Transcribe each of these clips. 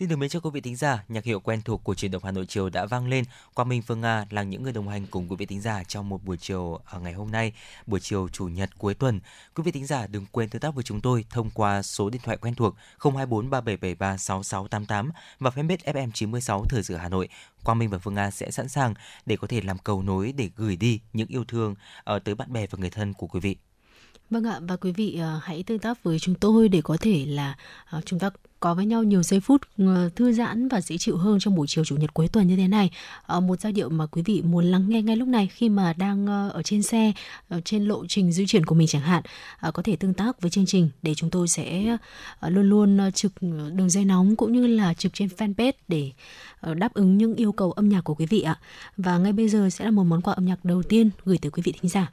Xin được mến chào quý vị thính giả, nhạc hiệu quen thuộc của truyền động Hà Nội chiều đã vang lên. Quang Minh Phương Nga là những người đồng hành cùng quý vị thính giả trong một buổi chiều ở ngày hôm nay, buổi chiều chủ nhật cuối tuần. Quý vị thính giả đừng quên tương tác với chúng tôi thông qua số điện thoại quen thuộc 024 3773 6688 và fanpage FM 96 Thời sự Hà Nội. Quang Minh và Phương Nga sẽ sẵn sàng để có thể làm cầu nối để gửi đi những yêu thương ờ, tới bạn bè và người thân của quý vị. Vâng ạ, và quý vị uh, hãy tương tác với chúng tôi để có thể là uh, chúng ta có với nhau nhiều giây phút ờ, thư giãn và dễ chịu hơn trong buổi chiều chủ nhật cuối tuần như thế này. Ờ, một giai điệu mà quý vị muốn lắng nghe ngay lúc này khi mà đang ờ, ở trên xe, trên lộ trình di chuyển của mình chẳng hạn, có thể tương tác với chương trình để chúng tôi sẽ luôn luôn trực đường dây nóng cũng như là trực trên fanpage để đáp ứng những yêu cầu âm nhạc của quý vị ạ. Và ngay bây giờ sẽ là một món quà âm nhạc đầu tiên gửi tới quý vị thính giả.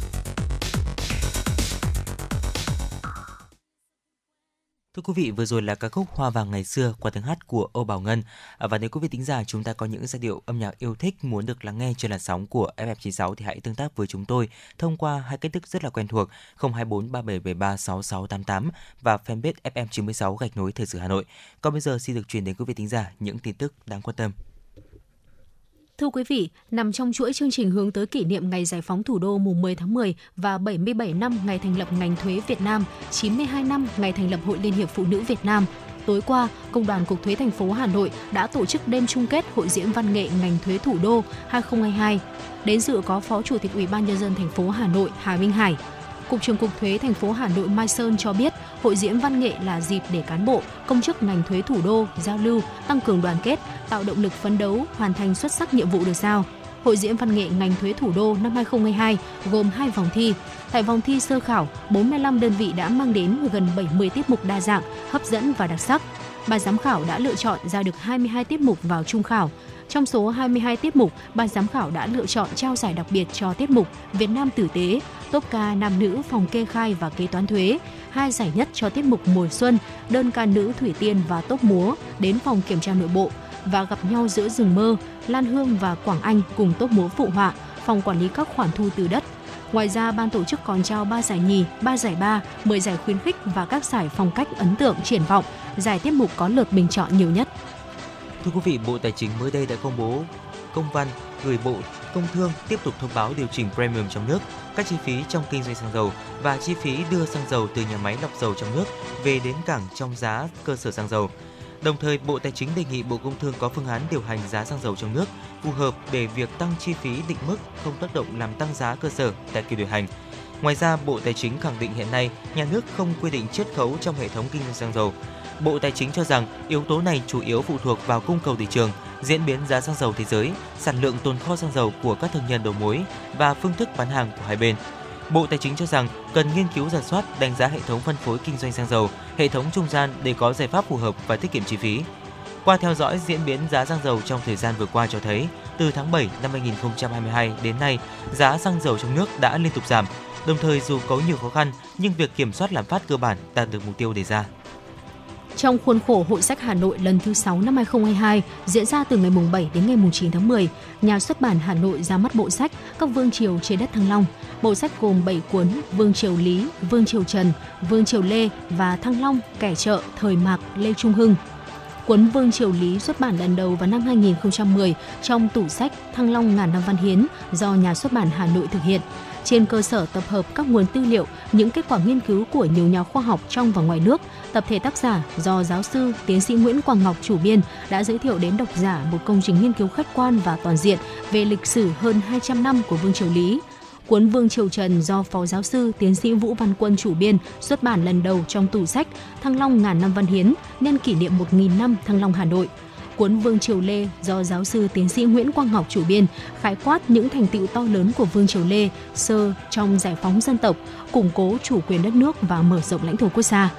Thưa quý vị, vừa rồi là ca khúc Hoa vàng ngày xưa qua tiếng hát của Âu Bảo Ngân. À, và nếu quý vị tính giả chúng ta có những giai điệu âm nhạc yêu thích muốn được lắng nghe trên làn sóng của FM96 thì hãy tương tác với chúng tôi thông qua hai cách thức rất là quen thuộc 024 3773 6688 và fanpage FM96 gạch nối thời sự Hà Nội. Còn bây giờ xin được truyền đến quý vị tính giả những tin tức đáng quan tâm. Thưa quý vị, nằm trong chuỗi chương trình hướng tới kỷ niệm ngày giải phóng thủ đô mùng 10 tháng 10 và 77 năm ngày thành lập ngành thuế Việt Nam, 92 năm ngày thành lập Hội Liên hiệp Phụ nữ Việt Nam, tối qua, Công đoàn Cục Thuế thành phố Hà Nội đã tổ chức đêm chung kết hội diễn văn nghệ ngành thuế thủ đô 2022. Đến dự có Phó Chủ tịch Ủy ban nhân dân thành phố Hà Nội Hà Minh Hải, Cục trưởng Cục Thuế thành phố Hà Nội Mai Sơn cho biết, hội diễn văn nghệ là dịp để cán bộ, công chức ngành thuế thủ đô giao lưu, tăng cường đoàn kết, tạo động lực phấn đấu, hoàn thành xuất sắc nhiệm vụ được giao. Hội diễn văn nghệ ngành thuế thủ đô năm 2022 gồm hai vòng thi. Tại vòng thi sơ khảo, 45 đơn vị đã mang đến gần 70 tiết mục đa dạng, hấp dẫn và đặc sắc. Ban giám khảo đã lựa chọn ra được 22 tiết mục vào trung khảo. Trong số 22 tiết mục, ban giám khảo đã lựa chọn trao giải đặc biệt cho tiết mục Việt Nam tử tế, top ca nam nữ phòng kê khai và kế toán thuế, hai giải nhất cho tiết mục mùa xuân, đơn ca nữ Thủy Tiên và top múa đến phòng kiểm tra nội bộ và gặp nhau giữa rừng mơ, Lan Hương và Quảng Anh cùng top múa phụ họa, phòng quản lý các khoản thu từ đất. Ngoài ra, ban tổ chức còn trao 3 giải nhì, 3 giải ba, 10 giải khuyến khích và các giải phong cách ấn tượng triển vọng, giải tiết mục có lượt bình chọn nhiều nhất. Thưa quý vị, Bộ Tài chính mới đây đã công bố công văn gửi Bộ Công Thương tiếp tục thông báo điều chỉnh premium trong nước, các chi phí trong kinh doanh xăng dầu và chi phí đưa xăng dầu từ nhà máy lọc dầu trong nước về đến cảng trong giá cơ sở xăng dầu. Đồng thời, Bộ Tài chính đề nghị Bộ Công Thương có phương án điều hành giá xăng dầu trong nước phù hợp để việc tăng chi phí định mức không tác động làm tăng giá cơ sở tại kỳ điều hành. Ngoài ra, Bộ Tài chính khẳng định hiện nay nhà nước không quy định chiết khấu trong hệ thống kinh doanh xăng dầu. Bộ Tài chính cho rằng yếu tố này chủ yếu phụ thuộc vào cung cầu thị trường, diễn biến giá xăng dầu thế giới, sản lượng tồn kho xăng dầu của các thương nhân đầu mối và phương thức bán hàng của hai bên. Bộ Tài chính cho rằng cần nghiên cứu giả soát đánh giá hệ thống phân phối kinh doanh xăng dầu, hệ thống trung gian để có giải pháp phù hợp và tiết kiệm chi phí. Qua theo dõi diễn biến giá xăng dầu trong thời gian vừa qua cho thấy, từ tháng 7 năm 2022 đến nay, giá xăng dầu trong nước đã liên tục giảm. Đồng thời dù có nhiều khó khăn, nhưng việc kiểm soát lạm phát cơ bản đạt được mục tiêu đề ra. Trong khuôn khổ Hội sách Hà Nội lần thứ 6 năm 2022 diễn ra từ ngày mùng 7 đến ngày mùng 9 tháng 10, nhà xuất bản Hà Nội ra mắt bộ sách Các vương triều trên đất Thăng Long. Bộ sách gồm 7 cuốn Vương triều Lý, Vương triều Trần, Vương triều Lê và Thăng Long, Kẻ Trợ, Thời Mạc, Lê Trung Hưng. Cuốn Vương Triều Lý xuất bản lần đầu vào năm 2010 trong tủ sách Thăng Long ngàn năm văn hiến do nhà xuất bản Hà Nội thực hiện trên cơ sở tập hợp các nguồn tư liệu, những kết quả nghiên cứu của nhiều nhà khoa học trong và ngoài nước, tập thể tác giả do giáo sư tiến sĩ Nguyễn Quang Ngọc chủ biên đã giới thiệu đến độc giả một công trình nghiên cứu khách quan và toàn diện về lịch sử hơn 200 năm của Vương Triều Lý. Cuốn Vương Triều Trần do Phó Giáo sư Tiến sĩ Vũ Văn Quân chủ biên xuất bản lần đầu trong tủ sách Thăng Long ngàn năm văn hiến nhân kỷ niệm 1.000 năm Thăng Long Hà Nội – cuốn Vương Triều Lê do giáo sư tiến sĩ Nguyễn Quang Ngọc chủ biên, khái quát những thành tựu to lớn của Vương Triều Lê sơ trong giải phóng dân tộc, củng cố chủ quyền đất nước và mở rộng lãnh thổ quốc gia.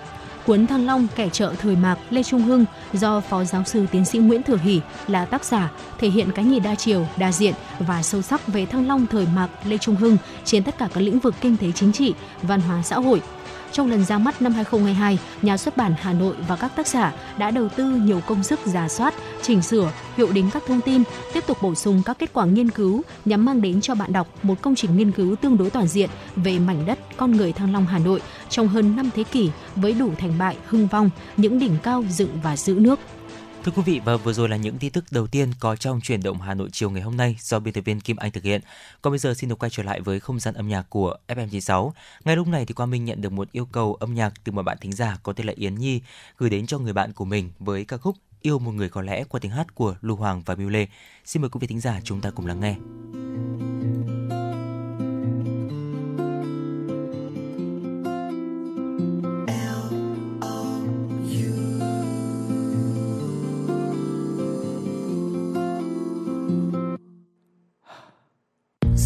Cuốn Thăng Long kẻ trợ thời mạc Lê Trung Hưng do Phó Giáo sư Tiến sĩ Nguyễn Thừa Hỷ là tác giả thể hiện cái nhìn đa chiều, đa diện và sâu sắc về Thăng Long thời mạc Lê Trung Hưng trên tất cả các lĩnh vực kinh tế chính trị, văn hóa xã hội, trong lần ra mắt năm 2022, nhà xuất bản Hà Nội và các tác giả đã đầu tư nhiều công sức giả soát, chỉnh sửa, hiệu đính các thông tin, tiếp tục bổ sung các kết quả nghiên cứu nhằm mang đến cho bạn đọc một công trình nghiên cứu tương đối toàn diện về mảnh đất con người Thăng Long Hà Nội trong hơn 5 thế kỷ với đủ thành bại, hưng vong, những đỉnh cao dựng và giữ nước. Thưa quý vị, và vừa rồi là những tin tức đầu tiên có trong chuyển động Hà Nội chiều ngày hôm nay do biên tập viên Kim Anh thực hiện. Còn bây giờ xin được quay trở lại với không gian âm nhạc của FM96. Ngay lúc này thì Quang Minh nhận được một yêu cầu âm nhạc từ một bạn thính giả có tên là Yến Nhi gửi đến cho người bạn của mình với ca khúc Yêu một người có lẽ qua tiếng hát của Lưu Hoàng và Miu Lê. Xin mời quý vị thính giả chúng ta cùng lắng nghe.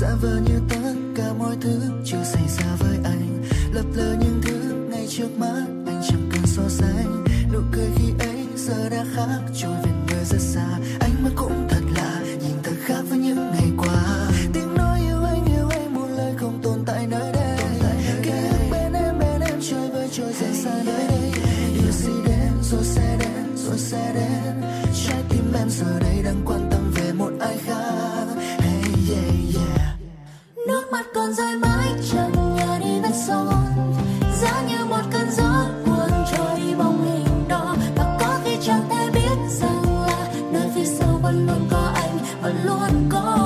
Giả vờ như tất cả mọi thứ chưa xảy ra với anh. Lập lờ những thứ ngay trước mắt, anh chẳng cần so sánh. Nụ cười khi ấy giờ đã khác, trôi về nơi rất xa. Ánh mắt cũng thật lạ, nhìn thật khác với những ngày qua. Tiếng nói yêu anh yêu anh một lời không tồn tại nơi đây. Ký ức bên em bên em chơi với trôi dần xa nơi đây. Điều gì đến, rồi sẽ đến, rồi sẽ đến. Trái tim em giờ đây đang quan còn rơi mãi chẳng nhà đi vết son giá như một cơn gió cuốn trôi đi bóng hình đó. Và có khi chẳng thể biết rằng là nơi phía sau vẫn luôn có anh, vẫn luôn có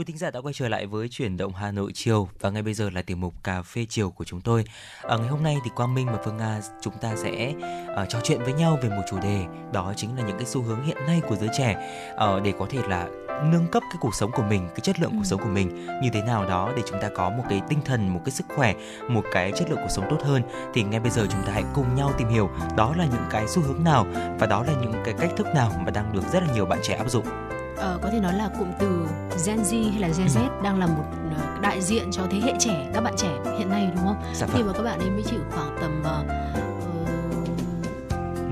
Quý thính giả đã quay trở lại với chuyển động Hà Nội chiều và ngay bây giờ là tiểu mục cà phê chiều của chúng tôi. Ở ngày hôm nay thì Quang Minh và Phương Nga chúng ta sẽ uh, trò chuyện với nhau về một chủ đề đó chính là những cái xu hướng hiện nay của giới trẻ uh, để có thể là nâng cấp cái cuộc sống của mình, cái chất lượng cuộc sống của mình như thế nào đó để chúng ta có một cái tinh thần, một cái sức khỏe, một cái chất lượng cuộc sống tốt hơn. Thì ngay bây giờ chúng ta hãy cùng nhau tìm hiểu đó là những cái xu hướng nào và đó là những cái cách thức nào mà đang được rất là nhiều bạn trẻ áp dụng. Ờ, có thể nói là cụm từ Gen Z hay là Gen Z đang là một ờ, đại diện cho thế hệ trẻ các bạn trẻ hiện nay đúng không? Dạ Khi vâng. mà các bạn ấy mới chỉ khoảng tầm ờ,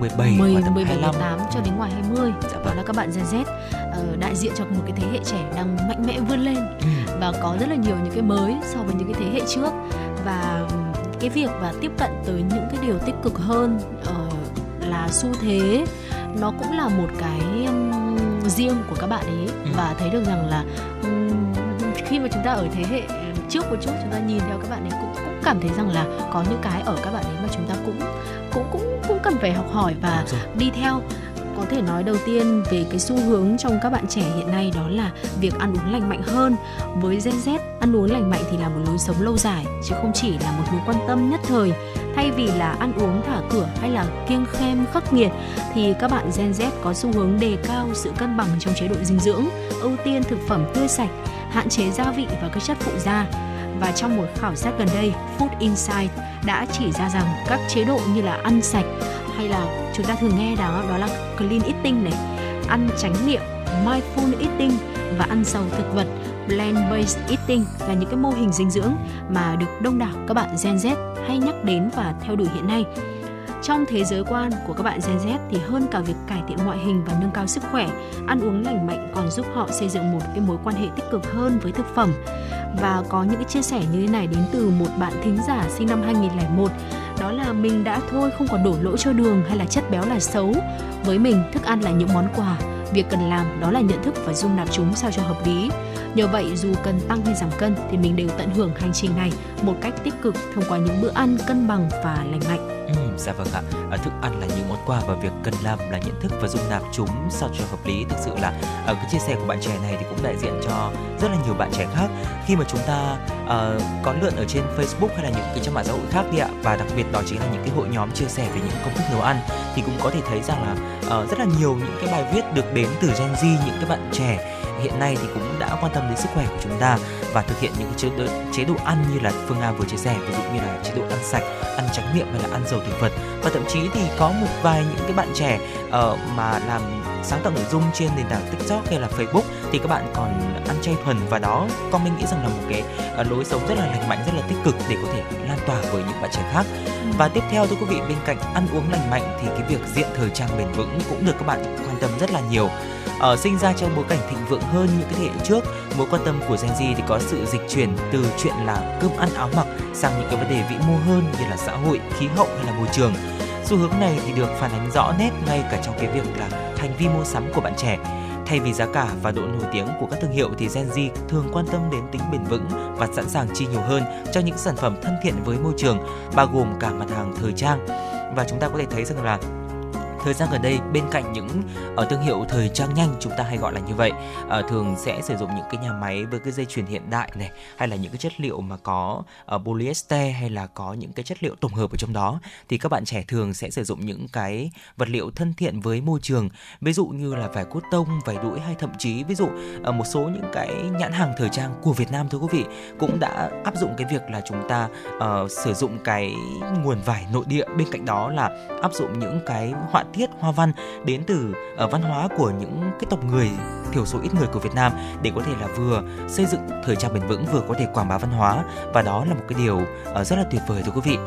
17 10, và tầm 17, 25. 18 cho đến ngoài 20 Dạ đó vâng. là các bạn Gen Z ờ, đại diện cho một cái thế hệ trẻ đang mạnh mẽ vươn lên Ừ. và có rất là nhiều những cái mới so với những cái thế hệ trước và cái việc và tiếp cận tới những cái điều tích cực hơn uh, là xu thế nó cũng là một cái um, riêng của các bạn ấy. Ừ. và thấy được rằng là um, khi mà chúng ta ở thế hệ trước một chút chúng ta nhìn theo các bạn ấy cũng cũng cảm thấy rằng là có những cái ở các bạn ấy mà chúng ta cũng cũng cũng cũng cần phải học hỏi và đi theo. Có thể nói đầu tiên về cái xu hướng trong các bạn trẻ hiện nay đó là việc ăn uống lành mạnh hơn. Với Gen Z ăn uống lành mạnh thì là một lối sống lâu dài chứ không chỉ là một mối quan tâm nhất thời thay vì là ăn uống thả cửa hay là kiêng khem khắc nghiệt thì các bạn Gen Z có xu hướng đề cao sự cân bằng trong chế độ dinh dưỡng ưu tiên thực phẩm tươi sạch hạn chế gia vị và các chất phụ gia và trong một khảo sát gần đây, Food Insight đã chỉ ra rằng các chế độ như là ăn sạch hay là chúng ta thường nghe đó đó là clean eating này, ăn tránh niệm, mindful eating và ăn giàu thực vật plant-based eating là những cái mô hình dinh dưỡng mà được đông đảo các bạn Gen Z hay nhắc đến và theo đuổi hiện nay. Trong thế giới quan của các bạn Gen Z thì hơn cả việc cải thiện ngoại hình và nâng cao sức khỏe, ăn uống lành mạnh còn giúp họ xây dựng một cái mối quan hệ tích cực hơn với thực phẩm. Và có những cái chia sẻ như thế này đến từ một bạn thính giả sinh năm 2001 đó là mình đã thôi không còn đổ lỗi cho đường hay là chất béo là xấu. Với mình, thức ăn là những món quà, việc cần làm đó là nhận thức và dung nạp chúng sao cho hợp lý nhờ vậy dù cần tăng hay giảm cân thì mình đều tận hưởng hành trình này một cách tích cực thông qua những bữa ăn cân bằng và lành mạnh Ừ, dạ vâng ạ. À, thức ăn là những món quà và việc cần làm là nhận thức và dung nạp chúng sao cho hợp lý. Thực sự là ở cái chia sẻ của bạn trẻ này thì cũng đại diện cho rất là nhiều bạn trẻ khác khi mà chúng ta uh, có lượn ở trên Facebook hay là những cái trang mạng xã hội khác đi ạ và đặc biệt đó chính là những cái hội nhóm chia sẻ về những công thức nấu ăn thì cũng có thể thấy rằng là uh, rất là nhiều những cái bài viết được đến từ Gen Z những cái bạn trẻ hiện nay thì cũng đã quan tâm đến sức khỏe của chúng ta và thực hiện những chế độ, chế độ ăn như là Phương Nga vừa chia sẻ ví dụ như là chế độ ăn sạch, ăn tránh miệng hay là ăn dầu thực vật. Và thậm chí thì có một vài những cái bạn trẻ uh, mà làm sáng tạo nội dung trên nền tảng TikTok hay là Facebook thì các bạn còn ăn chay thuần và đó con mình nghĩ rằng là một cái uh, lối sống rất là lành mạnh rất là tích cực để có thể lan tỏa với những bạn trẻ khác. Và tiếp theo thưa quý vị bên cạnh ăn uống lành mạnh thì cái việc diện thời trang bền vững cũng được các bạn quan tâm rất là nhiều. Ở ờ, sinh ra trong bối cảnh thịnh vượng hơn những cái thế hệ trước mối quan tâm của Gen Z thì có sự dịch chuyển từ chuyện là cơm ăn áo mặc sang những cái vấn đề vĩ mô hơn như là xã hội khí hậu hay là môi trường. Xu hướng này thì được phản ánh rõ nét ngay cả trong cái việc là hành vi mua sắm của bạn trẻ Thay vì giá cả và độ nổi tiếng của các thương hiệu thì Gen Z thường quan tâm đến tính bền vững và sẵn sàng chi nhiều hơn cho những sản phẩm thân thiện với môi trường, bao gồm cả mặt hàng thời trang. Và chúng ta có thể thấy rằng là thời gian gần đây bên cạnh những ở thương hiệu thời trang nhanh chúng ta hay gọi là như vậy à, thường sẽ sử dụng những cái nhà máy với cái dây chuyền hiện đại này hay là những cái chất liệu mà có uh, polyester hay là có những cái chất liệu tổng hợp ở trong đó thì các bạn trẻ thường sẽ sử dụng những cái vật liệu thân thiện với môi trường. Ví dụ như là vải cốt tông vải đũi hay thậm chí ví dụ ở một số những cái nhãn hàng thời trang của Việt Nam thưa quý vị cũng đã áp dụng cái việc là chúng ta uh, sử dụng cái nguồn vải nội địa. Bên cạnh đó là áp dụng những cái họa thiết hoa văn đến từ ở văn hóa của những cái tộc người thiểu số ít người của Việt Nam để có thể là vừa xây dựng thời trang bền vững vừa có thể quảng bá văn hóa. Và đó là một cái điều uh, rất là tuyệt vời thưa quý vị.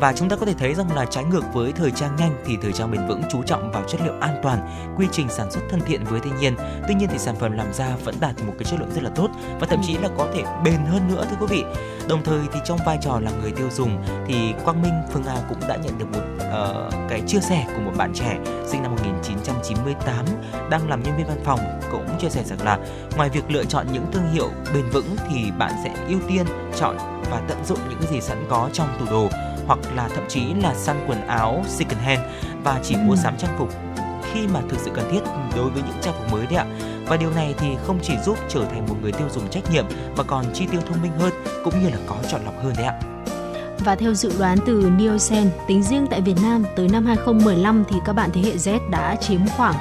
Và chúng ta có thể thấy rằng là trái ngược với thời trang nhanh thì thời trang bền vững chú trọng vào chất liệu an toàn quy trình sản xuất thân thiện với thiên nhiên. Tuy nhiên thì sản phẩm làm ra vẫn đạt một cái chất lượng rất là tốt và thậm chí là có thể bền hơn nữa thưa quý vị. Đồng thời thì trong vai trò là người tiêu dùng thì Quang Minh Phương Nga cũng đã nhận được một uh, cái chia sẻ của một bạn trẻ sinh năm 1998 đang làm nhân viên văn phòng cũng chia sẻ rằng là ngoài việc lựa chọn những thương hiệu bền vững thì bạn sẽ ưu tiên chọn và tận dụng những gì sẵn có trong tủ đồ hoặc là thậm chí là săn quần áo second hand và chỉ mua sắm trang phục khi mà thực sự cần thiết đối với những trang phục mới đấy ạ. Và điều này thì không chỉ giúp trở thành một người tiêu dùng trách nhiệm mà còn chi tiêu thông minh hơn cũng như là có chọn lọc hơn đấy ạ. Và theo dự đoán từ Nielsen, tính riêng tại Việt Nam tới năm 2015 thì các bạn thế hệ Z đã chiếm khoảng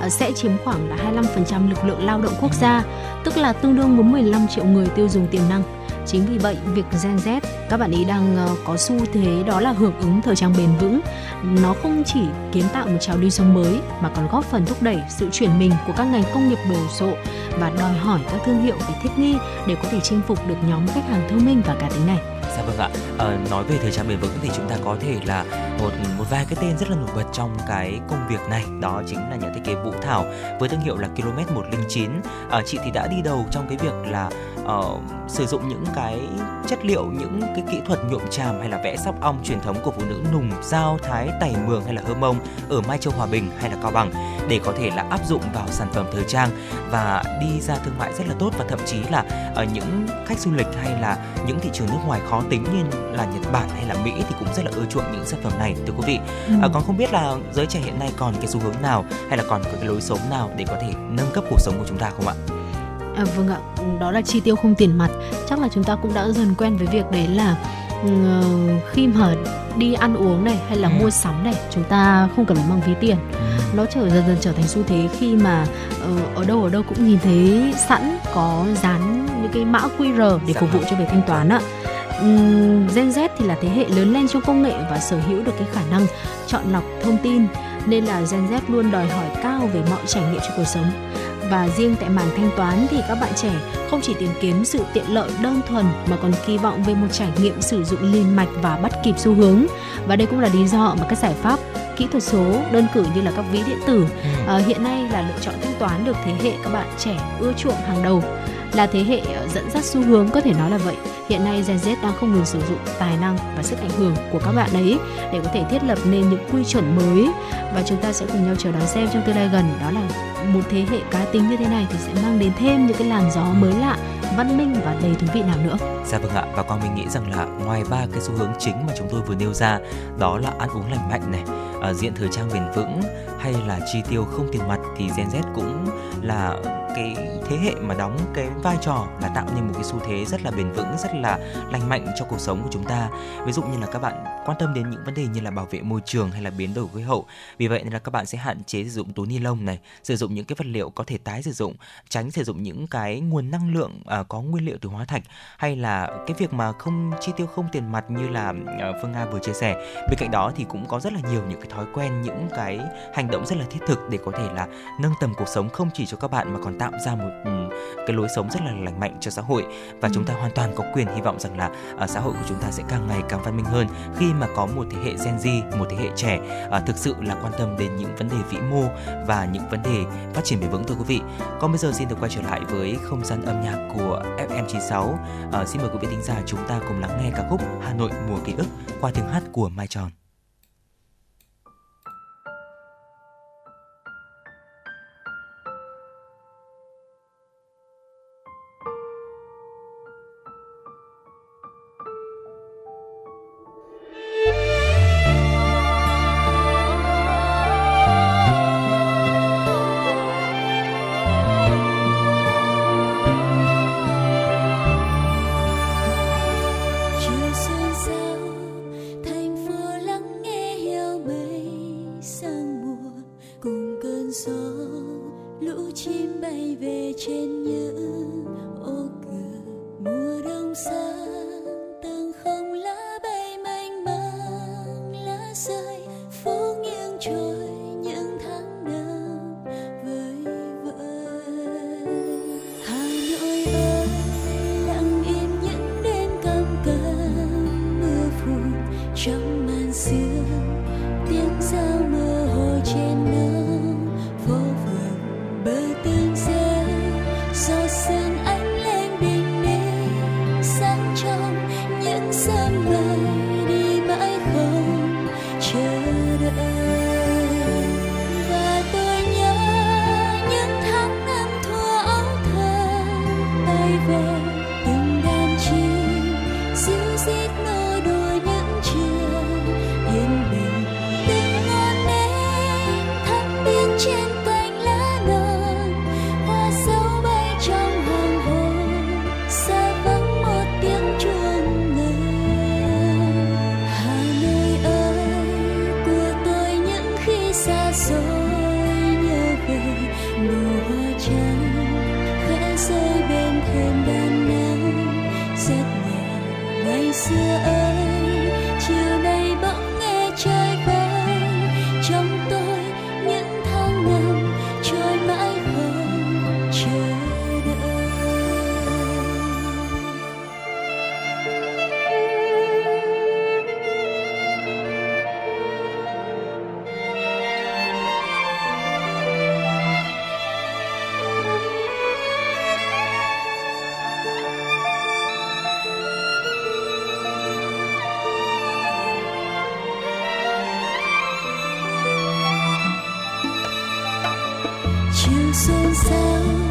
à, sẽ chiếm khoảng là 25% lực lượng lao động quốc gia, tức là tương đương với 15 triệu người tiêu dùng tiềm năng. Chính vì vậy, việc Gen Z các bạn ấy đang ờ, có xu thế đó là hưởng ứng thời trang bền vững. Nó không chỉ kiến tạo một trào lưu sống mới mà còn góp phần thúc đẩy sự chuyển mình của các ngành công nghiệp đồ sộ và đòi hỏi các thương hiệu phải thích nghi để có thể chinh phục được nhóm khách hàng thông minh và cá tính này. Dạ vâng ạ. À, nói về thời trang bền vững thì chúng ta có thể là một một vài cái tên rất là nổi bật trong cái công việc này, đó chính là nhà thiết kế Vũ Thảo với thương hiệu là Km 109. À, ờ, chị thì đã đi đầu trong cái việc là uh, sử dụng những cái chất liệu, những cái kỹ thuật nhuộm tràm hay là vẽ sóc ong truyền thống của phụ nữ Nùng, Giao, Thái, Tày Mường hay là Hơ Mông ở Mai Châu Hòa Bình hay là Cao Bằng để có thể là áp dụng vào sản phẩm thời trang và đi ra thương mại rất là tốt và thậm chí là ở những khách du lịch hay là những thị trường nước ngoài khó tính như là Nhật Bản hay là Mỹ thì cũng rất là ưa chuộng những sản phẩm này thưa quý vị. Ừ. À, còn không biết là giới trẻ hiện nay còn cái xu hướng nào hay là còn cái lối sống nào để có thể nâng cấp cuộc sống của chúng ta không ạ? À, vâng ạ, đó là chi tiêu không tiền mặt. Chắc là chúng ta cũng đã dần quen với việc đấy là ừ, khi mà đi ăn uống này hay là Ừ. mua sắm này, chúng ta không cần phải mang ví tiền. Nó trở dần dần trở thành xu thế khi mà ờ, ở đâu ở đâu cũng nhìn thấy sẵn có dán những cái mã QR để Dạ phục vụ vâng. cho việc thanh toán ạ. Gen Z thì là thế hệ lớn lên trong công nghệ và sở hữu được cái khả năng chọn lọc thông tin nên là Gen Z luôn đòi hỏi cao về mọi trải nghiệm trong cuộc sống. Và riêng tại mảng thanh toán thì các bạn trẻ không chỉ tìm kiếm sự tiện lợi đơn thuần mà còn kỳ vọng về một trải nghiệm sử dụng liền mạch và bắt kịp xu hướng. Và đây cũng là lý do mà các giải pháp kỹ thuật số đơn cử như là các ví điện tử ờ, hiện nay là lựa chọn thanh toán được thế hệ các bạn trẻ ưa chuộng hàng đầu là thế hệ ờ, dẫn dắt xu hướng có thể nói là vậy. Hiện nay Gen Z đang không ngừng sử dụng tài năng và sức ảnh hưởng của các bạn ấy để có thể thiết lập nên những quy chuẩn mới. Và chúng ta sẽ cùng nhau chờ đón xem trong tương lai gần đó là một thế hệ cá tính như thế này thì sẽ mang đến thêm những cái làn gió mới lạ văn minh và đầy thú vị nào nữa. Dạ vâng ạ và con mình nghĩ rằng là ngoài ba cái xu hướng chính mà chúng tôi vừa nêu ra đó là ăn uống lành mạnh này, ờ, diện thời trang bền vững hay là chi tiêu không tiền mặt thì Gen Z cũng là cái thế hệ mà đóng cái vai trò là tạo nên một cái xu thế rất là bền vững, rất là lành mạnh cho cuộc sống của chúng ta. Ví dụ như là các bạn quan tâm đến những vấn đề như là bảo vệ môi trường hay là biến đổi khí hậu. Vì vậy nên là các bạn sẽ hạn chế sử dụng túi ni lông này, sử dụng những cái vật liệu có thể tái sử dụng, tránh sử dụng những cái nguồn năng lượng à, có nguyên liệu từ hóa thạch hay là cái việc mà không chi tiêu không tiền mặt như là ờ, Phương Nga vừa chia sẻ. Bên cạnh đó thì cũng có rất là nhiều những cái thói quen, những cái hành động rất là thiết thực để có thể là nâng tầm cuộc sống không chỉ cho các bạn mà còn tạo ra một ừ, cái lối sống rất là lành mạnh cho xã hội và chúng ta hoàn toàn có quyền hy vọng rằng là ờ, xã hội của chúng ta sẽ càng ngày càng văn minh hơn khi mà có một thế hệ Gen Z, một thế hệ trẻ ờ, thực sự là quan tâm đến những vấn đề vĩ mô và những vấn đề phát triển bền vững thưa quý vị. Còn bây giờ xin được quay trở lại với không gian âm nhạc của FM96. Ờ, xin mời quý vị thính giả chúng ta cùng lắng nghe ca khúc Hà Nội mùa ký ức qua tiếng hát của Mai Tròn. Chiều xuân sang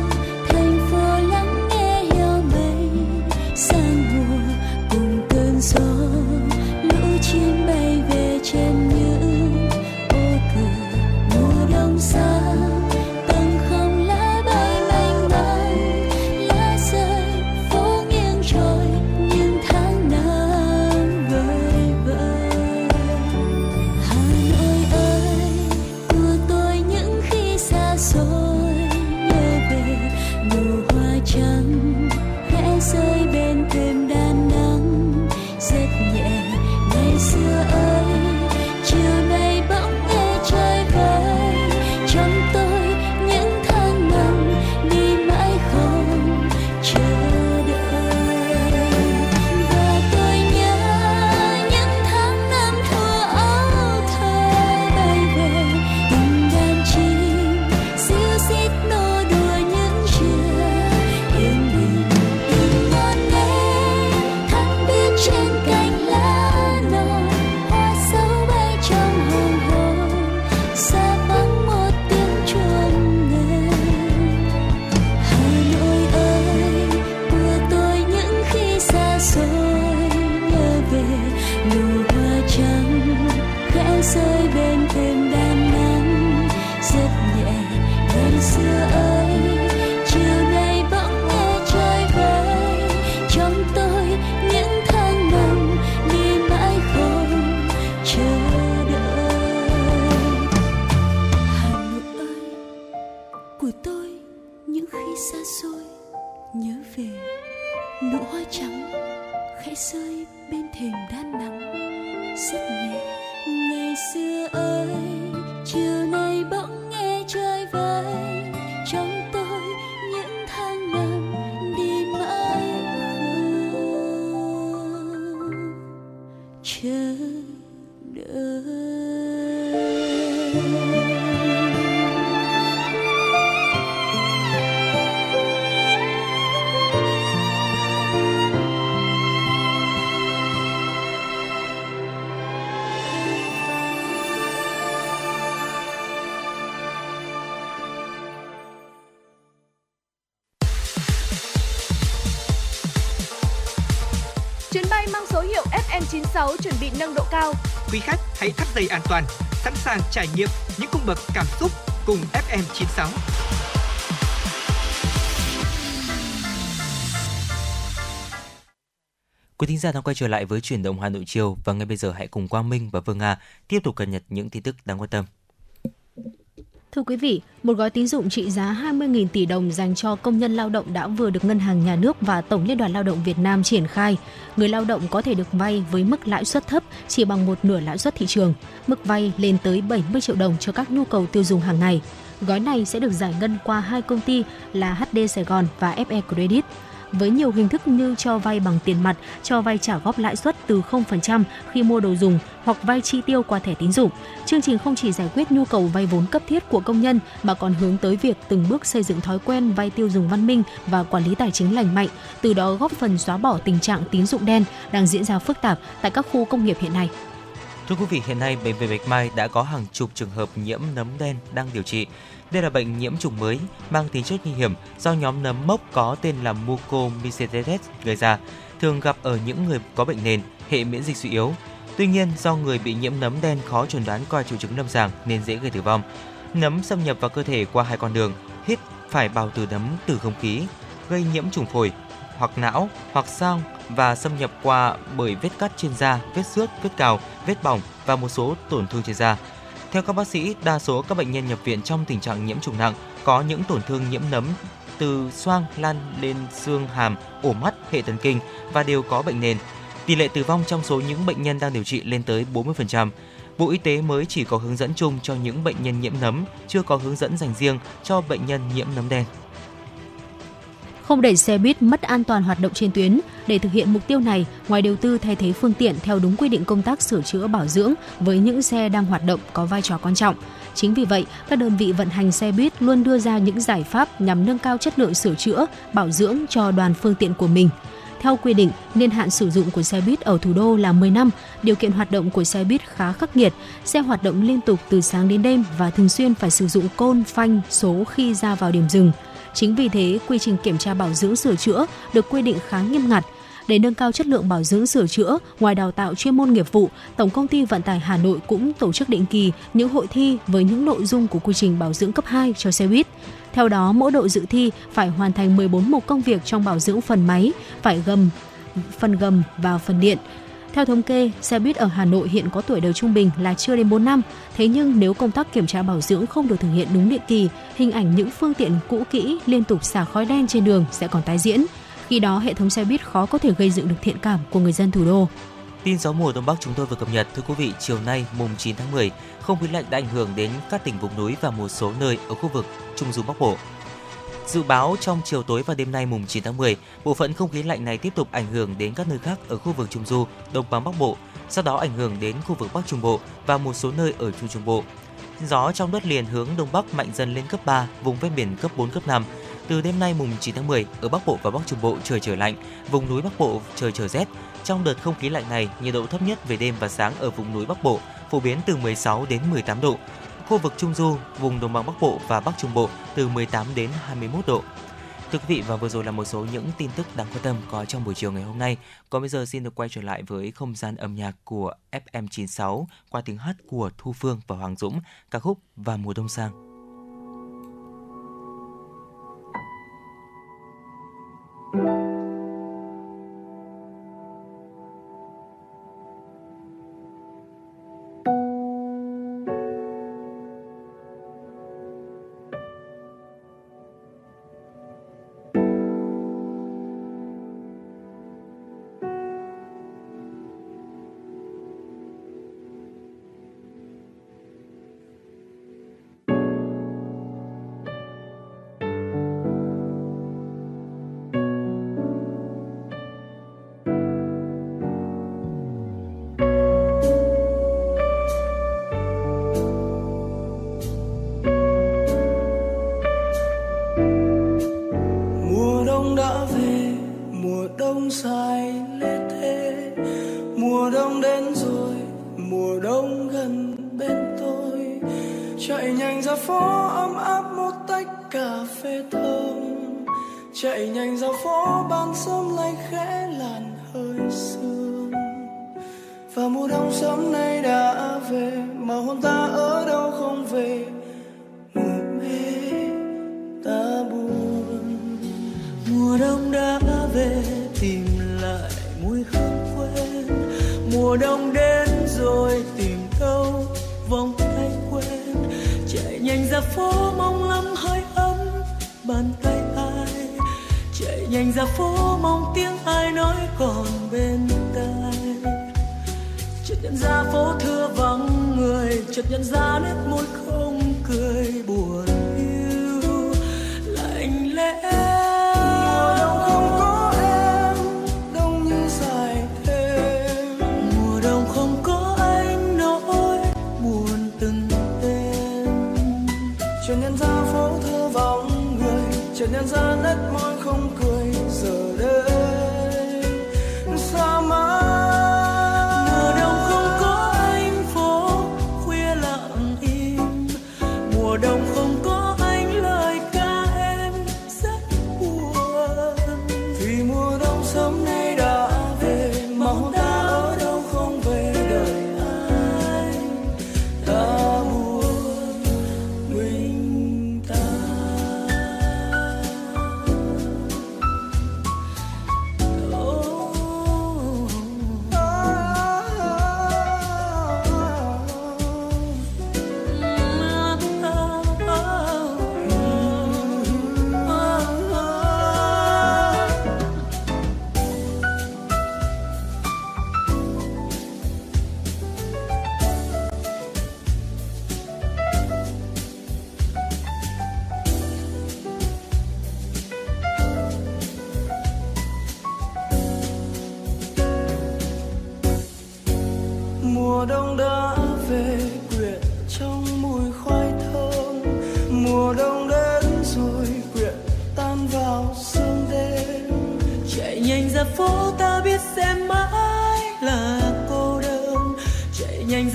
toàn, sẵn sàng trải nghiệm những cung bậc cảm xúc cùng FM96. Quý thính giả đang quay trở lại với chuyển động Hà Nội chiều và ngay bây giờ hãy cùng Quang Minh và Vương Nga tiếp tục cập nhật những tin tức đáng quan tâm. Thưa quý vị, một gói tín dụng trị giá 20.000 tỷ đồng dành cho công nhân lao động đã vừa được Ngân hàng Nhà nước và Tổng Liên đoàn Lao động Việt Nam triển khai. Người lao động có thể được vay với mức lãi suất thấp chỉ bằng một nửa lãi suất thị trường. Mức vay lên tới 70 triệu đồng cho các nhu cầu tiêu dùng hàng ngày. Gói này sẽ được giải ngân qua hai công ty là HD Sài Gòn và FE Credit với nhiều hình thức như cho vay bằng tiền mặt, cho vay trả góp lãi suất từ 0% khi mua đồ dùng hoặc vay chi tiêu qua thẻ tín dụng. Chương trình không chỉ giải quyết nhu cầu vay vốn cấp thiết của công nhân mà còn hướng tới việc từng bước xây dựng thói quen vay tiêu dùng văn minh và quản lý tài chính lành mạnh, từ đó góp phần xóa bỏ tình trạng tín dụng đen đang diễn ra phức tạp tại các khu công nghiệp hiện nay. Thưa quý vị, hiện nay bệnh viện Bạch Mai đã có hàng chục trường hợp nhiễm nấm đen đang điều trị. Đây là bệnh nhiễm trùng mới mang tính chất nguy hiểm do nhóm nấm mốc có tên là Mucormycetes gây ra, thường gặp ở những người có bệnh nền, hệ miễn dịch suy yếu. Tuy nhiên, do người bị nhiễm nấm đen khó chuẩn đoán qua triệu chứng lâm sàng nên dễ gây tử vong. Nấm xâm nhập vào cơ thể qua hai con đường, hít phải bào từ nấm từ không khí, gây nhiễm trùng phổi hoặc não hoặc sang và xâm nhập qua bởi vết cắt trên da, vết xước, vết cào, vết bỏng và một số tổn thương trên da. Theo các bác sĩ, đa số các bệnh nhân nhập viện trong tình trạng nhiễm trùng nặng có những tổn thương nhiễm nấm từ xoang lan lên xương hàm, ổ mắt, hệ thần kinh và đều có bệnh nền. Tỷ lệ tử vong trong số những bệnh nhân đang điều trị lên tới 40%. Bộ Y tế mới chỉ có hướng dẫn chung cho những bệnh nhân nhiễm nấm, chưa có hướng dẫn dành riêng cho bệnh nhân nhiễm nấm đen. Không để xe buýt mất an toàn hoạt động trên tuyến, để thực hiện mục tiêu này, ngoài đầu tư thay thế phương tiện theo đúng quy định công tác sửa chữa bảo dưỡng với những xe đang hoạt động có vai trò quan trọng. Chính vì vậy, các đơn vị vận hành xe buýt luôn đưa ra những giải pháp nhằm nâng cao chất lượng sửa chữa, bảo dưỡng cho đoàn phương tiện của mình. Theo quy định, niên hạn sử dụng của xe buýt ở thủ đô là 10 năm, điều kiện hoạt động của xe buýt khá khắc nghiệt, xe hoạt động liên tục từ sáng đến đêm và thường xuyên phải sử dụng côn, phanh, số khi ra vào điểm dừng. Chính vì thế, quy trình kiểm tra bảo dưỡng sửa chữa được quy định khá nghiêm ngặt. Để nâng cao chất lượng bảo dưỡng sửa chữa, ngoài đào tạo chuyên môn nghiệp vụ, Tổng công ty Vận tải Hà Nội cũng tổ chức định kỳ những hội thi với những nội dung của quy trình bảo dưỡng cấp 2 cho xe buýt. Theo đó, mỗi đội dự thi phải hoàn thành 14 mục công việc trong bảo dưỡng phần máy, phải gầm, phần gầm và phần điện. Theo thống kê, xe buýt ở Hà Nội hiện có tuổi đời trung bình là chưa đến 4 năm. Thế nhưng nếu công tác kiểm tra bảo dưỡng không được thực hiện đúng định kỳ, hình ảnh những phương tiện cũ kỹ liên tục xả khói đen trên đường sẽ còn tái diễn. Khi đó, hệ thống xe buýt khó có thể gây dựng được thiện cảm của người dân thủ đô. Tin gió mùa đông bắc chúng tôi vừa cập nhật thưa quý vị, chiều nay mùng 9 tháng 10, không khí lạnh đã ảnh hưởng đến các tỉnh vùng núi và một số nơi ở khu vực Trung du Bắc Bộ. Dự báo trong chiều tối và đêm nay mùng 9 tháng 10, bộ phận không khí lạnh này tiếp tục ảnh hưởng đến các nơi khác ở khu vực Trung du, đồng bằng Bắc Bộ, sau đó ảnh hưởng đến khu vực Bắc Trung Bộ và một số nơi ở Trung Trung Bộ. Gió trong đất liền hướng đông bắc mạnh dần lên cấp 3, vùng ven biển cấp 4 cấp 5. Từ đêm nay mùng 9 tháng 10, ở Bắc Bộ và Bắc Trung Bộ trời trở lạnh, vùng núi Bắc Bộ trời trở rét. Trong đợt không khí lạnh này, nhiệt độ thấp nhất về đêm và sáng ở vùng núi Bắc Bộ phổ biến từ 16 đến 18 độ. Khu vực Trung Du, vùng Đồng bằng Bắc Bộ và Bắc Trung Bộ từ 18 đến 21 độ. Thưa quý vị và vừa rồi là một số những tin tức đáng quan tâm có trong buổi chiều ngày hôm nay. Còn bây giờ xin được quay trở lại với không gian âm nhạc của FM96 qua tiếng hát của Thu Phương và Hoàng Dũng, ca khúc và mùa đông sang. mùa sớm lay khẽ làn hơi sương. Và mùa đông sớm nay đã về, mà hôn ta ở đâu không về? Ngủ mê ta buồn. Mùa đông đã về, tìm lại mùi hương quen. Mùa đông đến rồi, tìm đâu vòng tay quen. Chạy nhanh ra phố mong lắm hơi ấm, bàn tay nhanh ra phố mong tiếng ai nói còn bên tai. Chợt nhận ra phố thưa vắng người chợt nhận ra nét môi không cười buồn hiu. Lạnh lẽ mùa đông không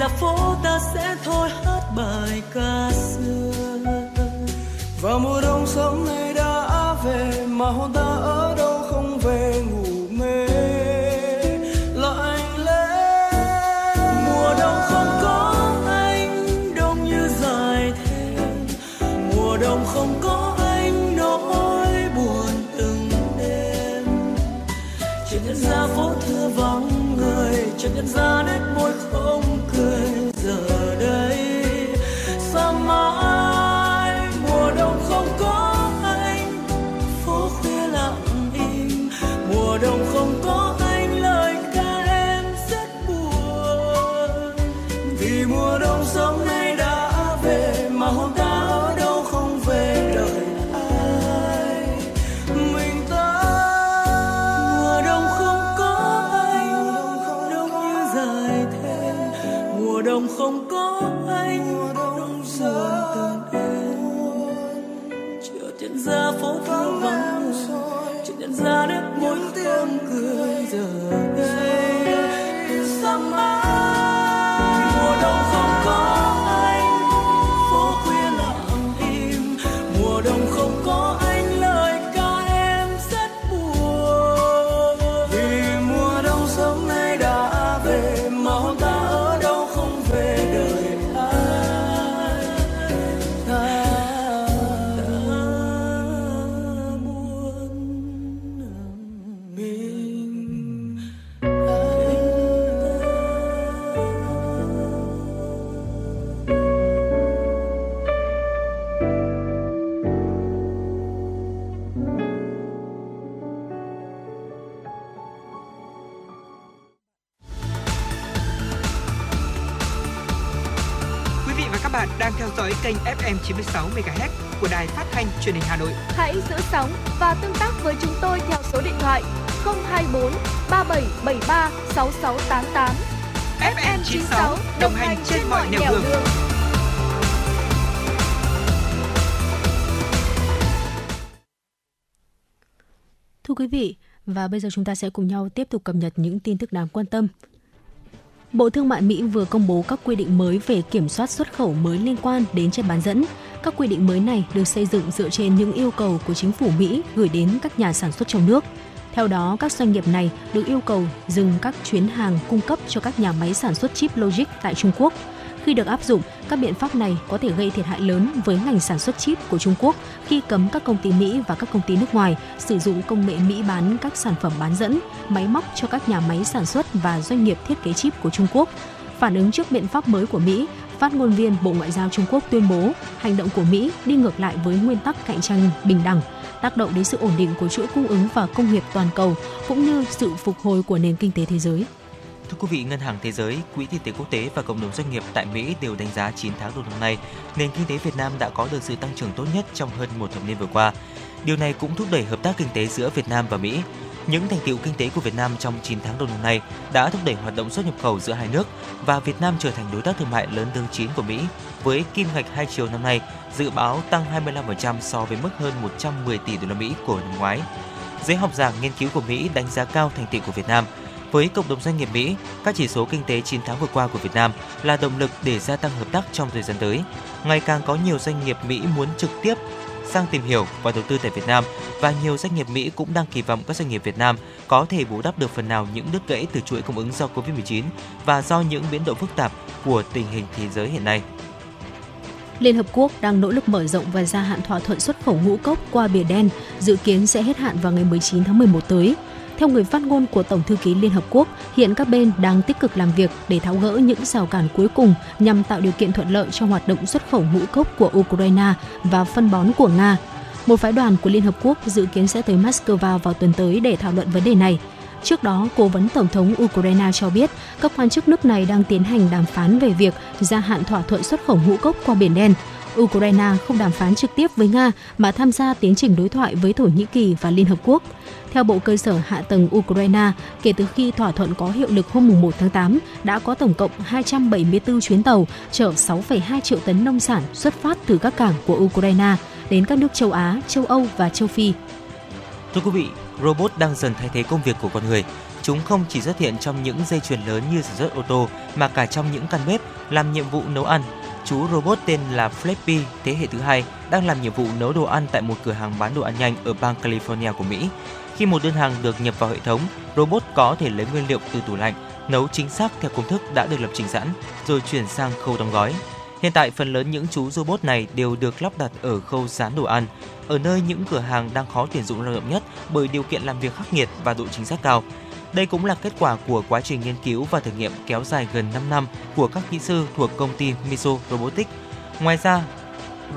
phố ta sẽ thôi hát bài ca FM 96 MHz của đài phát thanh truyền hình Hà Nội. Hãy giữ sóng và tương tác với chúng tôi theo số điện thoại 024 3773 6688. FM 96 đồng hành trên mọi nẻo đường. Thưa quý vị, và bây giờ chúng ta sẽ cùng nhau tiếp tục cập nhật những tin tức đáng quan tâm. Bộ Thương mại Mỹ vừa công bố các quy định mới về kiểm soát xuất khẩu mới liên quan đến chất bán dẫn. Các quy định mới này được xây dựng dựa trên những yêu cầu của chính phủ Mỹ gửi đến các nhà sản xuất trong nước. Theo đó, các doanh nghiệp này được yêu cầu dừng các chuyến hàng cung cấp cho các nhà máy sản xuất chip logic tại Trung Quốc. Khi được áp dụng, các biện pháp này có thể gây thiệt hại lớn với ngành sản xuất chip của Trung Quốc khi cấm các công ty Mỹ và các công ty nước ngoài sử dụng công nghệ Mỹ bán các sản phẩm bán dẫn, máy móc cho các nhà máy sản xuất và doanh nghiệp thiết kế chip của Trung Quốc. Phản ứng trước biện pháp mới của Mỹ, phát ngôn viên Bộ Ngoại giao Trung Quốc tuyên bố hành động của Mỹ đi ngược lại với nguyên tắc cạnh tranh bình đẳng, tác động đến sự ổn định của chuỗi cung ứng và công nghiệp toàn cầu cũng như sự phục hồi của nền kinh tế thế giới. Thưa quý vị, Ngân hàng Thế giới, Quỹ tiền tệ quốc tế và cộng đồng doanh nghiệp tại Mỹ đều đánh giá 9 tháng đầu năm nay, nền kinh tế Việt Nam đã có được sự tăng trưởng tốt nhất trong hơn một thập niên vừa qua. Điều này cũng thúc đẩy hợp tác kinh tế giữa Việt Nam và Mỹ. Những thành tiệu kinh tế của Việt Nam trong 9 tháng đầu năm nay đã thúc đẩy hoạt động xuất nhập khẩu giữa hai nước và Việt Nam trở thành đối tác thương mại lớn thứ 9 của Mỹ với kim ngạch hai chiều năm nay dự báo tăng 25% so với mức hơn 110 tỷ đô la Mỹ của năm ngoái. Giới học giả nghiên cứu của Mỹ đánh giá cao thành tiệu của Việt Nam. Với cộng đồng doanh nghiệp Mỹ, các chỉ số kinh tế 9 tháng vừa qua của Việt Nam là động lực để gia tăng hợp tác trong thời gian tới. Ngày càng có nhiều doanh nghiệp Mỹ muốn trực tiếp sang tìm hiểu và đầu tư tại Việt Nam và nhiều doanh nghiệp Mỹ cũng đang kỳ vọng các doanh nghiệp Việt Nam có thể bù đắp được phần nào những đứt gãy từ chuỗi cung ứng do Covid-19 và do những biến động phức tạp của tình hình thế giới hiện nay. Liên Hợp Quốc đang nỗ lực mở rộng và gia hạn thỏa thuận xuất khẩu ngũ cốc qua Biển Đen, dự kiến sẽ hết hạn vào ngày 19 tháng 11 tới. Theo người phát ngôn của Tổng thư ký Liên Hợp Quốc, hiện các bên đang tích cực làm việc để tháo gỡ những rào cản cuối cùng nhằm tạo điều kiện thuận lợi cho hoạt động xuất khẩu ngũ cốc của Ukraine và phân bón của Nga. Một phái đoàn của Liên Hợp Quốc dự kiến sẽ tới Moscow vào tuần tới để thảo luận vấn đề này. Trước đó, Cố vấn Tổng thống Ukraine cho biết các quan chức nước này đang tiến hành đàm phán về việc gia hạn thỏa thuận xuất khẩu ngũ cốc qua Biển Đen. Ukraine không đàm phán trực tiếp với Nga mà tham gia tiến trình đối thoại với Thổ Nhĩ Kỳ và Liên Hợp Quốc. Theo Bộ Cơ sở Hạ tầng Ukraine, kể từ khi thỏa thuận có hiệu lực hôm 1 tháng 8, đã có tổng cộng 274 chuyến tàu chở 6,2 triệu tấn nông sản xuất phát từ các cảng của Ukraine đến các nước châu Á, châu Âu và châu Phi. Thưa quý vị, robot đang dần thay thế công việc của con người. Chúng không chỉ xuất hiện trong những dây chuyền lớn như sản xuất ô tô mà cả trong những căn bếp làm nhiệm vụ nấu ăn. Chú robot tên là Flappy thế hệ thứ hai đang làm nhiệm vụ nấu đồ ăn tại một cửa hàng bán đồ ăn nhanh ở bang California của Mỹ. Khi một đơn hàng được nhập vào hệ thống, robot có thể lấy nguyên liệu từ tủ lạnh, nấu chính xác theo công thức đã được lập trình sẵn, rồi chuyển sang khâu đóng gói. Hiện tại, phần lớn những chú robot này đều được lắp đặt ở khâu dán đồ ăn, ở nơi những cửa hàng đang khó tuyển dụng lao động nhất bởi điều kiện làm việc khắc nghiệt và độ chính xác cao. Đây cũng là kết quả của quá trình nghiên cứu và thử nghiệm kéo dài gần 5 năm của các kỹ sư thuộc công ty Miso Robotics. Ngoài ra,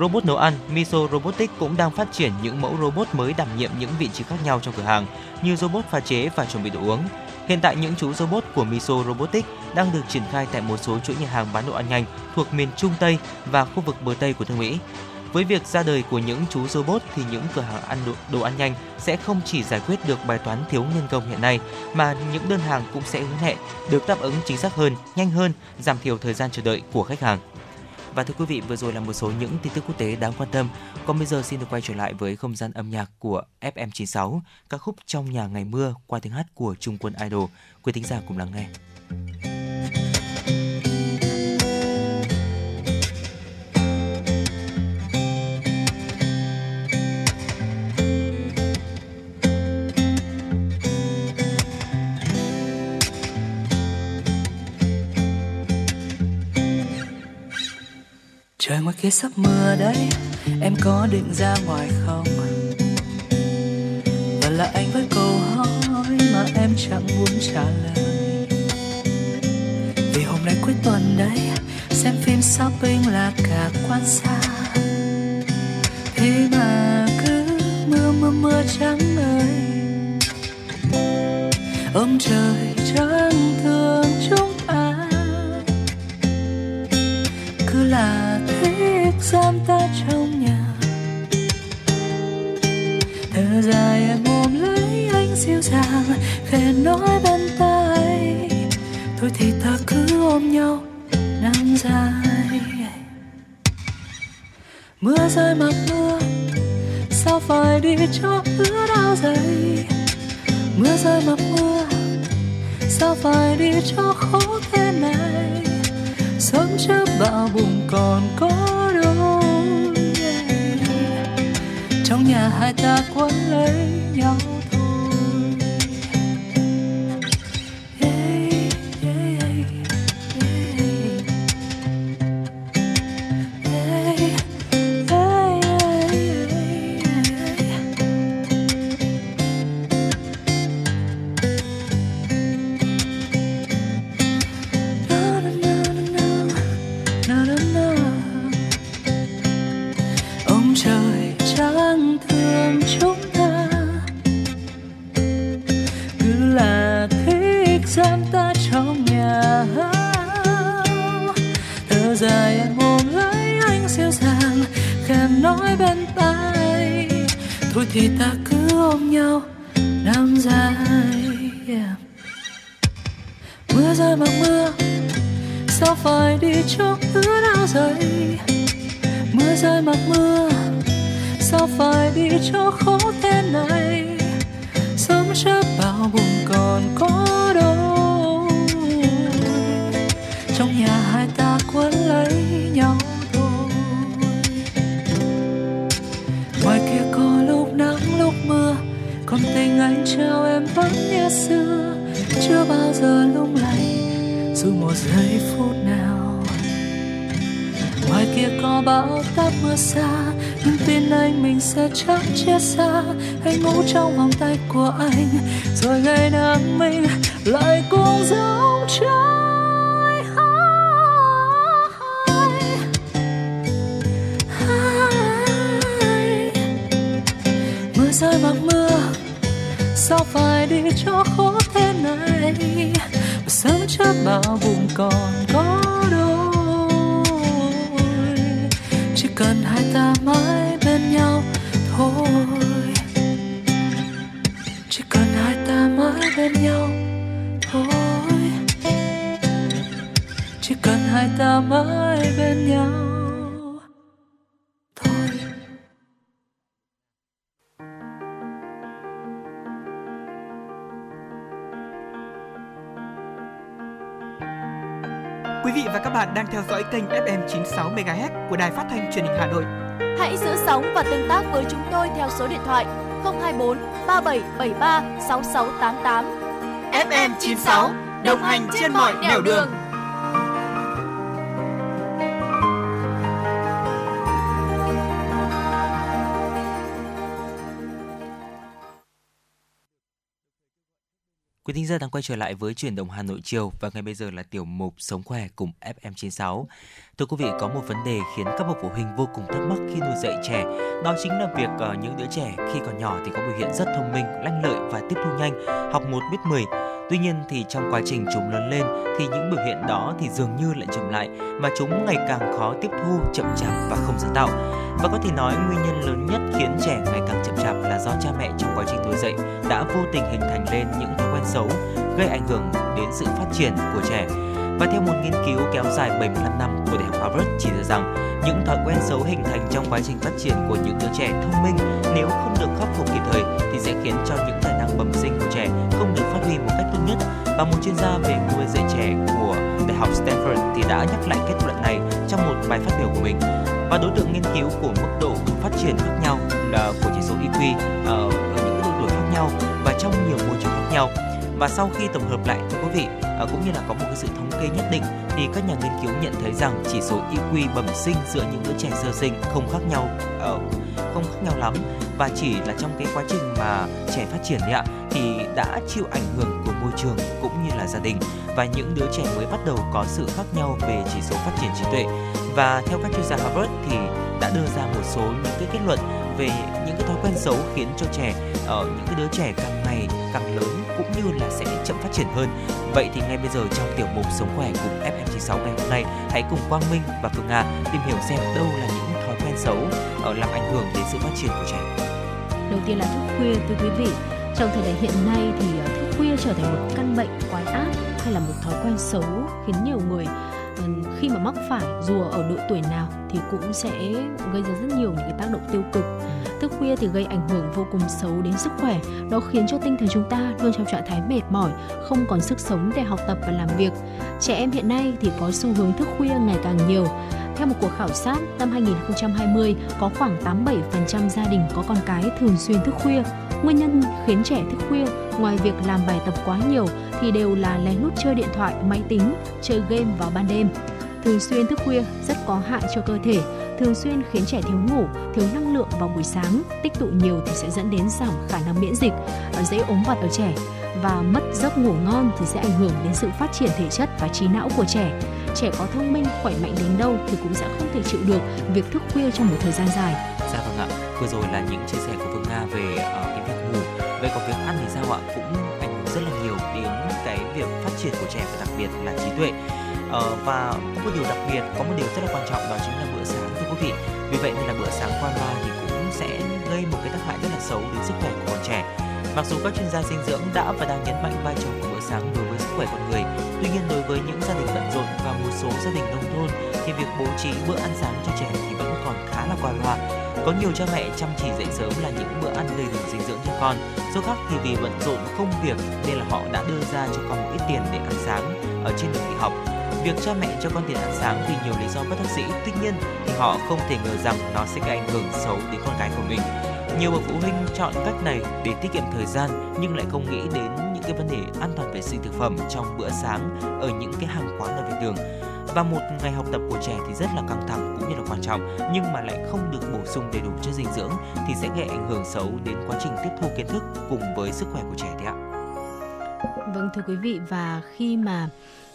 robot nấu ăn, Miso Robotics cũng đang phát triển những mẫu robot mới đảm nhiệm những vị trí khác nhau trong cửa hàng, như robot pha chế và chuẩn bị đồ uống. Hiện tại những chú robot của Miso Robotics đang được triển khai tại một số chuỗi nhà hàng bán đồ ăn nhanh thuộc miền Trung Tây và khu vực bờ Tây của nước Mỹ. Với việc ra đời của những chú robot thì những cửa hàng ăn đồ, đồ ăn nhanh sẽ không chỉ giải quyết được bài toán thiếu nhân công hiện nay mà những đơn hàng cũng sẽ hứa hẹn được đáp ứng chính xác hơn, nhanh hơn, giảm thiểu thời gian chờ đợi của khách hàng. Và thưa quý vị, vừa rồi là một số những tin tức quốc tế đáng quan tâm. Còn bây giờ xin được quay trở lại với không gian âm nhạc của FM96, ca khúc Trong nhà ngày mưa qua tiếng hát của Trung Quân Idol. Quý thính giả cùng lắng nghe. Trời ngoài kia sắp mưa đấy, Em có định ra ngoài không? Và là anh với câu hỏi Mà em chẳng muốn trả lời. Vì hôm nay cuối tuần đấy, Xem phim shopping là cả quan xa. Thế mà cứ mưa mưa mưa trắng ơi Ông trời chẳng thương chúng ta. Cứ là giam ta trong nhà. Thở dài em ôm lấy anh dịu dàng, khẽ nói bên tai. Thôi thì ta cứ ôm nhau nắng dài. Mưa rơi mặc mưa, sao phải đi cho ướt áo dày? Mưa rơi mặc mưa, sao phải đi cho khó thế này? Sớm trước bão bùng còn có đâu yeah. trong nhà hai ta quấn lấy nhau kia có bão táp mưa xa, nhưng tin anh mình sẽ chẳng chia xa. Hãy ngủ trong vòng tay của anh, rồi ngày nắng mình lại cùng dấu trái. Hai mưa rơi mặc mưa, sao phải đi cho khó thế này? Mà sớm chớp bao vùng còn có ta mãi bên nhau thôi. Chỉ cần hai ta mãi bên nhau thôi. Chỉ cần hai ta mãi bên nhau Quý vị và các bạn đang theo dõi kênh FM 96 MHz của Đài Phát thanh Truyền hình Hà Nội. Hãy giữ sóng và tương tác với chúng tôi theo số điện thoại 024 3773 6688. FM 96 đồng hành trên mọi nẻo đường. Quý thính giả đang quay trở lại với chuyển động Hà Nội chiều và ngay bây giờ là tiểu mục Sống khỏe cùng FM96. Thưa quý vị, có một vấn đề khiến các bậc phụ huynh vô cùng thắc mắc khi nuôi dạy trẻ, đó chính là việc uh, những đứa trẻ khi còn nhỏ thì có biểu hiện rất thông minh, lanh lợi và tiếp thu nhanh, học một biết 10. Tuy nhiên thì trong quá trình chúng lớn lên thì những biểu hiện đó thì dường như lại chậm lại mà chúng ngày càng khó tiếp thu, chậm chạp và không sáng tạo. Và có thể nói nguyên nhân lớn nhất khiến trẻ ngày càng chậm chạp là do cha mẹ trong quá trình nuôi dạy đã vô tình hình thành lên những thói quen xấu gây ảnh hưởng đến sự phát triển của trẻ. Và theo một nghiên cứu kéo dài 75 năm của Đại học Harvard chỉ ra rằng những thói quen xấu hình thành trong quá trình phát triển của những đứa trẻ thông minh nếu không được khắc phục kịp thời thì sẽ khiến cho những tài năng bẩm sinh của trẻ không được phát huy một cách tốt nhất. Và một chuyên gia về nuôi dạy trẻ của Đại học Stanford thì đã nhắc lại kết luận này trong một bài phát biểu của mình. Và đối tượng nghiên cứu của mức độ phát triển khác nhau là của chỉ số IQ ở, ờ, ở những độ tuổi khác nhau và trong nhiều môi trường khác nhau và sau khi tổng hợp lại thưa quý vị à, cũng như là có một cái sự thống kê nhất định thì các nhà nghiên cứu nhận thấy rằng chỉ số IQ bẩm sinh giữa những đứa trẻ sơ sinh không khác nhau ở không khác nhau lắm. Và chỉ là trong cái quá trình mà trẻ phát triển đấy ạ thì đã chịu ảnh hưởng của môi trường cũng như là gia đình. Và những đứa trẻ mới bắt đầu có sự khác nhau về chỉ số phát triển trí tuệ. Và theo các chuyên gia Harvard thì đã đưa ra một số những cái kết luận về những cái thói quen xấu khiến cho trẻ ở những cái đứa trẻ càng ngày càng lớn cũng như là sẽ chậm phát triển hơn. Vậy thì ngay bây giờ trong tiểu mục sống khỏe cùng FM96 ngày hôm nay, hãy cùng Quang Minh và Phương Nga tìm hiểu xem đâu là những thói quen xấu ở làm ảnh hưởng đến sự phát triển của trẻ. Đầu tiên là thức khuya thưa quý vị. Trong thời đại hiện nay thì ờ, thức khuya trở thành một căn bệnh quái ác hay là một thói quen xấu khiến nhiều người khi mà mắc phải, dù ở độ tuổi nào thì cũng sẽ gây ra rất nhiều những cái tác động tiêu cực. Thức khuya thì gây ảnh hưởng vô cùng xấu đến sức khỏe, nó khiến cho tinh thần chúng ta luôn trong trạng thái mệt mỏi, không còn sức sống để học tập và làm việc. Trẻ em hiện nay thì có xu hướng thức khuya ngày càng nhiều. Theo một cuộc khảo sát, năm 2020 có khoảng 87% gia đình có con cái thường xuyên thức khuya. Nguyên nhân khiến trẻ thức khuya, ngoài việc làm bài tập quá nhiều thì đều là lén lút chơi điện thoại, máy tính, chơi game vào ban đêm thường xuyên thức khuya rất có hại cho cơ thể thường xuyên khiến trẻ thiếu ngủ, thiếu năng lượng vào buổi sáng, tích tụ nhiều thì sẽ dẫn đến giảm khả năng miễn dịch, ờ, dễ ốm vặt ở trẻ và mất giấc ngủ ngon thì sẽ ảnh hưởng đến sự phát triển thể chất và trí não của trẻ. Trẻ có thông minh, khỏe mạnh đến đâu thì cũng sẽ không thể chịu được việc thức khuya trong một thời gian dài. Dạ vâng ạ, vừa rồi là những chia sẻ của Phương Nga về uh, cái việc ngủ, vậy còn việc ăn thì sao ạ? Cũng ảnh hưởng rất là nhiều đến cái việc phát triển của trẻ và đặc biệt là trí tuệ. Ờ, và có một điều đặc biệt, có một điều rất là quan trọng đó chính là bữa sáng thưa quý vị. Vì vậy nên là bữa sáng qua loa thì cũng sẽ gây một cái tác hại rất là xấu đến sức khỏe của con trẻ. Mặc dù các chuyên gia dinh dưỡng đã và đang nhấn mạnh vai trò của bữa sáng đối với sức khỏe con người, tuy nhiên đối với những gia đình bận rộn và một số gia đình nông thôn thì việc bố trí bữa ăn sáng cho trẻ thì vẫn còn khá là qua loa. Có nhiều cha mẹ chăm chỉ dậy sớm là những bữa ăn đầy đủ dinh dưỡng cho con. Số khác thì vì bận rộn công việc nên là họ đã đưa ra cho con một ít tiền để ăn sáng ở trên đường đi học. Việc cha mẹ cho con tiền ăn sáng vì nhiều lý do bất đắc dĩ, tuy nhiên thì họ không thể ngờ rằng nó sẽ gây ảnh hưởng xấu đến con cái của mình. Nhiều bậc phụ huynh chọn cách này để tiết kiệm thời gian nhưng lại không nghĩ đến những cái vấn đề an toàn vệ sinh thực phẩm trong bữa sáng ở những cái hàng quán ở ven đường. Và một ngày học tập của trẻ thì rất là căng thẳng cũng như là quan trọng nhưng mà lại không được bổ sung đầy đủ chất dinh dưỡng thì sẽ gây ảnh hưởng xấu đến quá trình tiếp thu kiến thức cùng với sức khỏe của trẻ đấy ạ. Vâng thưa quý vị và khi mà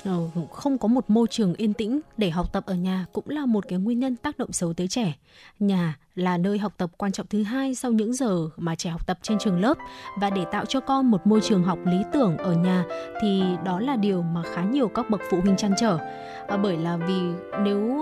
Ờ, không có một môi trường yên tĩnh để học tập ở nhà cũng là một cái nguyên nhân tác động xấu tới trẻ. Nhà là nơi học tập quan trọng thứ hai sau những giờ mà trẻ học tập trên trường lớp và để tạo cho con một môi trường học lý tưởng ở nhà thì đó là điều mà khá nhiều các bậc phụ huynh chăn trở. À, bởi là vì nếu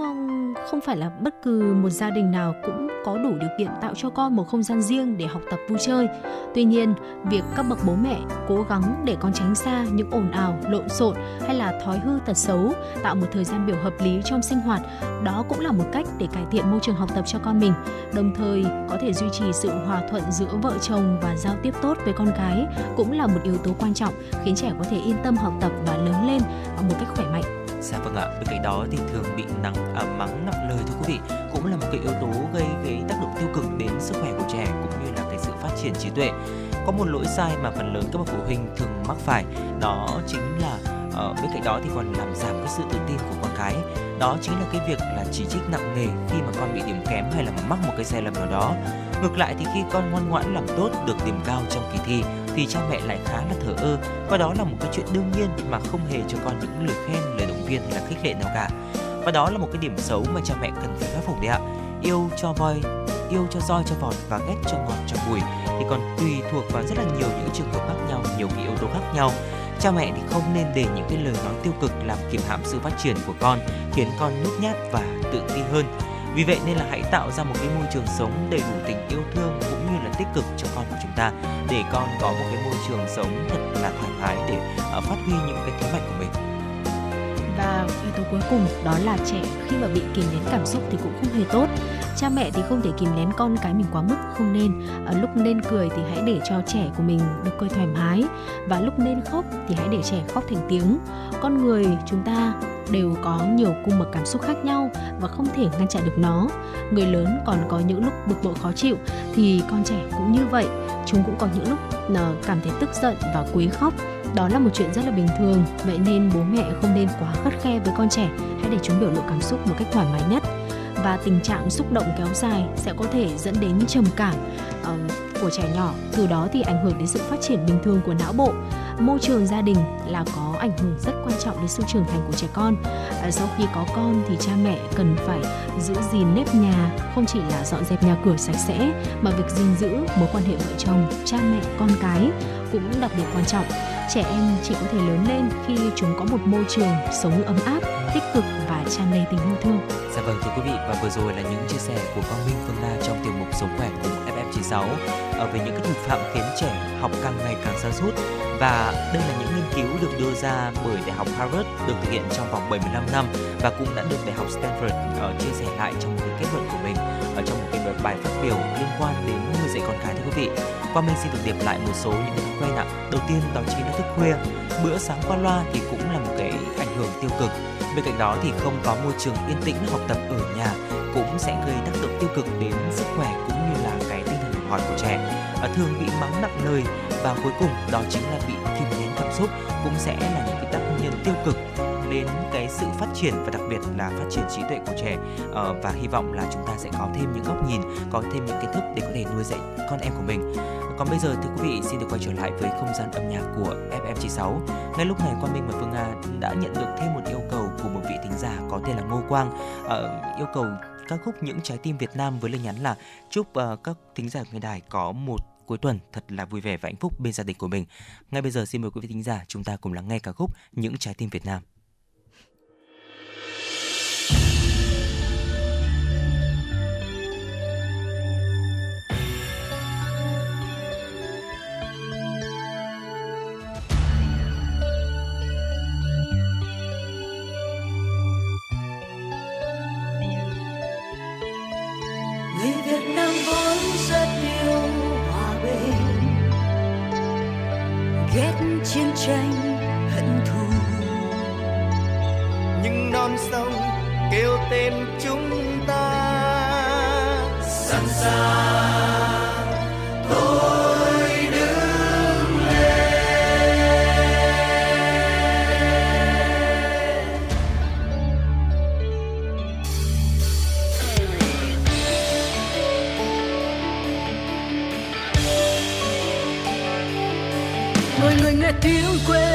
không phải là bất cứ một gia đình nào cũng có đủ điều kiện tạo cho con một không gian riêng để học tập vui chơi. Tuy nhiên, việc các bậc bố mẹ cố gắng để con tránh xa những ồn ào, lộn xộn hay là thói hư tật xấu, tạo một thời gian biểu hợp lý trong sinh hoạt, đó cũng là một cách để cải thiện môi trường học tập cho con mình, đồng thời có thể duy trì sự hòa thuận giữa vợ chồng và giao tiếp tốt với con cái cũng là một yếu tố quan trọng khiến trẻ có thể yên tâm học tập và lớn lên một cách khỏe mạnh. Dạ vâng ạ, bên cạnh đó thì thường bị nắng à, mắng nặng lời thưa quý vị cũng là một cái yếu tố gây gây tác động tiêu cực đến sức khỏe của trẻ cũng như là cái sự phát triển trí tuệ. Có một lỗi sai mà phần lớn các bậc phụ huynh thường mắc phải, đó chính là ở bên cạnh đó thì còn làm giảm cái sự tự tin của con cái đó chính là cái việc là chỉ trích nặng nề khi mà con bị điểm kém hay là mắc một cái sai lầm nào đó. Ngược lại thì khi con ngoan ngoãn làm tốt, được điểm cao trong kỳ thi thì cha mẹ lại khá là thờ ơ. Và đó là một cái chuyện đương nhiên mà không hề cho con những lời khen, lời động viên hay là khích lệ nào cả. Và đó là một cái điểm xấu mà cha mẹ cần phải khắc phục đấy ạ. Yêu cho voi, yêu cho roi, cho vọt và ghét cho ngọt, cho bùi thì còn tùy thuộc vào rất là nhiều những trường hợp khác nhau, nhiều cái yếu tố khác nhau cha mẹ thì không nên để những cái lời nói tiêu cực làm kiềm hãm sự phát triển của con, khiến con nhút nhát và tự ti hơn. Vì vậy nên là hãy tạo ra một cái môi trường sống đầy đủ tình yêu thương cũng như là tích cực cho con của chúng ta, để con có một cái môi trường sống thật là thoải mái để ờ, phát huy những cái thế mạnh của mình và yếu tố cuối cùng đó là trẻ khi mà bị kìm nén cảm xúc thì cũng không hề tốt. Cha mẹ thì không thể kìm nén con cái mình quá mức không nên. À, lúc nên cười thì hãy để cho trẻ của mình được cười thoải mái. Và lúc nên khóc thì hãy để trẻ khóc thành tiếng. Con người chúng ta đều có nhiều cung bậc cảm xúc khác nhau và không thể ngăn chặn được nó. Người lớn còn có những lúc bực bội khó chịu thì con trẻ cũng như vậy. Chúng cũng có những lúc ờ, cảm thấy tức giận và quấy khóc đó là một chuyện rất là bình thường vậy nên bố mẹ không nên quá khắt khe với con trẻ. Hãy để chúng biểu lộ cảm xúc một cách thoải mái nhất. Và tình trạng xúc động kéo dài sẽ có thể dẫn đến trầm cảm uh, của trẻ nhỏ. Từ đó thì ảnh hưởng đến sự phát triển bình thường của não bộ. Môi trường gia đình là có ảnh hưởng rất quan trọng đến sự trưởng thành của trẻ con. À, sau khi có con thì cha mẹ cần phải giữ gìn nếp nhà không chỉ là dọn dẹp nhà cửa sạch sẽ mà việc gìn giữ mối quan hệ vợ chồng cha mẹ con cái cũng đặc biệt quan trọng trẻ em chỉ có thể lớn lên khi chúng có một môi trường sống ấm áp, tích cực và tràn đầy tình yêu thương. Dạ vâng thưa quý vị, và vừa rồi là những chia sẻ của Quang Minh, Phương Nga trong tiểu mục Sống khỏe cùng FM96 ở ờ, về những cái thủ phạm khiến trẻ học càng ngày càng xa sút và đây là những nghiên cứu được đưa ra bởi Đại học Harvard được thực hiện trong vòng 75 năm và cũng đã được Đại học Stanford uh, chia sẻ lại trong cái kết luận của mình ở trong một cái bài phát biểu liên quan đến nuôi dạy con cái thưa quý vị. Qua mình xin được điểm lại một số những thói quen ạ. Đầu tiên đó chính là thức khuya. Bữa sáng qua loa thì cũng là một cái ảnh hưởng tiêu cực. Bên cạnh đó thì không có môi trường yên tĩnh học tập ở nhà cũng sẽ gây tác động tiêu cực đến sức khỏe cũng như là cái tinh thần học hỏi của trẻ. À, thường bị mắng nặng lời và cuối cùng đó chính là bị kìm nén cảm xúc cũng sẽ là những cái tác nhân tiêu cực đến cái sự phát triển và đặc biệt là phát triển trí tuệ của trẻ. Ờ, và hy vọng là chúng ta sẽ có thêm những góc nhìn có thêm những kiến thức để có thể nuôi dạy con em của mình. Còn bây giờ thưa quý vị xin được quay trở lại với không gian âm nhạc của FM96 ngay lúc này Quang Minh và Phương Nga đã nhận được thêm một yêu cầu của một vị thính giả có tên là Ngô Quang. Ờ, yêu cầu ca khúc những trái tim Việt Nam với lời nhắn là chúc uh, các thính giả người đài có một cuối tuần thật là vui vẻ và hạnh phúc bên gia đình của mình. Ngay bây giờ xin mời quý vị thính giả chúng ta cùng lắng nghe ca khúc Những trái tim Việt Nam. Chiến tranh hận thù. Nhưng non sông kêu tên chúng ta. Sẵn sàng mọi người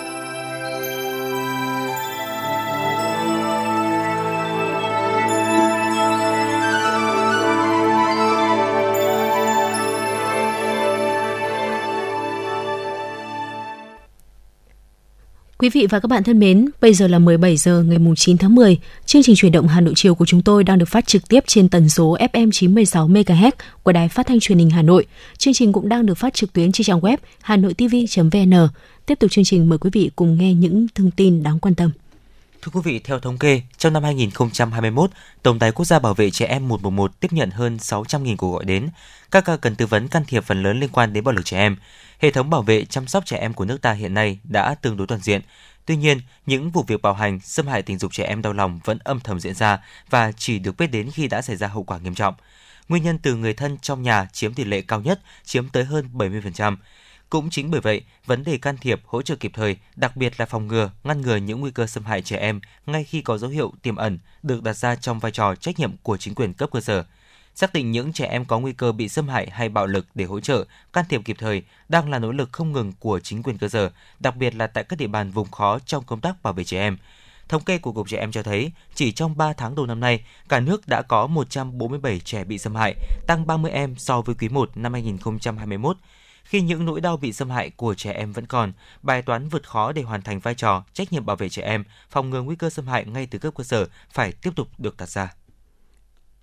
Quý vị và các bạn thân mến, bây giờ là 17 giờ ngày 9 tháng 10. Chương trình chuyển động Hà Nội chiều của chúng tôi đang được phát trực tiếp trên tần số FM 96 MHz của Đài Phát thanh Truyền hình Hà Nội. Chương trình cũng đang được phát trực tuyến trên trang web hanoitv.vn. Tiếp tục chương trình mời quý vị cùng nghe những thông tin đáng quan tâm. Thưa quý vị, theo thống kê, trong năm 2021, Tổng đài Quốc gia Bảo vệ trẻ em 111 tiếp nhận hơn 600.000 cuộc gọi đến. Các ca cần tư vấn can thiệp phần lớn liên quan đến bạo lực trẻ em. Hệ thống bảo vệ chăm sóc trẻ em của nước ta hiện nay đã tương đối toàn diện. Tuy nhiên, những vụ việc bạo hành, xâm hại tình dục trẻ em đau lòng vẫn âm thầm diễn ra và chỉ được biết đến khi đã xảy ra hậu quả nghiêm trọng. Nguyên nhân từ người thân trong nhà chiếm tỷ lệ cao nhất, chiếm tới hơn 70%. Cũng chính bởi vậy, vấn đề can thiệp, hỗ trợ kịp thời, đặc biệt là phòng ngừa, ngăn ngừa những nguy cơ xâm hại trẻ em ngay khi có dấu hiệu tiềm ẩn được đặt ra trong vai trò trách nhiệm của chính quyền cấp cơ sở. Xác định những trẻ em có nguy cơ bị xâm hại hay bạo lực để hỗ trợ, can thiệp kịp thời đang là nỗ lực không ngừng của chính quyền cơ sở, đặc biệt là tại các địa bàn vùng khó trong công tác bảo vệ trẻ em. Thống kê của Cục Trẻ Em cho thấy, chỉ trong 3 tháng đầu năm nay, cả nước đã có 147 trẻ bị xâm hại, tăng 30 em so với quý 1 năm 2021. Khi những nỗi đau bị xâm hại của trẻ em vẫn còn, bài toán vượt khó để hoàn thành vai trò trách nhiệm bảo vệ trẻ em, phòng ngừa nguy cơ xâm hại ngay từ cấp cơ sở phải tiếp tục được đặt ra.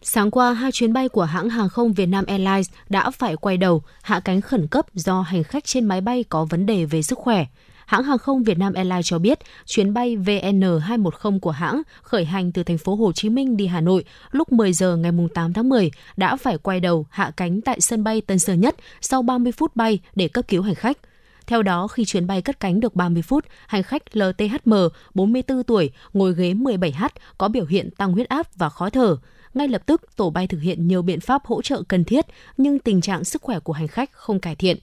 Sáng qua, hai chuyến bay của hãng hàng không Vietnam Airlines đã phải quay đầu, hạ cánh khẩn cấp do hành khách trên máy bay có vấn đề về sức khỏe. Hãng hàng không Vietnam Airlines cho biết, chuyến bay VN210 của hãng khởi hành từ thành phố Hồ Chí Minh đi Hà Nội lúc 10 giờ ngày 8 tháng 10 đã phải quay đầu hạ cánh tại sân bay Tân Sơn Nhất sau 30 phút bay để cấp cứu hành khách. Theo đó, khi chuyến bay cất cánh được 30 phút, hành khách LTHM, 44 tuổi, ngồi ghế 17H, có biểu hiện tăng huyết áp và khó thở. Ngay lập tức, tổ bay thực hiện nhiều biện pháp hỗ trợ cần thiết, nhưng tình trạng sức khỏe của hành khách không cải thiện.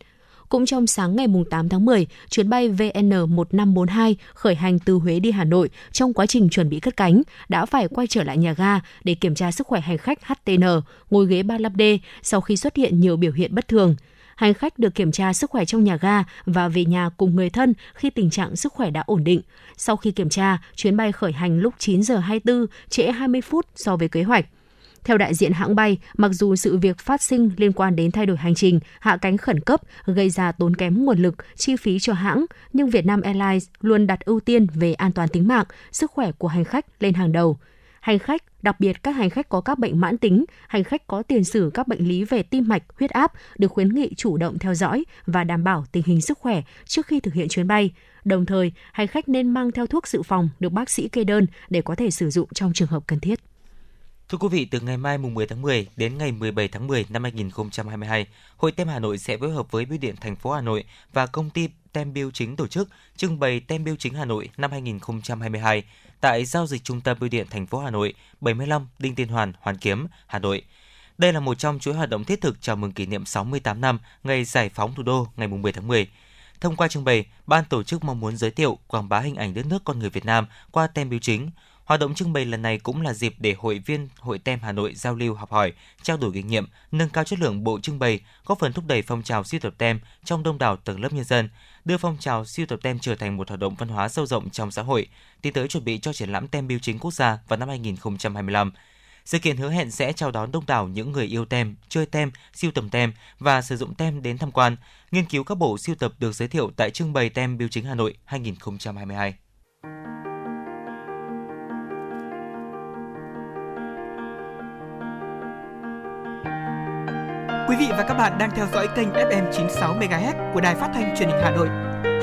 Cũng trong sáng ngày 8 tháng 10, chuyến bay VN1542 khởi hành từ Huế đi Hà Nội trong quá trình chuẩn bị cất cánh đã phải quay trở lại nhà ga để kiểm tra sức khỏe hành khách HTN, ngồi ghế 35D sau khi xuất hiện nhiều biểu hiện bất thường hành khách được kiểm tra sức khỏe trong nhà ga và về nhà cùng người thân khi tình trạng sức khỏe đã ổn định. Sau khi kiểm tra, chuyến bay khởi hành lúc 9 giờ 24, trễ 20 phút so với kế hoạch. Theo đại diện hãng bay, mặc dù sự việc phát sinh liên quan đến thay đổi hành trình, hạ cánh khẩn cấp gây ra tốn kém nguồn lực, chi phí cho hãng, nhưng Vietnam Airlines luôn đặt ưu tiên về an toàn tính mạng, sức khỏe của hành khách lên hàng đầu. Hành khách, đặc biệt các hành khách có các bệnh mãn tính, hành khách có tiền sử các bệnh lý về tim mạch, huyết áp được khuyến nghị chủ động theo dõi và đảm bảo tình hình sức khỏe trước khi thực hiện chuyến bay. Đồng thời, hành khách nên mang theo thuốc dự phòng được bác sĩ kê đơn để có thể sử dụng trong trường hợp cần thiết. Thưa quý vị, từ ngày mai mùng 10 tháng 10 đến ngày 17 tháng 10 năm 2022, Hội Tem Hà Nội sẽ phối hợp với Bưu điện thành phố Hà Nội và công ty Tem Biêu chính tổ chức trưng bày Tem Biêu chính Hà Nội năm 2022 tại giao dịch trung tâm Bưu điện thành phố Hà Nội 75 Đinh Tiên Hoàn, Hoàn Kiếm, Hà Nội. Đây là một trong chuỗi hoạt động thiết thực chào mừng kỷ niệm 68 năm ngày giải phóng thủ đô ngày 10 tháng 10. Thông qua trưng bày, ban tổ chức mong muốn giới thiệu, quảng bá hình ảnh đất nước con người Việt Nam qua tem biêu chính, Hoạt động trưng bày lần này cũng là dịp để hội viên Hội Tem Hà Nội giao lưu học hỏi, trao đổi kinh nghiệm, nâng cao chất lượng bộ trưng bày, góp phần thúc đẩy phong trào sưu tập tem trong đông đảo tầng lớp nhân dân, đưa phong trào sưu tập tem trở thành một hoạt động văn hóa sâu rộng trong xã hội, tiến tới chuẩn bị cho triển lãm tem biêu chính quốc gia vào năm 2025. Sự kiện hứa hẹn sẽ chào đón đông đảo những người yêu tem, chơi tem, siêu tầm tem và sử dụng tem đến tham quan, nghiên cứu các bộ siêu tập được giới thiệu tại trưng bày tem biêu chính Hà Nội 2022. Quý vị và các bạn đang theo dõi kênh FM 96 MHz của đài phát thanh truyền hình Hà Nội.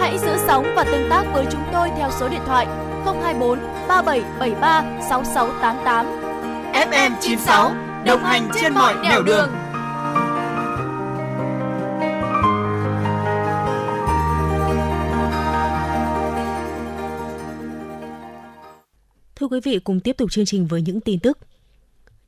Hãy giữ sóng và tương tác với chúng tôi theo số điện thoại 024 3773 6688. FM 96 đồng hành trên mọi nẻo đường. Thưa quý vị, cùng tiếp tục chương trình với những tin tức.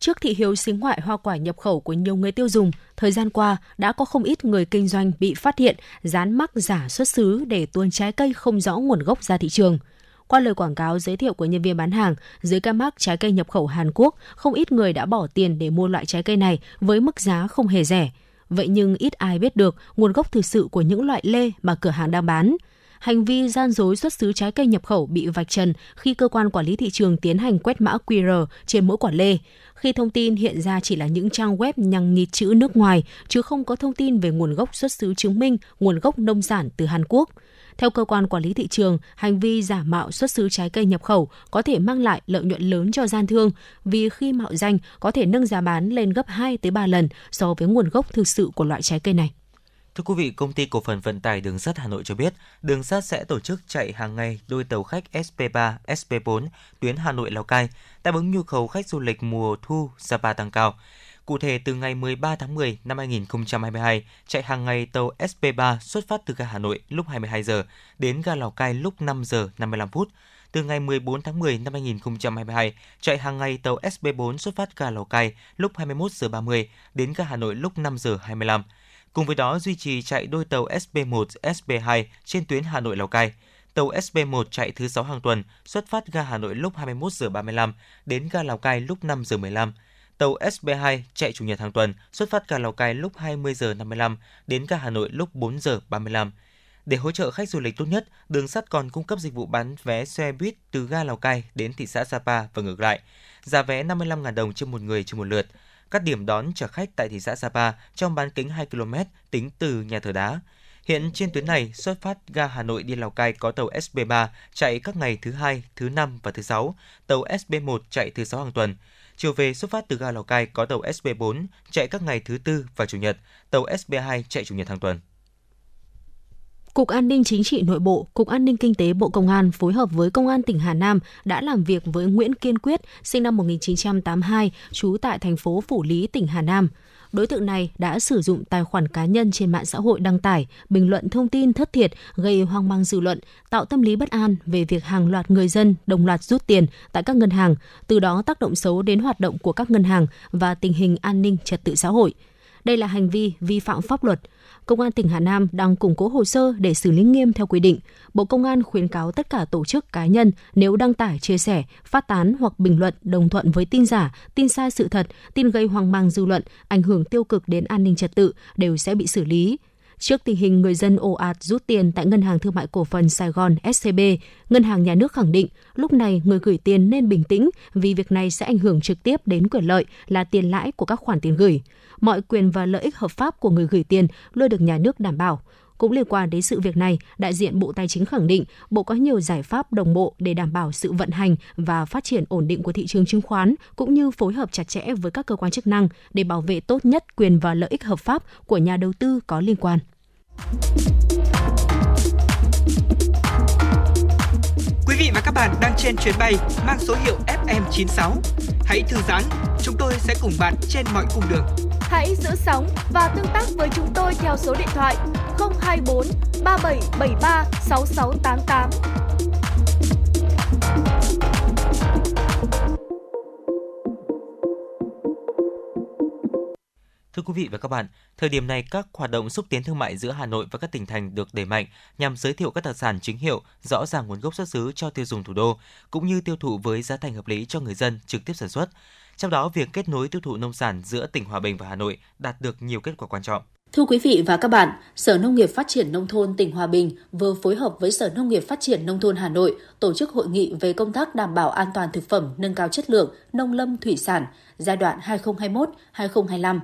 Trước thị hiếu xính ngoại hoa quả nhập khẩu của nhiều người tiêu dùng, thời gian qua đã có không ít người kinh doanh bị phát hiện dán mắc giả xuất xứ để tuôn trái cây không rõ nguồn gốc ra thị trường. Qua lời quảng cáo giới thiệu của nhân viên bán hàng, dưới ca mắc trái cây nhập khẩu Hàn Quốc, không ít người đã bỏ tiền để mua loại trái cây này với mức giá không hề rẻ. vậy nhưng ít ai biết được nguồn gốc thực sự của những loại lê mà cửa hàng đang bán. Hành vi gian dối xuất xứ trái cây nhập khẩu bị vạch trần khi cơ quan quản lý thị trường tiến hành quét mã QR trên mỗi quả lê. Khi thông tin hiện ra chỉ là những trang web nhằng nhịt chữ nước ngoài, chứ không có thông tin về nguồn gốc xuất xứ chứng minh nguồn gốc nông sản từ Hàn Quốc. Theo cơ quan quản lý thị trường, hành vi giả mạo xuất xứ trái cây nhập khẩu có thể mang lại lợi nhuận lớn cho gian thương vì khi mạo danh có thể nâng giá bán lên gấp 2 tới 3 lần so với nguồn gốc thực sự của loại trái cây này. Thưa quý vị, công ty cổ phần vận tải đường sắt Hà Nội cho biết, đường sắt sẽ tổ chức chạy hàng ngày đôi tàu khách SP3, SP4 tuyến Hà Nội Lào Cai, đáp ứng nhu cầu khách du lịch mùa thu Sapa tăng cao. Cụ thể, từ ngày 13 tháng 10 năm 2022, chạy hàng ngày tàu SP3 xuất phát từ ga Hà Nội lúc 22 giờ đến ga Lào Cai lúc 5 giờ 55 phút. Từ ngày 14 tháng 10 năm 2022, chạy hàng ngày tàu SP4 xuất phát ga Lào Cai lúc 21 giờ 30 đến ga Hà Nội lúc 5 giờ 25. Cùng với đó duy trì chạy đôi tàu SB1, SB2 trên tuyến Hà Nội Lào Cai. Tàu SB1 chạy thứ 6 hàng tuần, xuất phát ga Hà Nội lúc 21 giờ 35 đến ga Lào Cai lúc 5 giờ 15. Tàu SB2 chạy chủ nhật hàng tuần, xuất phát ga Lào Cai lúc 20 giờ 55 đến ga Hà Nội lúc 4 giờ 35. Để hỗ trợ khách du lịch tốt nhất, đường sắt còn cung cấp dịch vụ bán vé xe buýt từ ga Lào Cai đến thị xã Sapa và ngược lại. Giá vé 55.000 đồng trên một người trên một lượt. Các điểm đón trả khách tại thị xã Sapa trong bán kính 2 km tính từ nhà thờ đá. Hiện trên tuyến này, xuất phát ga Hà Nội đi Lào Cai có tàu SB3 chạy các ngày thứ hai, thứ năm và thứ sáu, tàu SB1 chạy thứ sáu hàng tuần. Chiều về xuất phát từ ga Lào Cai có tàu SB4 chạy các ngày thứ tư và chủ nhật, tàu SB2 chạy chủ nhật hàng tuần. Cục An ninh Chính trị Nội bộ, Cục An ninh Kinh tế Bộ Công an phối hợp với Công an tỉnh Hà Nam đã làm việc với Nguyễn Kiên Quyết, sinh năm 1982, trú tại thành phố Phủ Lý, tỉnh Hà Nam. Đối tượng này đã sử dụng tài khoản cá nhân trên mạng xã hội đăng tải, bình luận thông tin thất thiệt, gây hoang mang dư luận, tạo tâm lý bất an về việc hàng loạt người dân đồng loạt rút tiền tại các ngân hàng, từ đó tác động xấu đến hoạt động của các ngân hàng và tình hình an ninh trật tự xã hội. Đây là hành vi vi phạm pháp luật, Công an tỉnh Hà Nam đang củng cố hồ sơ để xử lý nghiêm theo quy định. Bộ Công an khuyến cáo tất cả tổ chức cá nhân nếu đăng tải, chia sẻ, phát tán hoặc bình luận đồng thuận với tin giả, tin sai sự thật, tin gây hoang mang dư luận, ảnh hưởng tiêu cực đến an ninh trật tự đều sẽ bị xử lý. Trước tình hình người dân ồ ạt rút tiền tại Ngân hàng Thương mại Cổ phần Sài Gòn SCB, Ngân hàng Nhà nước khẳng định lúc này người gửi tiền nên bình tĩnh vì việc này sẽ ảnh hưởng trực tiếp đến quyền lợi là tiền lãi của các khoản tiền gửi. Mọi quyền và lợi ích hợp pháp của người gửi tiền luôn được nhà nước đảm bảo. Cũng liên quan đến sự việc này, đại diện Bộ Tài chính khẳng định Bộ có nhiều giải pháp đồng bộ để đảm bảo sự vận hành và phát triển ổn định của thị trường chứng khoán, cũng như phối hợp chặt chẽ với các cơ quan chức năng để bảo vệ tốt nhất quyền và lợi ích hợp pháp của nhà đầu tư có liên quan. Quý vị và các bạn đang trên chuyến bay mang số hiệu FM96. Hãy thư giãn, chúng tôi sẽ cùng bạn trên mọi cung đường. Hãy giữ sóng và tương tác với chúng tôi theo số điện thoại 024 3773 6688. Thưa quý vị và các bạn, thời điểm này các hoạt động xúc tiến thương mại giữa Hà Nội và các tỉnh thành được đẩy mạnh nhằm giới thiệu các đặc sản chính hiệu, rõ ràng nguồn gốc xuất xứ cho tiêu dùng thủ đô, cũng như tiêu thụ với giá thành hợp lý cho người dân trực tiếp sản xuất. Trong đó, việc kết nối tiêu thụ nông sản giữa tỉnh Hòa Bình và Hà Nội đạt được nhiều kết quả quan trọng. Thưa quý vị và các bạn, Sở Nông nghiệp Phát triển Nông thôn tỉnh Hòa Bình vừa phối hợp với Sở Nông nghiệp Phát triển Nông thôn Hà Nội tổ chức hội nghị về công tác đảm bảo an toàn thực phẩm, nâng cao chất lượng, nông lâm thủy sản giai đoạn 2021-2025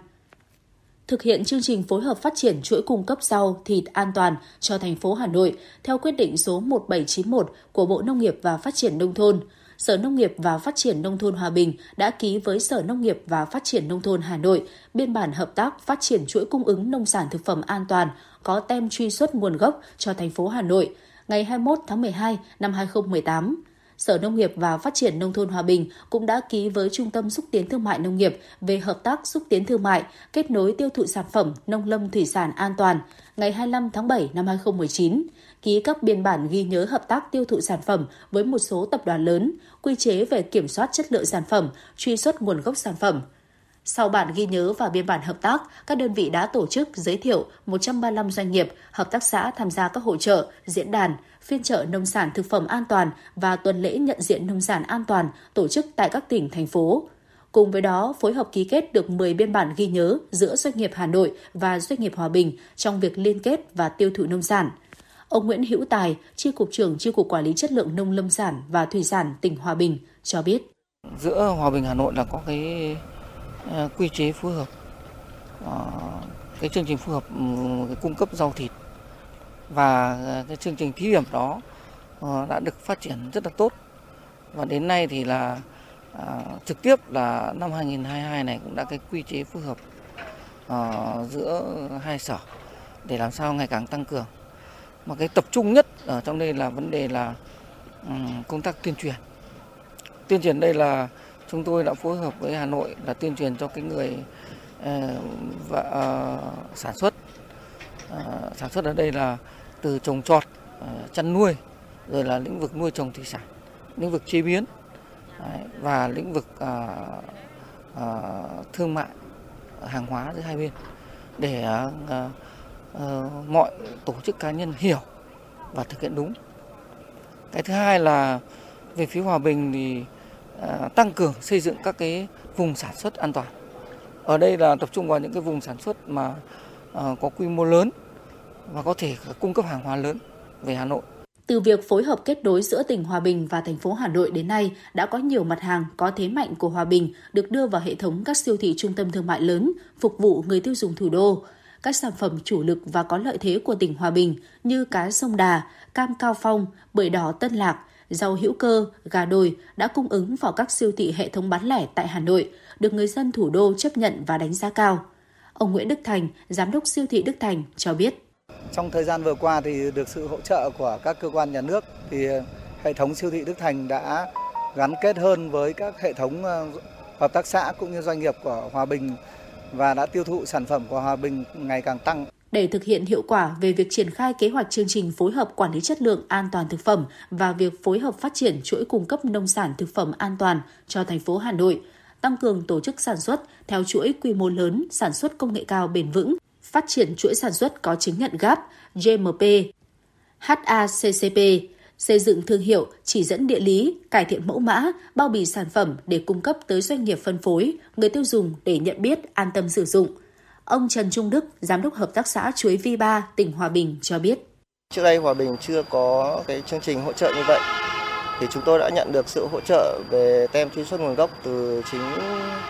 thực hiện chương trình phối hợp phát triển chuỗi cung cấp rau, thịt an toàn cho thành phố Hà Nội theo quyết định số 1791 của Bộ Nông nghiệp và Phát triển Nông thôn. Sở Nông nghiệp và Phát triển Nông thôn Hòa Bình đã ký với Sở Nông nghiệp và Phát triển Nông thôn Hà Nội biên bản hợp tác phát triển chuỗi cung ứng nông sản thực phẩm an toàn có tem truy xuất nguồn gốc cho thành phố Hà Nội ngày 21 tháng 12 năm 2018. Sở Nông nghiệp và Phát triển Nông thôn Hòa Bình cũng đã ký với Trung tâm Xúc tiến Thương mại Nông nghiệp về hợp tác xúc tiến thương mại, kết nối tiêu thụ sản phẩm nông lâm thủy sản an toàn ngày 25 tháng 7 năm 2019, ký các biên bản ghi nhớ hợp tác tiêu thụ sản phẩm với một số tập đoàn lớn, quy chế về kiểm soát chất lượng sản phẩm, truy xuất nguồn gốc sản phẩm, sau bản ghi nhớ và biên bản hợp tác, các đơn vị đã tổ chức giới thiệu 135 doanh nghiệp, hợp tác xã tham gia các hội trợ, diễn đàn, phiên chợ nông sản thực phẩm an toàn và tuần lễ nhận diện nông sản an toàn tổ chức tại các tỉnh, thành phố. Cùng với đó, phối hợp ký kết được 10 biên bản ghi nhớ giữa doanh nghiệp Hà Nội và doanh nghiệp Hòa Bình trong việc liên kết và tiêu thụ nông sản. Ông Nguyễn Hữu Tài, Chi cục trưởng Chi cục Quản lý chất lượng nông lâm sản và thủy sản tỉnh Hòa Bình cho biết. Giữa Hòa Bình Hà Nội là có cái ờ, quy chế phối hợp ờ, cái chương trình phối hợp ừ, cái cung cấp rau thịt. Và ờ, cái chương trình thí điểm đó đã được phát triển rất là tốt. Và đến nay thì là à, trực tiếp là năm 2022 này cũng đã cái quy chế phối hợp giữa hai sở để làm sao ngày càng tăng cường mà cái tập trung nhất ở trong đây là vấn đề là công tác tuyên truyền. Tuyên truyền đây là chúng tôi đã phối hợp với Hà Nội là tuyên truyền cho cái người ờ, và ờ, sản xuất. Ờ, sản xuất ở đây là từ trồng trọt chăn nuôi, rồi là lĩnh vực nuôi trồng thủy sản, lĩnh vực chế biến và lĩnh vực thương mại hàng hóa giữa hai bên. Để Ờ, mọi tổ chức cá nhân hiểu và thực hiện đúng. Cái thứ hai là về phía hòa bình thì à, tăng cường xây dựng các cái vùng sản xuất an toàn. Ở đây là tập trung vào những cái vùng sản xuất mà à, có quy mô lớn và có thể cung cấp hàng hóa lớn về Hà Nội. Từ việc phối hợp kết nối giữa tỉnh Hòa Bình và thành phố Hà Nội đến nay, đã có nhiều mặt hàng có thế mạnh của Hòa Bình được đưa vào hệ thống các siêu thị trung tâm thương mại lớn, phục vụ người tiêu dùng thủ đô. Các sản phẩm chủ lực và có lợi thế của tỉnh Hòa Bình như cá sông Đà, cam Cao Phong, bưởi đỏ Tân Lạc, rau hữu cơ, gà đồi đã cung ứng vào các siêu thị hệ thống bán lẻ tại Hà Nội, được người dân thủ đô chấp nhận và đánh giá cao. Ông Nguyễn Đức Thành, giám đốc siêu thị Đức Thành cho biết. Trong thời gian vừa qua thì được sự hỗ trợ của các cơ quan nhà nước thì hệ thống siêu thị Đức Thành đã gắn kết hơn với các hệ thống ờ, hợp tác xã cũng như doanh nghiệp của Hòa Bình và đã tiêu thụ sản phẩm của Hòa Bình ngày càng tăng. Để thực hiện hiệu quả về việc triển khai kế hoạch chương trình phối hợp quản lý chất lượng an toàn thực phẩm và việc phối hợp phát triển chuỗi cung cấp nông sản thực phẩm an toàn cho thành phố Hà Nội, tăng cường tổ chức sản xuất theo chuỗi quy mô lớn, sản xuất công nghệ cao bền vững, phát triển chuỗi sản xuất có chứng nhận GAP, GMP, HACCP, xây dựng thương hiệu, chỉ dẫn địa lý, cải thiện mẫu mã, bao bì sản phẩm để cung cấp tới doanh nghiệp phân phối, người tiêu dùng để nhận biết, an tâm sử dụng. Ông Trần Trung Đức, Giám đốc Hợp tác xã Chuối V3, tỉnh Hòa Bình cho biết. Trước đây Hòa Bình chưa có cái chương trình hỗ trợ như vậy thì chúng tôi đã nhận được sự hỗ trợ về tem truy xuất nguồn gốc từ chính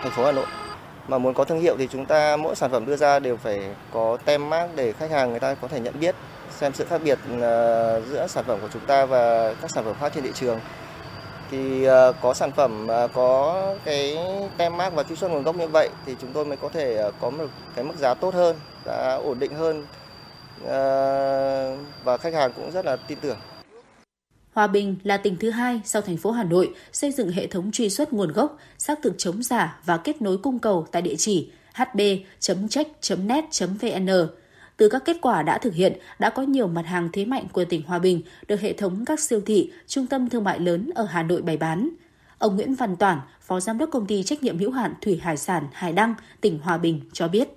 thành phố Hà Nội. Mà muốn có thương hiệu thì chúng ta mỗi sản phẩm đưa ra đều phải có tem mác để khách hàng người ta có thể nhận biết xem sự khác biệt ờ, giữa sản phẩm của chúng ta và các sản phẩm khác trên thị trường. Thì ờ, có sản phẩm ờ, có cái tem mát và truy xuất nguồn gốc như vậy thì chúng tôi mới có thể có một cái mức giá tốt hơn, giá ổn định hơn và khách hàng cũng rất là tin tưởng. Hòa Bình là tỉnh thứ hai sau thành phố Hà Nội xây dựng hệ thống truy xuất nguồn gốc, xác thực chống giả và kết nối cung cầu tại địa chỉ hb.check.net.vn. Từ các kết quả đã thực hiện, đã có nhiều mặt hàng thế mạnh của tỉnh Hòa Bình được hệ thống các siêu thị, trung tâm thương mại lớn ở Hà Nội bày bán. Ông Nguyễn Văn Toản, Phó Giám đốc Công ty Trách nhiệm hữu hạn Thủy Hải sản Hải Đăng, tỉnh Hòa Bình cho biết.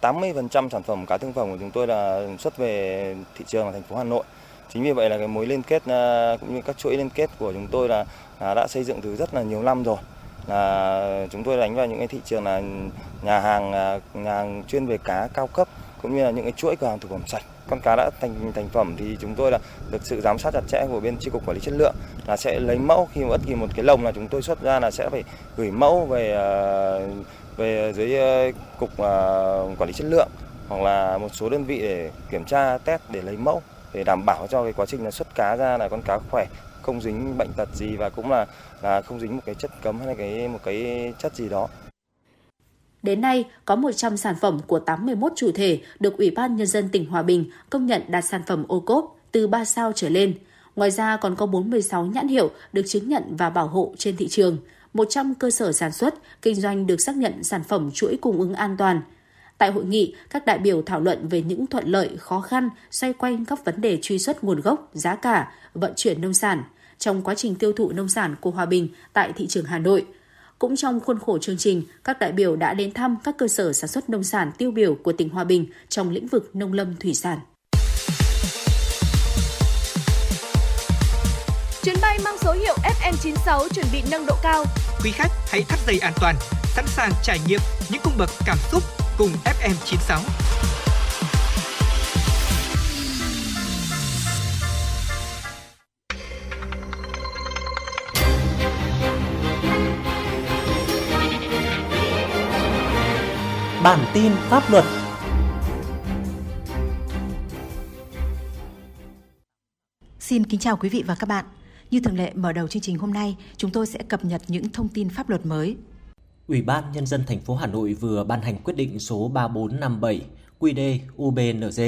80% sản phẩm cá thương phẩm của chúng tôi là xuất về thị trường ở thành phố Hà Nội. Chính vì vậy là cái mối liên kết à, cũng như các chuỗi liên kết của chúng tôi là, là đã xây dựng từ rất là nhiều năm rồi. Là chúng tôi đánh vào những cái thị trường là nhà hàng à, nhà hàng chuyên về cá cao cấp cũng như là những cái chuỗi cửa hàng thực phẩm sạch. Con cá đã thành thành phẩm thì chúng tôi là được sự giám sát chặt chẽ của bên chi cục quản lý chất lượng là sẽ lấy mẫu khi mà bất kỳ một cái lồng là chúng tôi xuất ra là sẽ phải gửi mẫu về à, về dưới à, cục à, quản lý chất lượng hoặc là một số đơn vị để kiểm tra, test để lấy mẫu để đảm bảo cho cái quá trình là xuất cá ra là con cá khỏe, không dính bệnh tật gì và cũng là là không dính một cái chất cấm hay là cái, một cái chất gì đó Đến nay, có 100 sản phẩm của 81 chủ thể được Ủy ban Nhân dân tỉnh Hòa Bình công nhận đạt sản phẩm ô cốp từ 3 sao trở lên. Ngoài ra còn có 46 nhãn hiệu được chứng nhận và bảo hộ trên thị trường. 100 cơ sở sản xuất, kinh doanh được xác nhận sản phẩm chuỗi cung ứng an toàn. Tại hội nghị, các đại biểu thảo luận về những thuận lợi, khó khăn xoay quanh các vấn đề truy xuất nguồn gốc, giá cả, vận chuyển nông sản trong quá trình tiêu thụ nông sản của Hòa Bình tại thị trường Hà Nội. Cũng trong khuôn khổ chương trình, các đại biểu đã đến thăm các cơ sở sản xuất nông sản tiêu biểu của tỉnh Hòa Bình trong lĩnh vực nông lâm thủy sản. Chuyến bay mang số hiệu FM96 chuẩn bị nâng độ cao. Quý khách hãy thắt dây an toàn, sẵn sàng trải nghiệm những cung bậc cảm xúc cùng FM96. Bản tin pháp luật Xin kính chào quý vị và các bạn. Như thường lệ mở đầu chương trình hôm nay, chúng tôi sẽ cập nhật những thông tin pháp luật mới. Ủy ban Nhân dân thành phố Hà Nội vừa ban hành quyết định số 3457 QĐ UBND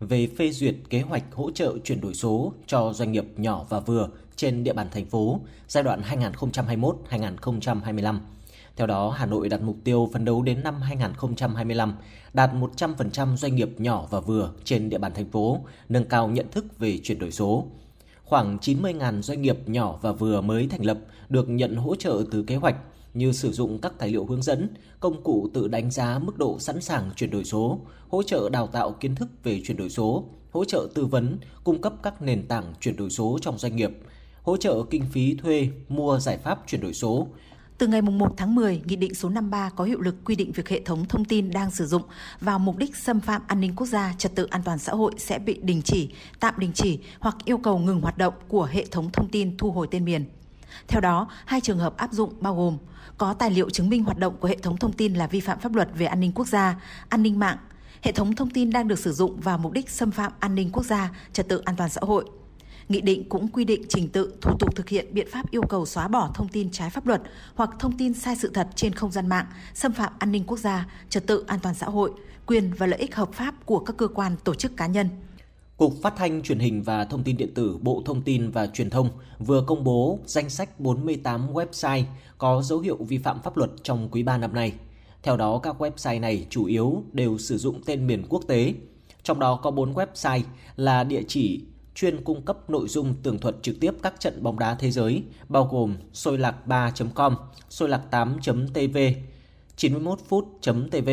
về phê duyệt kế hoạch hỗ trợ chuyển đổi số cho doanh nghiệp nhỏ và vừa trên địa bàn thành phố giai đoạn 2021-2025. Theo đó, Hà Nội đặt mục tiêu phấn đấu đến năm 2025 đạt 100% doanh nghiệp nhỏ và vừa trên địa bàn thành phố nâng cao nhận thức về chuyển đổi số. Khoảng 90.000 doanh nghiệp nhỏ và vừa mới thành lập được nhận hỗ trợ từ kế hoạch như sử dụng các tài liệu hướng dẫn, công cụ tự đánh giá mức độ sẵn sàng chuyển đổi số, hỗ trợ đào tạo kiến thức về chuyển đổi số, hỗ trợ tư vấn, cung cấp các nền tảng chuyển đổi số trong doanh nghiệp, hỗ trợ kinh phí thuê, mua giải pháp chuyển đổi số, từ ngày 1 tháng 10, Nghị định số 53 có hiệu lực quy định việc hệ thống thông tin đang sử dụng vào mục đích xâm phạm an ninh quốc gia, trật tự an toàn xã hội sẽ bị đình chỉ, tạm đình chỉ hoặc yêu cầu ngừng hoạt động của hệ thống thông tin thu hồi tên miền. Theo đó, hai trường hợp áp dụng bao gồm có tài liệu chứng minh hoạt động của hệ thống thông tin là vi phạm pháp luật về an ninh quốc gia, an ninh mạng, hệ thống thông tin đang được sử dụng vào mục đích xâm phạm an ninh quốc gia, trật tự an toàn xã hội. Nghị định cũng quy định trình tự, thủ tục thực hiện biện pháp yêu cầu xóa bỏ thông tin trái pháp luật hoặc thông tin sai sự thật trên không gian mạng, xâm phạm an ninh quốc gia, trật tự an toàn xã hội, quyền và lợi ích hợp pháp của các cơ quan, tổ chức cá nhân. Cục Phát thanh Truyền hình và Thông tin Điện tử Bộ Thông tin và Truyền thông vừa công bố danh sách 48 website có dấu hiệu vi phạm pháp luật trong quý 3 năm nay. Theo đó, các website này chủ yếu đều sử dụng tên miền quốc tế. Trong đó có 4 website là địa chỉ chuyên cung cấp nội dung tường thuật trực tiếp các trận bóng đá thế giới, bao gồm sôi lạc 3.com, sôi lạc 8.tv, 91phút.tv,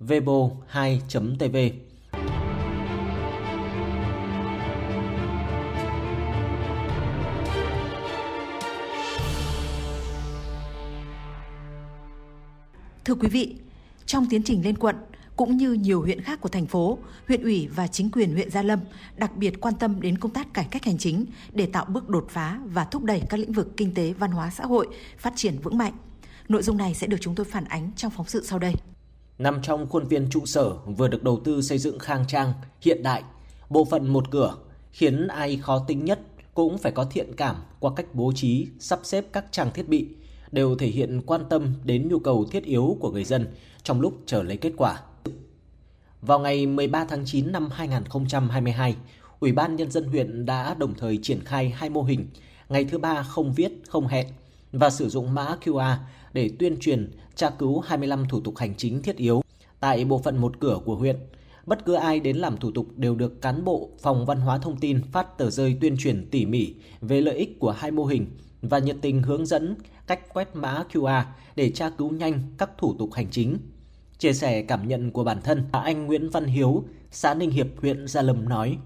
Vebo 2.tv. Thưa quý vị, trong tiến trình lên quận, cũng như nhiều huyện khác của thành phố, huyện ủy và chính quyền huyện Gia Lâm đặc biệt quan tâm đến công tác cải cách hành chính để tạo bước đột phá và thúc đẩy các lĩnh vực kinh tế, văn hóa, xã hội phát triển vững mạnh. Nội dung này sẽ được chúng tôi phản ánh trong phóng sự sau đây. Nằm trong khuôn viên trụ sở vừa được đầu tư xây dựng khang trang, hiện đại, bộ phận một cửa khiến ai khó tính nhất cũng phải có thiện cảm qua cách bố trí, sắp xếp các trang thiết bị đều thể hiện quan tâm đến nhu cầu thiết yếu của người dân trong lúc chờ lấy kết quả. Vào ngày 13 tháng 9 năm 2022, Ủy ban Nhân dân huyện đã đồng thời triển khai hai mô hình ngày thứ ba không viết, không hẹn và sử dụng mã QR để tuyên truyền tra cứu 25 thủ tục hành chính thiết yếu tại bộ phận một cửa của huyện. Bất cứ ai đến làm thủ tục đều được cán bộ phòng văn hóa thông tin phát tờ rơi tuyên truyền tỉ mỉ về lợi ích của hai mô hình và nhiệt tình hướng dẫn cách quét mã QR để tra cứu nhanh các thủ tục hành chính. Chia sẻ cảm nhận của bản thân, anh Nguyễn Văn Hiếu, xã Ninh Hiệp, huyện Gia Lâm nói.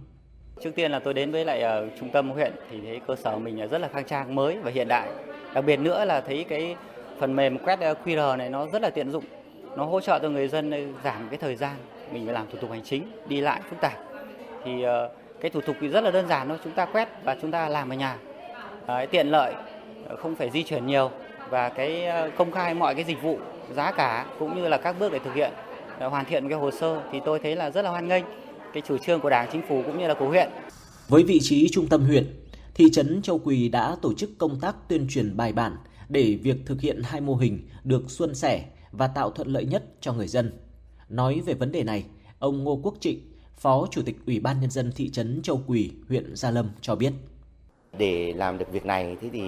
Trước tiên là tôi đến với lại uh, trung tâm huyện thì thấy cơ sở mình rất là khang trang mới và hiện đại. Đặc biệt nữa là thấy cái phần mềm quét ờ, QR này nó rất là tiện dụng. Nó hỗ trợ cho người dân ờ, giảm cái thời gian mình phải làm thủ tục hành chính đi lại phức tạp. Thì uh, cái thủ tục thì rất là đơn giản thôi, chúng ta quét và chúng ta làm ở nhà. Uh, tiện lợi, không phải di chuyển nhiều và cái công khai mọi cái dịch vụ giá cả cũng như là các bước để thực hiện hoàn thiện cái hồ sơ thì tôi thấy là rất là hoan nghênh cái chủ trương của Đảng, Chính phủ cũng như là của huyện. Với vị trí trung tâm huyện, thị trấn Châu Quỳ đã tổ chức công tác tuyên truyền bài bản để việc thực hiện hai mô hình được suôn sẻ và tạo thuận lợi nhất cho người dân. Nói về vấn đề này, ông Ngô Quốc Trịnh, Phó Chủ tịch Ủy ban Nhân dân thị trấn Châu Quỳ, huyện Gia Lâm cho biết. Để làm được việc này thì, thì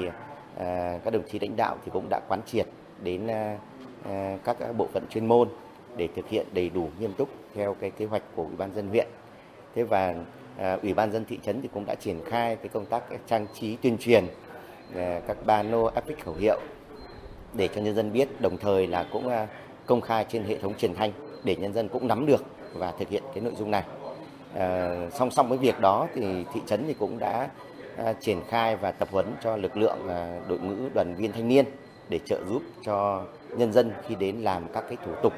à, các đồng chí lãnh đạo thì cũng đã quán triệt đến à, Ờ, các bộ phận chuyên môn để thực hiện đầy đủ nghiêm túc theo cái kế hoạch của ủy ban dân huyện. Thế và ờ, ủy ban dân thị trấn thì cũng đã triển khai cái công tác trang trí tuyên truyền ờ, các pano áp phích khẩu hiệu để cho nhân dân biết, đồng thời là cũng công khai trên hệ thống truyền thanh để nhân dân cũng nắm được và thực hiện cái nội dung này. À, song song với việc đó thì thị trấn thì cũng đã à, triển khai và tập huấn cho lực lượng à, đội ngũ đoàn viên thanh niên để trợ giúp cho nhân dân khi đến làm các cái thủ tục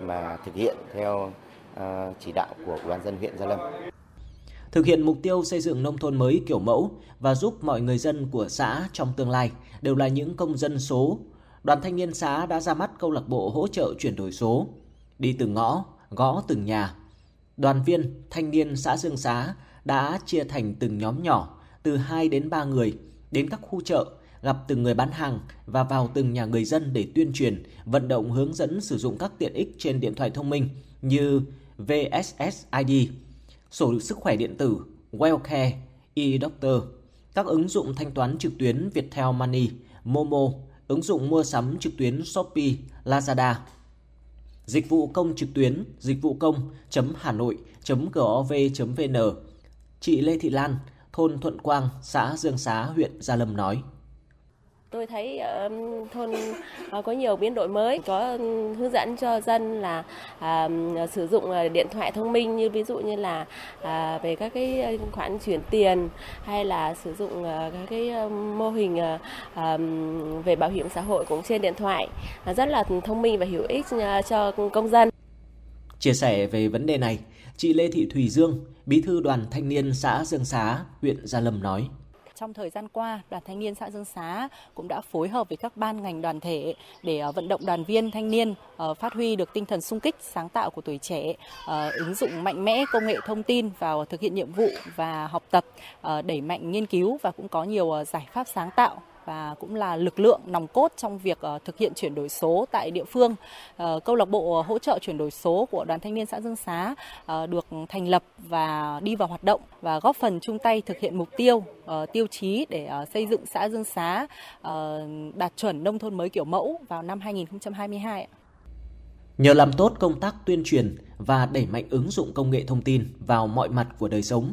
mà thực hiện theo ờ, chỉ đạo của Ủy ban dân huyện Gia Lâm. Thực hiện mục tiêu xây dựng nông thôn mới kiểu mẫu và giúp mọi người dân của xã trong tương lai đều là những công dân số. Đoàn thanh niên xã đã ra mắt câu lạc bộ hỗ trợ chuyển đổi số, đi từng ngõ, gõ từng nhà. Đoàn viên thanh niên xã Dương Xá đã chia thành từng nhóm nhỏ từ 2 đến 3 người đến các khu chợ, gặp từng người bán hàng và vào từng nhà người dân để tuyên truyền, vận động hướng dẫn sử dụng các tiện ích trên điện thoại thông minh như VSSID, sổ sức khỏe điện tử, Wellcare, eDoctor, các ứng dụng thanh toán trực tuyến Viettel Money, Momo, ứng dụng mua sắm trực tuyến Shopee, Lazada, dịch vụ công trực tuyến dịch vụ công.hà nội.gov.vn. Chị Lê Thị Lan, thôn Thuận Quang, xã Dương Xá, huyện Gia Lâm nói. Tôi thấy uh, thôn uh, có nhiều biến đổi mới, có ừ, hướng dẫn cho dân là uh, sử dụng uh, điện thoại thông minh như ví dụ như là uh, về các cái khoản chuyển tiền hay là sử dụng uh, các cái mô hình uh, um, về bảo hiểm xã hội cũng trên điện thoại uh, rất là thông minh và hữu ích uh, cho công dân. Chia sẻ về vấn đề này, chị Lê Thị Thùy Dương, bí thư đoàn thanh niên xã Dương Xá, huyện Gia Lâm nói trong thời gian qua, Đoàn Thanh niên xã Dương Xá cũng đã phối hợp với các ban ngành đoàn thể để ờ, vận động đoàn viên thanh niên ờ, phát huy được tinh thần sung kích, sáng tạo của tuổi trẻ, ờ, ứng dụng mạnh mẽ công nghệ thông tin vào thực hiện nhiệm vụ và học tập, đẩy mạnh nghiên cứu và cũng có nhiều giải pháp sáng tạo và cũng là lực lượng nòng cốt trong việc ờ, thực hiện chuyển đổi số tại địa phương. Ờ, câu lạc bộ hỗ trợ chuyển đổi số của Đoàn Thanh niên xã Dương Xá ờ, được thành lập và đi vào hoạt động và góp phần chung tay thực hiện mục tiêu tiêu chí để xây dựng xã Dương Xá đạt chuẩn nông thôn mới kiểu mẫu vào năm 2022. Nhờ làm tốt công tác tuyên truyền và đẩy mạnh ứng dụng công nghệ thông tin vào mọi mặt của đời sống,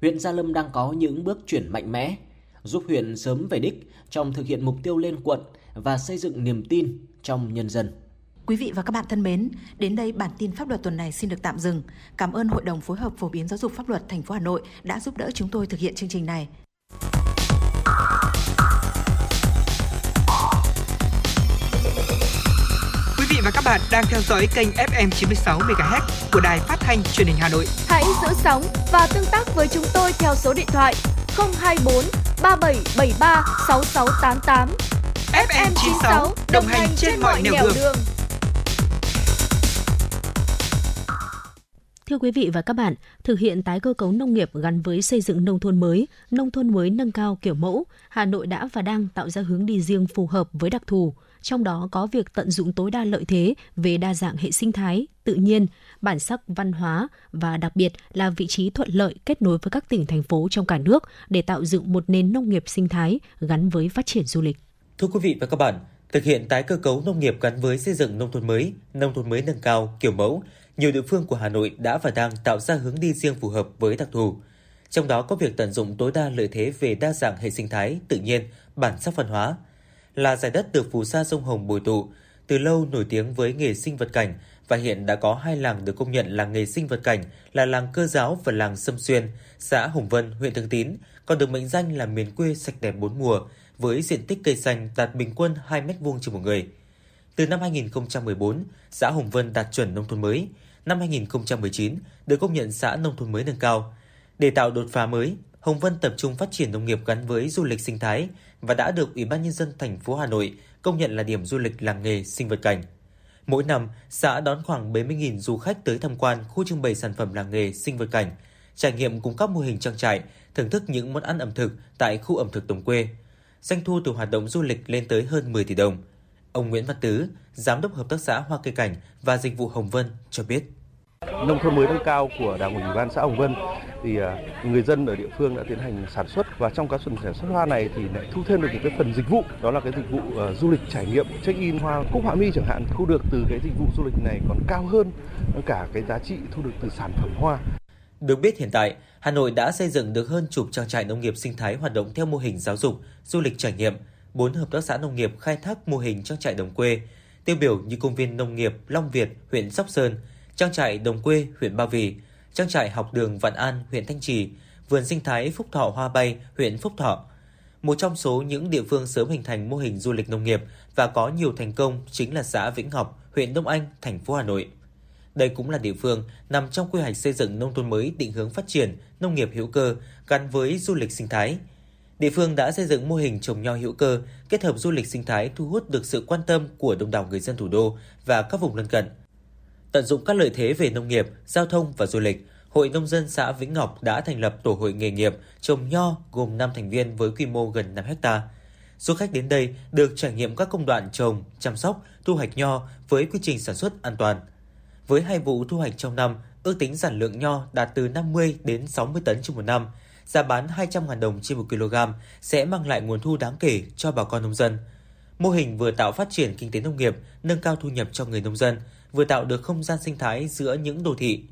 huyện Gia Lâm đang có những bước chuyển mạnh mẽ giúp huyện sớm về đích trong thực hiện mục tiêu lên quận và xây dựng niềm tin trong nhân dân. Quý vị và các bạn thân mến, đến đây bản tin pháp luật tuần này xin được tạm dừng. Cảm ơn Hội đồng phối hợp phổ biến giáo dục pháp luật thành phố Hà Nội đã giúp đỡ chúng tôi thực hiện chương trình này. Quý vị và các bạn đang theo dõi kênh FM 96 MHz của đài phát thanh truyền hình Hà Nội. Hãy giữ sóng và tương tác với chúng tôi theo số điện thoại 024 3773 6688. FM 96 đồng hành trên mọi nẻo đường. đường. Thưa quý vị và các bạn, thực hiện tái cơ cấu nông nghiệp gắn với xây dựng nông thôn mới, nông thôn mới nâng cao kiểu mẫu, Hà Nội đã và đang tạo ra hướng đi riêng phù hợp với đặc thù, trong đó có việc tận dụng tối đa lợi thế về đa dạng hệ sinh thái, tự nhiên, bản sắc văn hóa và đặc biệt là vị trí thuận lợi kết nối với các tỉnh thành phố trong cả nước để tạo dựng một nền nông nghiệp sinh thái gắn với phát triển du lịch. Thưa quý vị và các bạn, thực hiện tái cơ cấu nông nghiệp gắn với xây dựng nông thôn mới, nông thôn mới nâng cao, kiểu mẫu, nhiều địa phương của Hà Nội đã và đang tạo ra hướng đi riêng phù hợp với đặc thù. Trong đó có việc tận dụng tối đa lợi thế về đa dạng hệ sinh thái, tự nhiên, bản sắc văn hóa. Là giải đất được phù sa sông Hồng bồi tụ, từ lâu nổi tiếng với nghề sinh vật cảnh và hiện đã có hai làng được công nhận là nghề sinh vật cảnh là làng Cơ Giáo và làng Sâm Xuyên, xã Hồng Vân, huyện Thường Tín, còn được mệnh danh là miền quê sạch đẹp bốn mùa với diện tích cây xanh đạt bình quân 2 mét vuông trên một người. Từ năm 2014, xã Hồng Vân đạt chuẩn nông thôn mới. Năm 2019 được công nhận xã nông thôn mới nâng cao. Để tạo đột phá mới, Hồng Vân tập trung phát triển nông nghiệp gắn với du lịch sinh thái và đã được Ủy ban nhân dân thành phố Hà Nội công nhận là điểm du lịch làng nghề sinh vật cảnh. Mỗi năm, xã đón khoảng 70.000 du khách tới tham quan khu trưng bày sản phẩm làng nghề sinh vật cảnh, trải nghiệm cùng các mô hình trang trại, thưởng thức những món ăn ẩm thực tại khu ẩm thực đồng quê. Doanh thu từ hoạt động du lịch lên tới hơn 10 tỷ đồng. Ông Nguyễn Văn Tứ, Giám đốc Hợp tác xã Hoa Cây Cảnh và Dịch vụ Hồng Vân cho biết. Nông thôn mới nâng cao của Đảng ủy ban xã Hồng Vân thì à, người dân ở địa phương đã tiến hành sản xuất và trong các phần sản xuất hoa này thì lại thu thêm được một cái phần dịch vụ đó là cái dịch vụ uh, du lịch trải nghiệm check in hoa cúc họa mi chẳng hạn thu được từ cái dịch vụ du lịch này còn cao hơn cả cái giá trị thu được từ sản phẩm hoa. Được biết hiện tại, Hà Nội đã xây dựng được hơn chục trang trại nông nghiệp sinh thái hoạt động theo mô hình giáo dục, du lịch trải nghiệm, bốn hợp tác xã nông nghiệp khai thác mô hình trang trại đồng quê, tiêu biểu như công viên nông nghiệp Long Việt, huyện Sóc Sơn, trang trại đồng quê, huyện Ba Vì, trang trại học đường Vạn An, huyện Thanh Trì, vườn sinh thái Phúc Thọ Hoa Bay, huyện Phúc Thọ. Một trong số những địa phương sớm hình thành mô hình du lịch nông nghiệp và có nhiều thành công chính là xã Vĩnh Ngọc, huyện Đông Anh, thành phố Hà Nội. Đây cũng là địa phương nằm trong quy hoạch xây dựng nông thôn mới định hướng phát triển nông nghiệp hữu cơ gắn với du lịch sinh thái. Địa phương đã xây dựng mô hình trồng nho hữu cơ kết hợp du lịch sinh thái thu hút được sự quan tâm của đông đảo người dân thủ đô và các vùng lân cận. Tận dụng các lợi thế về nông nghiệp, giao thông và du lịch, Hội Nông dân xã Vĩnh Ngọc đã thành lập tổ hội nghề nghiệp trồng nho gồm 5 thành viên với quy mô gần 5 hecta. Du khách đến đây được trải nghiệm các công đoạn trồng, chăm sóc, thu hoạch nho với quy trình sản xuất an toàn. Với hai vụ thu hoạch trong năm, ước tính sản lượng nho đạt từ 50 đến 60 tấn trên một năm, giá bán 200.000 đồng trên 1 kg sẽ mang lại nguồn thu đáng kể cho bà con nông dân. Mô hình vừa tạo phát triển kinh tế nông nghiệp, nâng cao thu nhập cho người nông dân, vừa tạo được không gian sinh thái giữa những đô thị.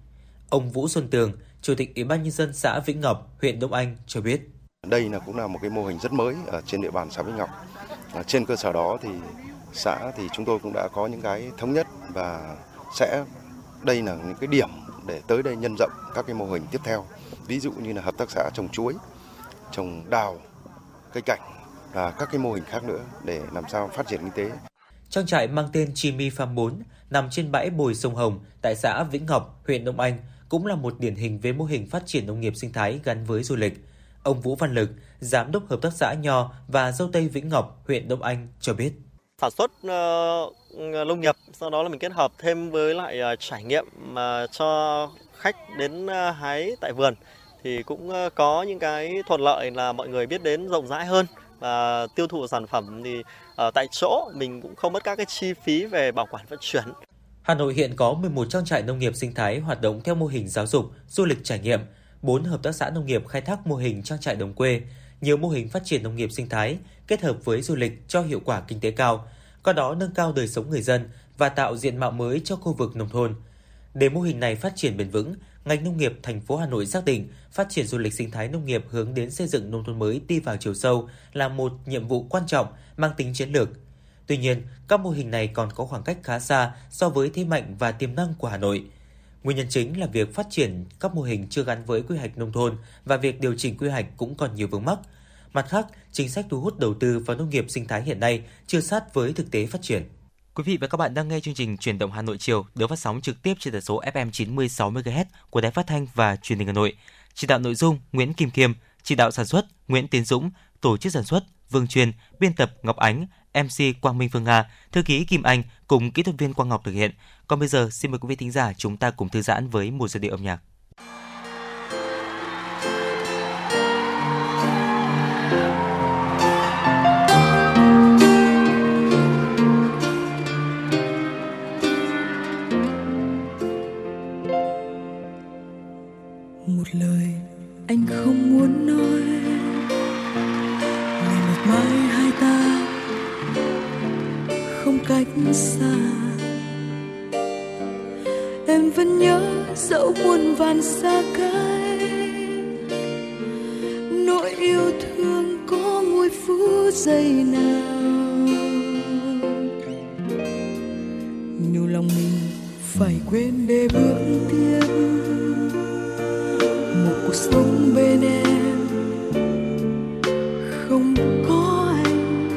Ông Vũ Xuân Tường, Chủ tịch Ủy ban nhân dân xã Vĩnh Ngọc, huyện Đông Anh cho biết. Đây là cũng là một cái mô hình rất mới ở trên địa bàn xã Vĩnh Ngọc. À, trên cơ sở đó thì xã thì chúng tôi cũng đã có những cái thống nhất và sẽ đây là những cái điểm để tới đây nhân rộng các cái mô hình tiếp theo. Ví dụ như là hợp tác xã trồng chuối, trồng đào, cây cảnh và các cái mô hình khác nữa để làm sao phát triển kinh tế. Trang trại mang tên Chimi Farm 4 nằm trên bãi bồi sông Hồng tại xã Vĩnh Ngọc, huyện Đông Anh cũng là một điển hình về mô hình phát triển nông nghiệp sinh thái gắn với du lịch. Ông Vũ Văn Lực, giám đốc hợp tác xã nho và dâu tây Vĩnh Ngọc, huyện Đông Anh cho biết. sản xuất uh, Ờ, nông nghiệp sau đó là mình kết hợp thêm với lại uh, trải nghiệm mà cho khách đến uh, hái tại vườn thì cũng uh, có những cái thuận lợi là mọi người biết đến rộng rãi hơn và tiêu thụ sản phẩm thì ở tại chỗ mình cũng không mất các cái chi phí về bảo quản vận chuyển. Hà Nội hiện có 11 trang trại nông nghiệp sinh thái hoạt động theo mô hình giáo dục, du lịch trải nghiệm, 4 hợp tác xã nông nghiệp khai thác mô hình trang trại đồng quê, nhiều mô hình phát triển nông nghiệp sinh thái kết hợp với du lịch cho hiệu quả kinh tế cao, qua đó nâng cao đời sống người dân và tạo diện mạo mới cho khu vực nông thôn. Để mô hình này phát triển bền vững, ngành nông nghiệp thành phố Hà Nội xác định phát triển du lịch sinh thái nông nghiệp hướng đến xây dựng nông thôn mới đi vào chiều sâu là một nhiệm vụ quan trọng mang tính chiến lược. Tuy nhiên, các mô hình này còn có khoảng cách khá xa so với thế mạnh và tiềm năng của Hà Nội. Nguyên nhân chính là việc phát triển các mô hình chưa gắn với quy hoạch nông thôn và việc điều chỉnh quy hoạch cũng còn nhiều vướng mắc. Mặt khác, chính sách thu hút đầu tư vào nông nghiệp sinh thái hiện nay chưa sát với thực tế phát triển. Quý vị và các bạn đang nghe chương trình Truyền động Hà Nội chiều được phát sóng trực tiếp trên tần số FM 96 MHz của Đài Phát thanh và Truyền hình Hà Nội. Chỉ đạo nội dung Nguyễn Kim Kiêm, chỉ đạo sản xuất Nguyễn Tiến Dũng, tổ chức sản xuất Vương Truyền, biên tập Ngọc Ánh, MC Quang Minh Phương Nga, thư ký Kim Anh cùng kỹ thuật viên Quang Ngọc thực hiện. Còn bây giờ xin mời quý vị thính giả chúng ta cùng thư giãn với một giai điệu âm nhạc. Một lời anh không muốn nói. Ngày một mai hai ta không cách xa. Em vẫn nhớ dẫu muôn vàn xa cách. Nỗi yêu thương có ngôi phút giây nào. Nhiều lòng mình phải quên để bước tiếp cuộc sống bên em. Không có anh.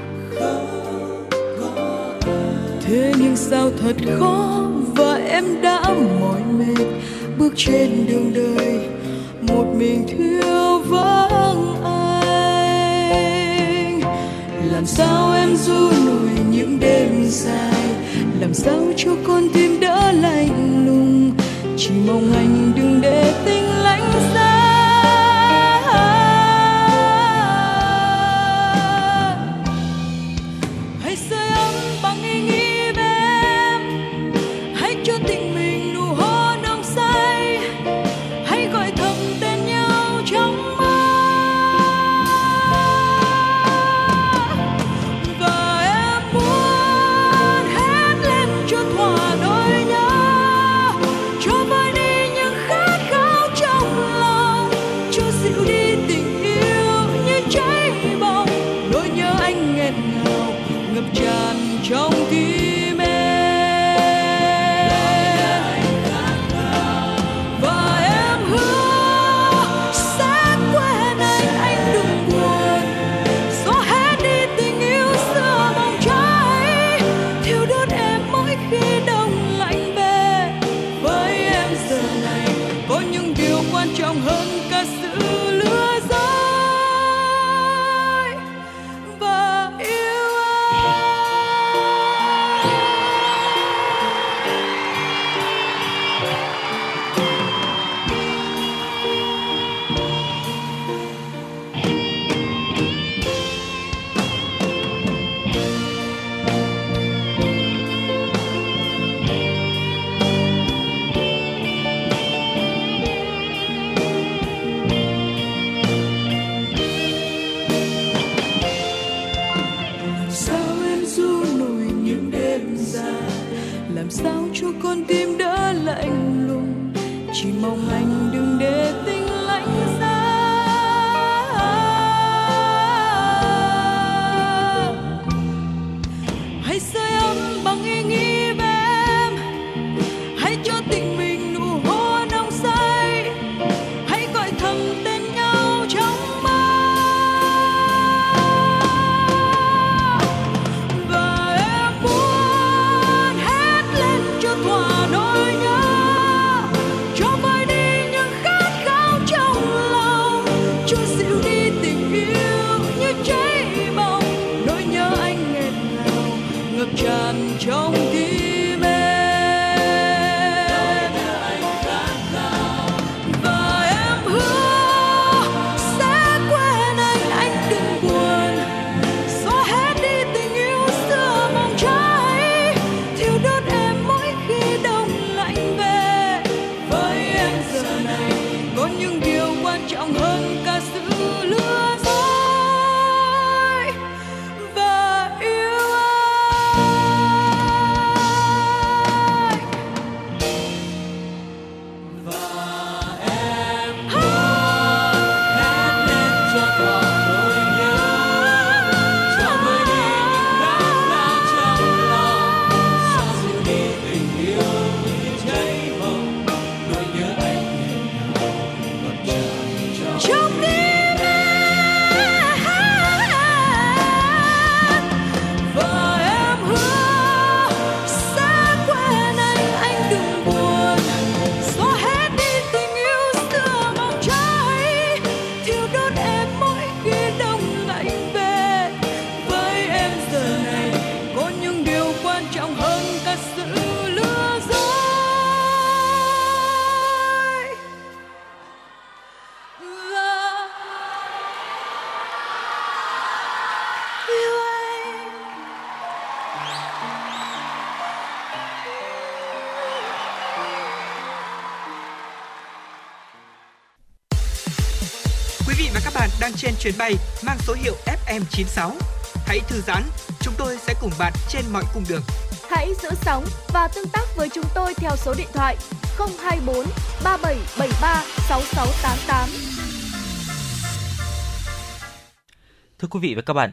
Thế nhưng sao thật khó? Và em đã mỏi mệt. Bước trên đường đời, một mình thiếu vắng anh. Làm sao em du nổi những đêm dài? Làm sao cho con tim đỡ lạnh lùng? Chỉ mong anh đừng để tình lạnh giá chuyến bay mang số hiệu FM96. Hãy thư giãn, chúng tôi sẽ cùng bạn trên mọi cung đường. Hãy giữ sóng và tương tác với chúng tôi theo số điện thoại 024 3773 6688. Thưa quý vị và các bạn,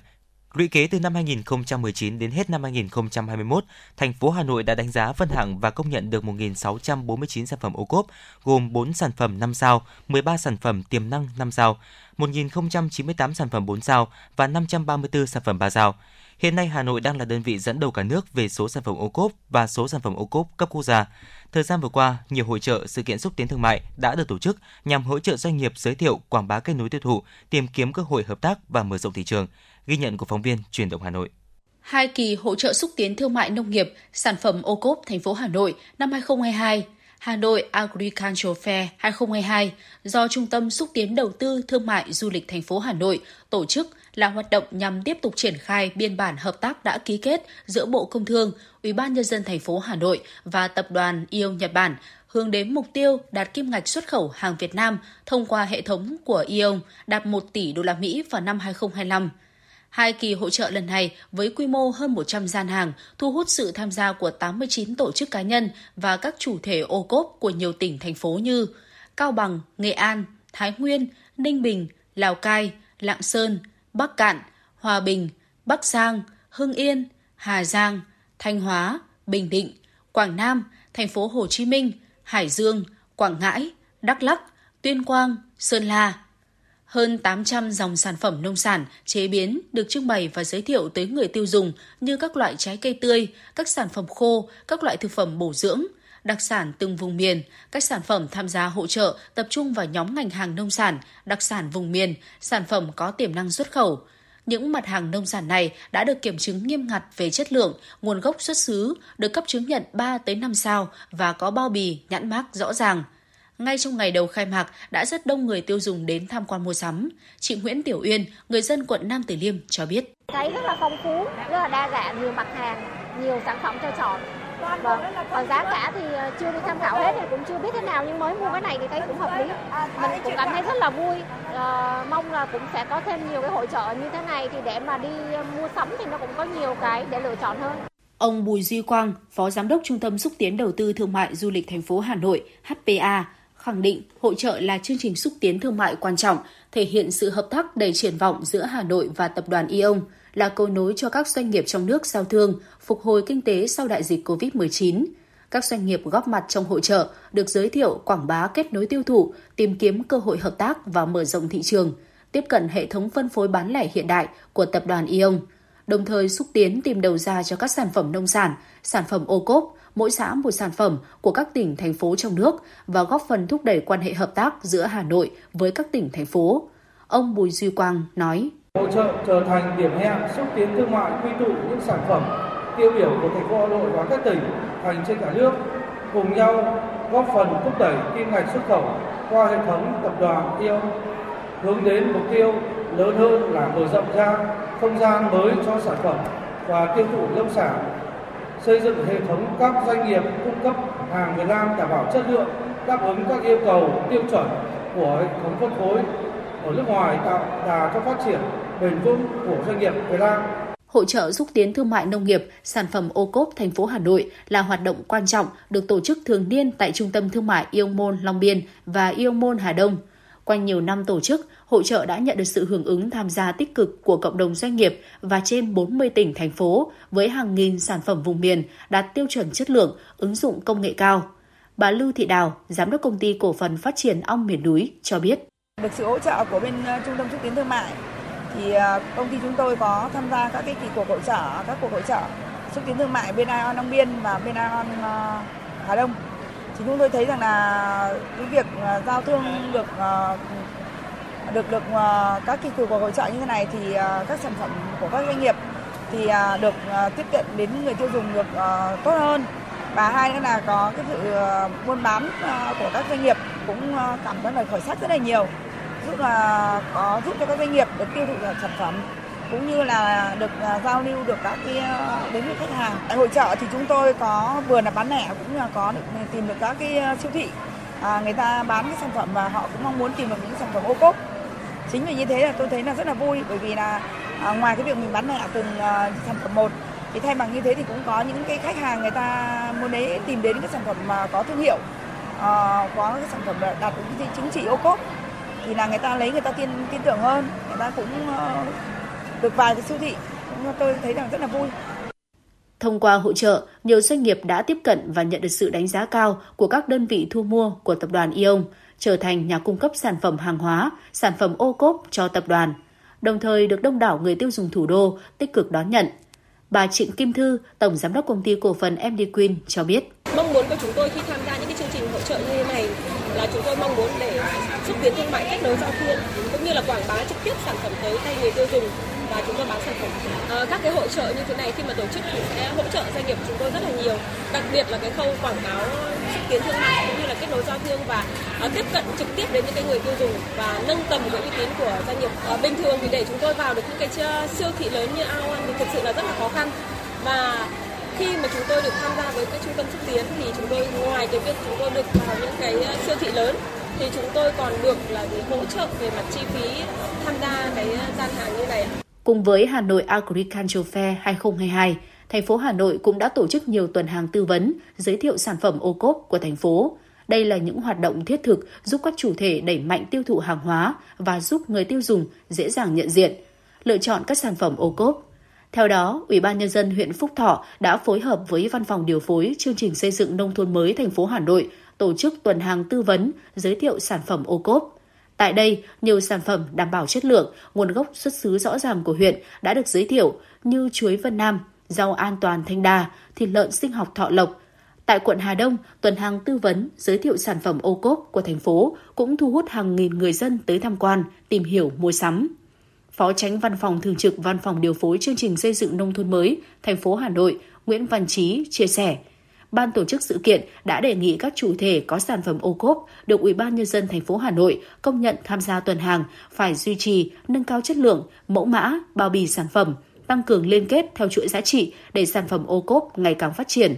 lũy kế từ năm 2019 đến hết năm 2021, thành phố Hà Nội đã đánh giá phân hạng và công nhận được 1.649 sản phẩm ô cốp, gồm 4 sản phẩm 5 sao, 13 sản phẩm tiềm năng 5 sao, 1.098 sản phẩm 4 sao và 534 sản phẩm 3 sao. Hiện nay Hà Nội đang là đơn vị dẫn đầu cả nước về số sản phẩm ô cốp và số sản phẩm ô cốp cấp quốc gia. Thời gian vừa qua, nhiều hội trợ, sự kiện xúc tiến thương mại đã được tổ chức nhằm hỗ trợ doanh nghiệp giới thiệu, quảng bá kết nối tiêu thụ, tìm kiếm cơ hội hợp tác và mở rộng thị trường. Ghi nhận của phóng viên Truyền động Hà Nội. Hai kỳ hỗ trợ xúc tiến thương mại nông nghiệp, sản phẩm ô cốp thành phố Hà Nội năm 2022, Hà Nội Agricultural Fair 2022 do Trung tâm xúc tiến đầu tư thương mại du lịch thành phố Hà Nội tổ chức là hoạt động nhằm tiếp tục triển khai biên bản hợp tác đã ký kết giữa Bộ Công Thương, Ủy ban nhân dân thành phố Hà Nội và tập đoàn ION Nhật Bản hướng đến mục tiêu đạt kim ngạch xuất khẩu hàng Việt Nam thông qua hệ thống của ION đạt 1 tỷ đô la Mỹ vào năm 2025. Hai kỳ hỗ trợ lần này với quy mô hơn 100 gian hàng thu hút sự tham gia của 89 tổ chức cá nhân và các chủ thể ô cốp của nhiều tỉnh, thành phố như Cao Bằng, Nghệ An, Thái Nguyên, Ninh Bình, Lào Cai, Lạng Sơn, Bắc Cạn, Hòa Bình, Bắc Giang, Hưng Yên, Hà Giang, Thanh Hóa, Bình Định, Quảng Nam, thành phố Hồ Chí Minh, Hải Dương, Quảng Ngãi, Đắk Lắk, Tuyên Quang, Sơn La, hơn 800 dòng sản phẩm nông sản chế biến được trưng bày và giới thiệu tới người tiêu dùng như các loại trái cây tươi, các sản phẩm khô, các loại thực phẩm bổ dưỡng, đặc sản từng vùng miền, các sản phẩm tham gia hỗ trợ tập trung vào nhóm ngành hàng nông sản, đặc sản vùng miền, sản phẩm có tiềm năng xuất khẩu. Những mặt hàng nông sản này đã được kiểm chứng nghiêm ngặt về chất lượng, nguồn gốc xuất xứ, được cấp chứng nhận 3 tới 5 sao và có bao bì, nhãn mác rõ ràng. Ngay trong ngày đầu khai mạc đã rất đông người tiêu dùng đến tham quan mua sắm. Chị Nguyễn Tiểu Uyên, người dân quận Nam Từ Liêm cho biết. Thấy rất là phong phú, rất là đa dạng, nhiều mặt hàng, nhiều sản phẩm cho chọn. Vâng, còn giá cả thì chưa đi tham khảo hết thì cũng chưa biết thế nào nhưng mới mua cái này thì thấy cũng hợp lý. Mình cũng cảm thấy rất là vui. À, mong là cũng sẽ có thêm nhiều cái hội trợ như thế này thì để mà đi mua sắm thì nó cũng có nhiều cái để lựa chọn hơn. Ông Bùi Duy Quang, Phó Giám đốc Trung tâm Xúc tiến Đầu tư Thương mại Du lịch thành phố Hà Nội HPA, khẳng định hội trợ là chương trình xúc tiến thương mại quan trọng, thể hiện sự hợp tác đầy triển vọng giữa Hà Nội và tập đoàn Ion, là cầu nối cho các doanh nghiệp trong nước giao thương, phục hồi kinh tế sau đại dịch COVID-19. Các doanh nghiệp góp mặt trong hội trợ được giới thiệu, quảng bá kết nối tiêu thụ, tìm kiếm cơ hội hợp tác và mở rộng thị trường, tiếp cận hệ thống phân phối bán lẻ hiện đại của tập đoàn Ion, đồng thời xúc tiến tìm đầu ra cho các sản phẩm nông sản, sản phẩm ô cốp, mỗi xã một sản phẩm của các tỉnh, thành phố trong nước và góp phần thúc đẩy quan hệ hợp tác giữa Hà Nội với các tỉnh, thành phố. Ông Bùi Duy Quang nói. Hội trợ trở thành điểm hẹn xúc tiến thương mại quy tụ những sản phẩm tiêu biểu của thành phố Hà Nội và các tỉnh, thành trên cả nước cùng nhau góp phần thúc đẩy kim ngạch xuất khẩu qua hệ thống tập đoàn ION hướng đến mục tiêu lớn hơn là mở rộng ra không gian mới cho sản phẩm và tiêu thụ nông sản xây dựng hệ thống các doanh nghiệp cung cấp hàng Việt Nam đảm bảo chất lượng, đáp ứng các yêu cầu tiêu chuẩn của hệ thống phân phối ở nước ngoài tạo đà cho phát triển bền vững của doanh nghiệp Việt Nam. Hội trợ xúc tiến thương mại nông nghiệp, sản phẩm ô cốp thành phố Hà Nội là hoạt động quan trọng được tổ chức thường niên tại Trung tâm Thương mại Yêu Môn Long Biên và Yêu Môn Hà Đông. Qua nhiều năm tổ chức, hội trợ đã nhận được sự hưởng ứng tham gia tích cực của cộng đồng doanh nghiệp và trên 40 tỉnh, thành phố với hàng nghìn sản phẩm vùng miền đạt tiêu chuẩn chất lượng, ứng dụng công nghệ cao. Bà Lưu Thị Đào, Giám đốc Công ty Cổ phần Phát triển Ong Miền Núi cho biết. Được sự hỗ trợ của bên ờ, Trung tâm xúc tiến thương mại thì ờ, công ty chúng tôi có tham gia các cái kỳ cuộc hội trợ, các cuộc hội trợ xúc tiến thương mại bên Ion Long Biên và bên Ion ờ, Hà Đông. Thì chúng tôi thấy rằng là cái việc giao thương được được được ờ, các kỳ cuộc hỗ trợ như thế này thì ờ, các sản phẩm của các doanh nghiệp thì ờ, được tiếp cận đến người tiêu dùng được tốt hơn và hai nữa là có cái sự buôn bán của các doanh nghiệp cũng cảm thấy là khởi sắc rất là nhiều giúp là có giúp cho các doanh nghiệp được tiêu thụ sản phẩm cũng như là được uh, giao lưu được các cái uh, đến với khách hàng. Tại hội trợ thì chúng tôi có vừa là bán lẻ cũng là có được tìm được các cái uh, siêu thị à, người ta bán cái sản phẩm và họ cũng mong muốn tìm được những sản phẩm ô cốp. Chính vì như thế là tôi thấy là rất là vui bởi vì là à, ngoài cái việc mình bán lẻ từng à, sản phẩm một thì thay bằng như thế thì cũng có những cái khách hàng người ta muốn đấy tìm đến cái sản phẩm mà có thương hiệu à, có cái sản phẩm đạt được cái chứng chỉ ô cốp thì là người ta lấy người ta tin tin tưởng hơn người ta cũng uh, được vài cái siêu thị cũng tôi thấy rằng rất là vui. Thông qua hội trợ, nhiều doanh nghiệp đã tiếp cận và nhận được sự đánh giá cao của các đơn vị thu mua của tập đoàn Ion, trở thành nhà cung cấp sản phẩm hàng hóa, sản phẩm ô cốp cho tập đoàn, đồng thời được đông đảo người tiêu dùng thủ đô tích cực đón nhận. Bà Trịnh Kim Thư, Tổng Giám đốc Công ty Cổ phần MD Queen cho biết. Mong muốn của chúng tôi khi tham gia những cái chương trình hỗ trợ như thế này là chúng tôi mong muốn để xúc tiến thương mại kết nối giao thương cũng như là quảng bá trực tiếp sản phẩm tới tay người tiêu dùng và chúng tôi bán sản phẩm. À, các cái hội trợ như thế này khi mà tổ chức thì sẽ hỗ trợ doanh nghiệp chúng tôi rất là nhiều, đặc biệt là cái khâu quảng cáo xúc tiến thương mại cũng như là kết nối giao thương và à, tiếp cận trực tiếp đến những cái người tiêu dùng và nâng tầm cái uy tín của doanh nghiệp. à, bình thường thì để chúng tôi vào được những cái siêu thị lớn như Aon thì thực sự là rất là khó khăn và khi mà chúng tôi được tham gia với cái trung tâm xúc tiến thì chúng tôi ngoài cái việc chúng tôi được vào những cái siêu thị lớn thì chúng tôi còn được là hỗ trợ về mặt chi phí tham gia cái gian hàng như này. Cùng với Hà Nội Agriculture Fair 2022, thành phố Hà Nội cũng đã tổ chức nhiều tuần hàng tư vấn, giới thiệu sản phẩm ô cốp của thành phố. Đây là những hoạt động thiết thực giúp các chủ thể đẩy mạnh tiêu thụ hàng hóa và giúp người tiêu dùng dễ dàng nhận diện, lựa chọn các sản phẩm ô cốp. Theo đó, Ủy ban nhân dân huyện Phúc Thọ đã phối hợp với Văn phòng điều phối chương trình xây dựng nông thôn mới thành phố Hà Nội tổ chức tuần hàng tư vấn, giới thiệu sản phẩm ô cốp. Tại đây, nhiều sản phẩm đảm bảo chất lượng, nguồn gốc xuất xứ rõ ràng của huyện đã được giới thiệu như chuối Vân Nam, rau an toàn Thanh đà, thịt lợn sinh học Thọ Lộc. Tại quận Hà Đông, tuần hàng tư vấn giới thiệu sản phẩm ô cốp của thành phố cũng thu hút hàng nghìn người dân tới tham quan, tìm hiểu, mua sắm. Phó Tránh Văn phòng Thường trực Văn phòng điều phối chương trình xây dựng nông thôn mới thành phố Hà Nội Nguyễn Văn Trí chia sẻ, ban tổ chức sự kiện đã đề nghị các chủ thể có sản phẩm ô cốp được Ủy ban nhân dân thành phố Hà Nội công nhận tham gia tuần hàng phải duy trì, nâng cao chất lượng, mẫu mã, bao bì sản phẩm, tăng cường liên kết theo chuỗi giá trị để sản phẩm ô cốp ngày càng phát triển.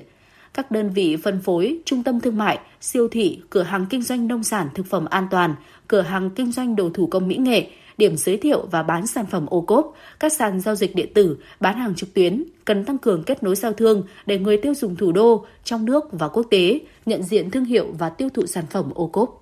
Các đơn vị phân phối, trung tâm thương mại, siêu thị, cửa hàng kinh doanh nông sản thực phẩm an toàn, cửa hàng kinh doanh đồ thủ công mỹ nghệ điểm giới thiệu và bán sản phẩm ô cốp, các sàn giao dịch điện tử, bán hàng trực tuyến cần tăng cường kết nối giao thương để người tiêu dùng thủ đô, trong nước và quốc tế nhận diện thương hiệu và tiêu thụ sản phẩm ô cốp.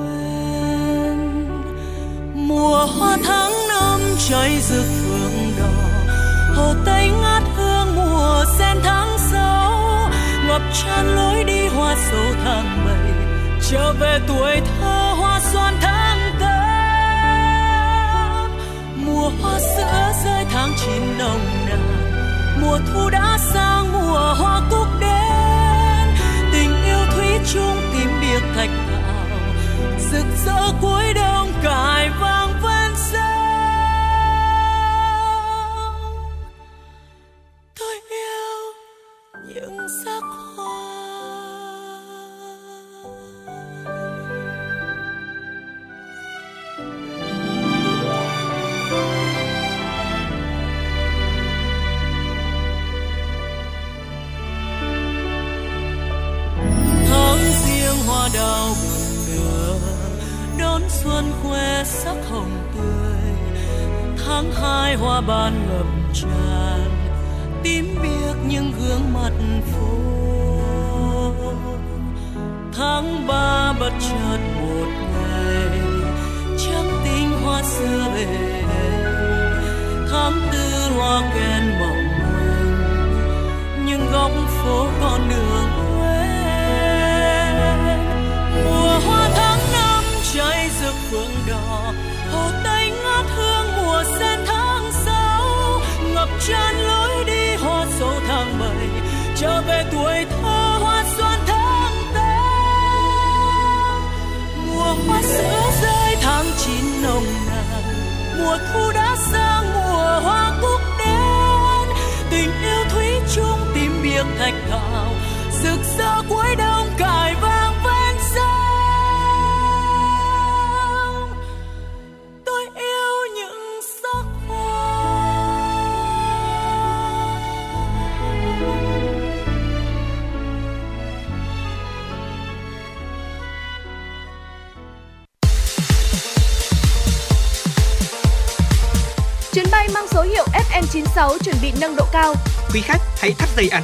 mùa hoa tháng năm cháy rực phượng đỏ. Hồ tây ngát hương mùa sen tháng sáu. Ngập tràn lối đi hoa sầu tháng bảy. Trở về tuổi thơ hoa xoan tháng tám. Mùa hoa sữa rơi tháng chín nồng nàn. Mùa thu đã sang mùa hoa cúc đến tình yêu thủy chung tím biệt thạch thảo. Rực rỡ cuối đông cài vai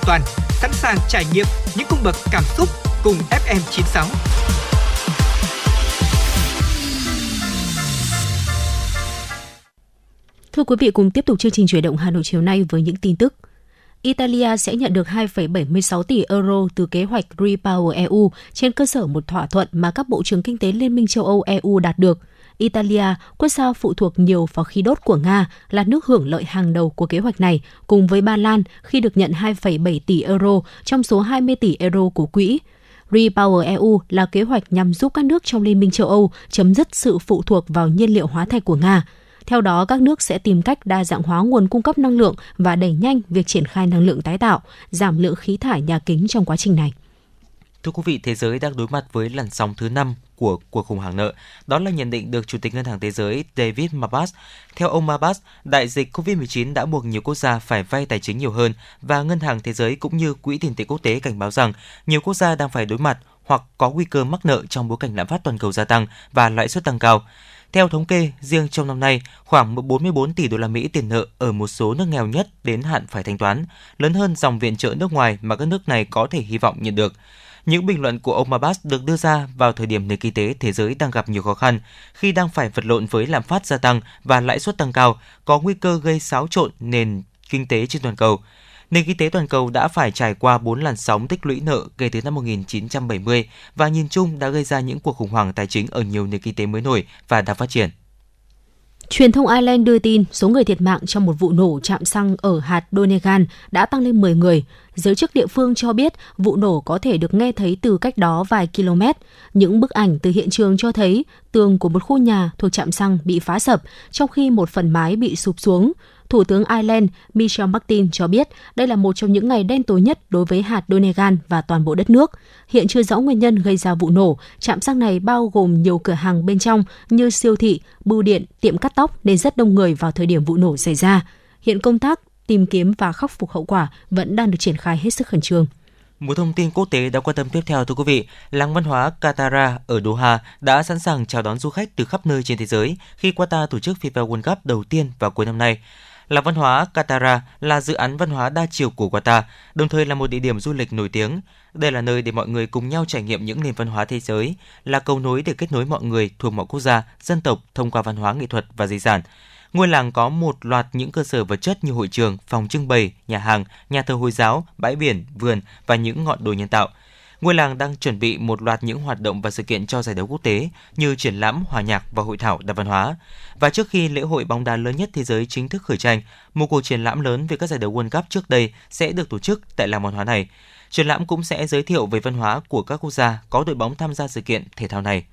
toàn, sẵn sàng trải nghiệm những cung bậc cảm xúc cùng FM96. Thưa quý vị, cùng tiếp tục chương trình chuyển động Hà Nội chiều nay với những tin tức. Italia sẽ nhận được 2,76 tỷ euro từ kế hoạch Repower EU trên cơ sở một thỏa thuận mà các bộ trưởng kinh tế Liên minh châu Âu EU đạt được. Italia, quốc gia phụ thuộc nhiều vào khí đốt của Nga, là nước hưởng lợi hàng đầu của kế hoạch này, cùng với Ba Lan khi được nhận 2,7 tỷ euro trong số 20 tỷ euro của quỹ. Repower EU là kế hoạch nhằm giúp các nước trong Liên minh châu Âu chấm dứt sự phụ thuộc vào nhiên liệu hóa thạch của Nga. Theo đó, các nước sẽ tìm cách đa dạng hóa nguồn cung cấp năng lượng và đẩy nhanh việc triển khai năng lượng tái tạo, giảm lượng khí thải nhà kính trong quá trình này. Thưa quý vị, thế giới đang đối mặt với làn sóng thứ năm của cuộc khủng hoảng nợ. Đó là nhận định được Chủ tịch Ngân hàng Thế giới David mabas Theo ông mabas đại dịch COVID-19 đã buộc nhiều quốc gia phải vay tài chính nhiều hơn và Ngân hàng Thế giới cũng như Quỹ tiền tệ quốc tế cảnh báo rằng nhiều quốc gia đang phải đối mặt hoặc có nguy cơ mắc nợ trong bối cảnh lạm phát toàn cầu gia tăng và lãi suất tăng cao. Theo thống kê, riêng trong năm nay, khoảng 44 tỷ đô la Mỹ tiền nợ ở một số nước nghèo nhất đến hạn phải thanh toán, lớn hơn dòng viện trợ nước ngoài mà các nước này có thể hy vọng nhận được. Những bình luận của ông Abbas được đưa ra vào thời điểm nền kinh tế thế giới đang gặp nhiều khó khăn, khi đang phải vật lộn với lạm phát gia tăng và lãi suất tăng cao, có nguy cơ gây xáo trộn nền kinh tế trên toàn cầu. Nền kinh tế toàn cầu đã phải trải qua 4 làn sóng tích lũy nợ kể từ năm 1970 và nhìn chung đã gây ra những cuộc khủng hoảng tài chính ở nhiều nền kinh tế mới nổi và đang phát triển. Truyền thông Ireland đưa tin số người thiệt mạng trong một vụ nổ chạm xăng ở hạt Donegal đã tăng lên 10 người. Giới chức địa phương cho biết vụ nổ có thể được nghe thấy từ cách đó vài km. Những bức ảnh từ hiện trường cho thấy tường của một khu nhà thuộc trạm xăng bị phá sập, trong khi một phần mái bị sụp xuống. Thủ tướng Ireland Michel Martin cho biết đây là một trong những ngày đen tối nhất đối với hạt Donegal và toàn bộ đất nước. Hiện chưa rõ nguyên nhân gây ra vụ nổ. Trạm xăng này bao gồm nhiều cửa hàng bên trong như siêu thị, bưu điện, tiệm cắt tóc nên rất đông người vào thời điểm vụ nổ xảy ra. Hiện công tác tìm kiếm và khắc phục hậu quả vẫn đang được triển khai hết sức khẩn trương. Một thông tin quốc tế đã quan tâm tiếp theo thưa quý vị, làng văn hóa Qatar ở Doha đã sẵn sàng chào đón du khách từ khắp nơi trên thế giới khi Qatar tổ chức FIFA World Cup đầu tiên vào cuối năm nay. Là văn hóa Qatar là dự án văn hóa đa chiều của Qatar, đồng thời là một địa điểm du lịch nổi tiếng. Đây là nơi để mọi người cùng nhau trải nghiệm những nền văn hóa thế giới, là cầu nối để kết nối mọi người thuộc mọi quốc gia, dân tộc thông qua văn hóa nghệ thuật và di sản. Ngôi làng có một loạt những cơ sở vật chất như hội trường, phòng trưng bày, nhà hàng, nhà thờ Hồi giáo, bãi biển, vườn và những ngọn đồi nhân tạo. Ngôi làng đang chuẩn bị một loạt những hoạt động và sự kiện cho giải đấu quốc tế như triển lãm, hòa nhạc và hội thảo đa văn hóa. Và trước khi lễ hội bóng đá lớn nhất thế giới chính thức khởi tranh, một cuộc triển lãm lớn về các giải đấu World Cup trước đây sẽ được tổ chức tại làng văn hóa này. Triển lãm cũng sẽ giới thiệu về văn hóa của các quốc gia có đội bóng tham gia sự kiện thể thao này.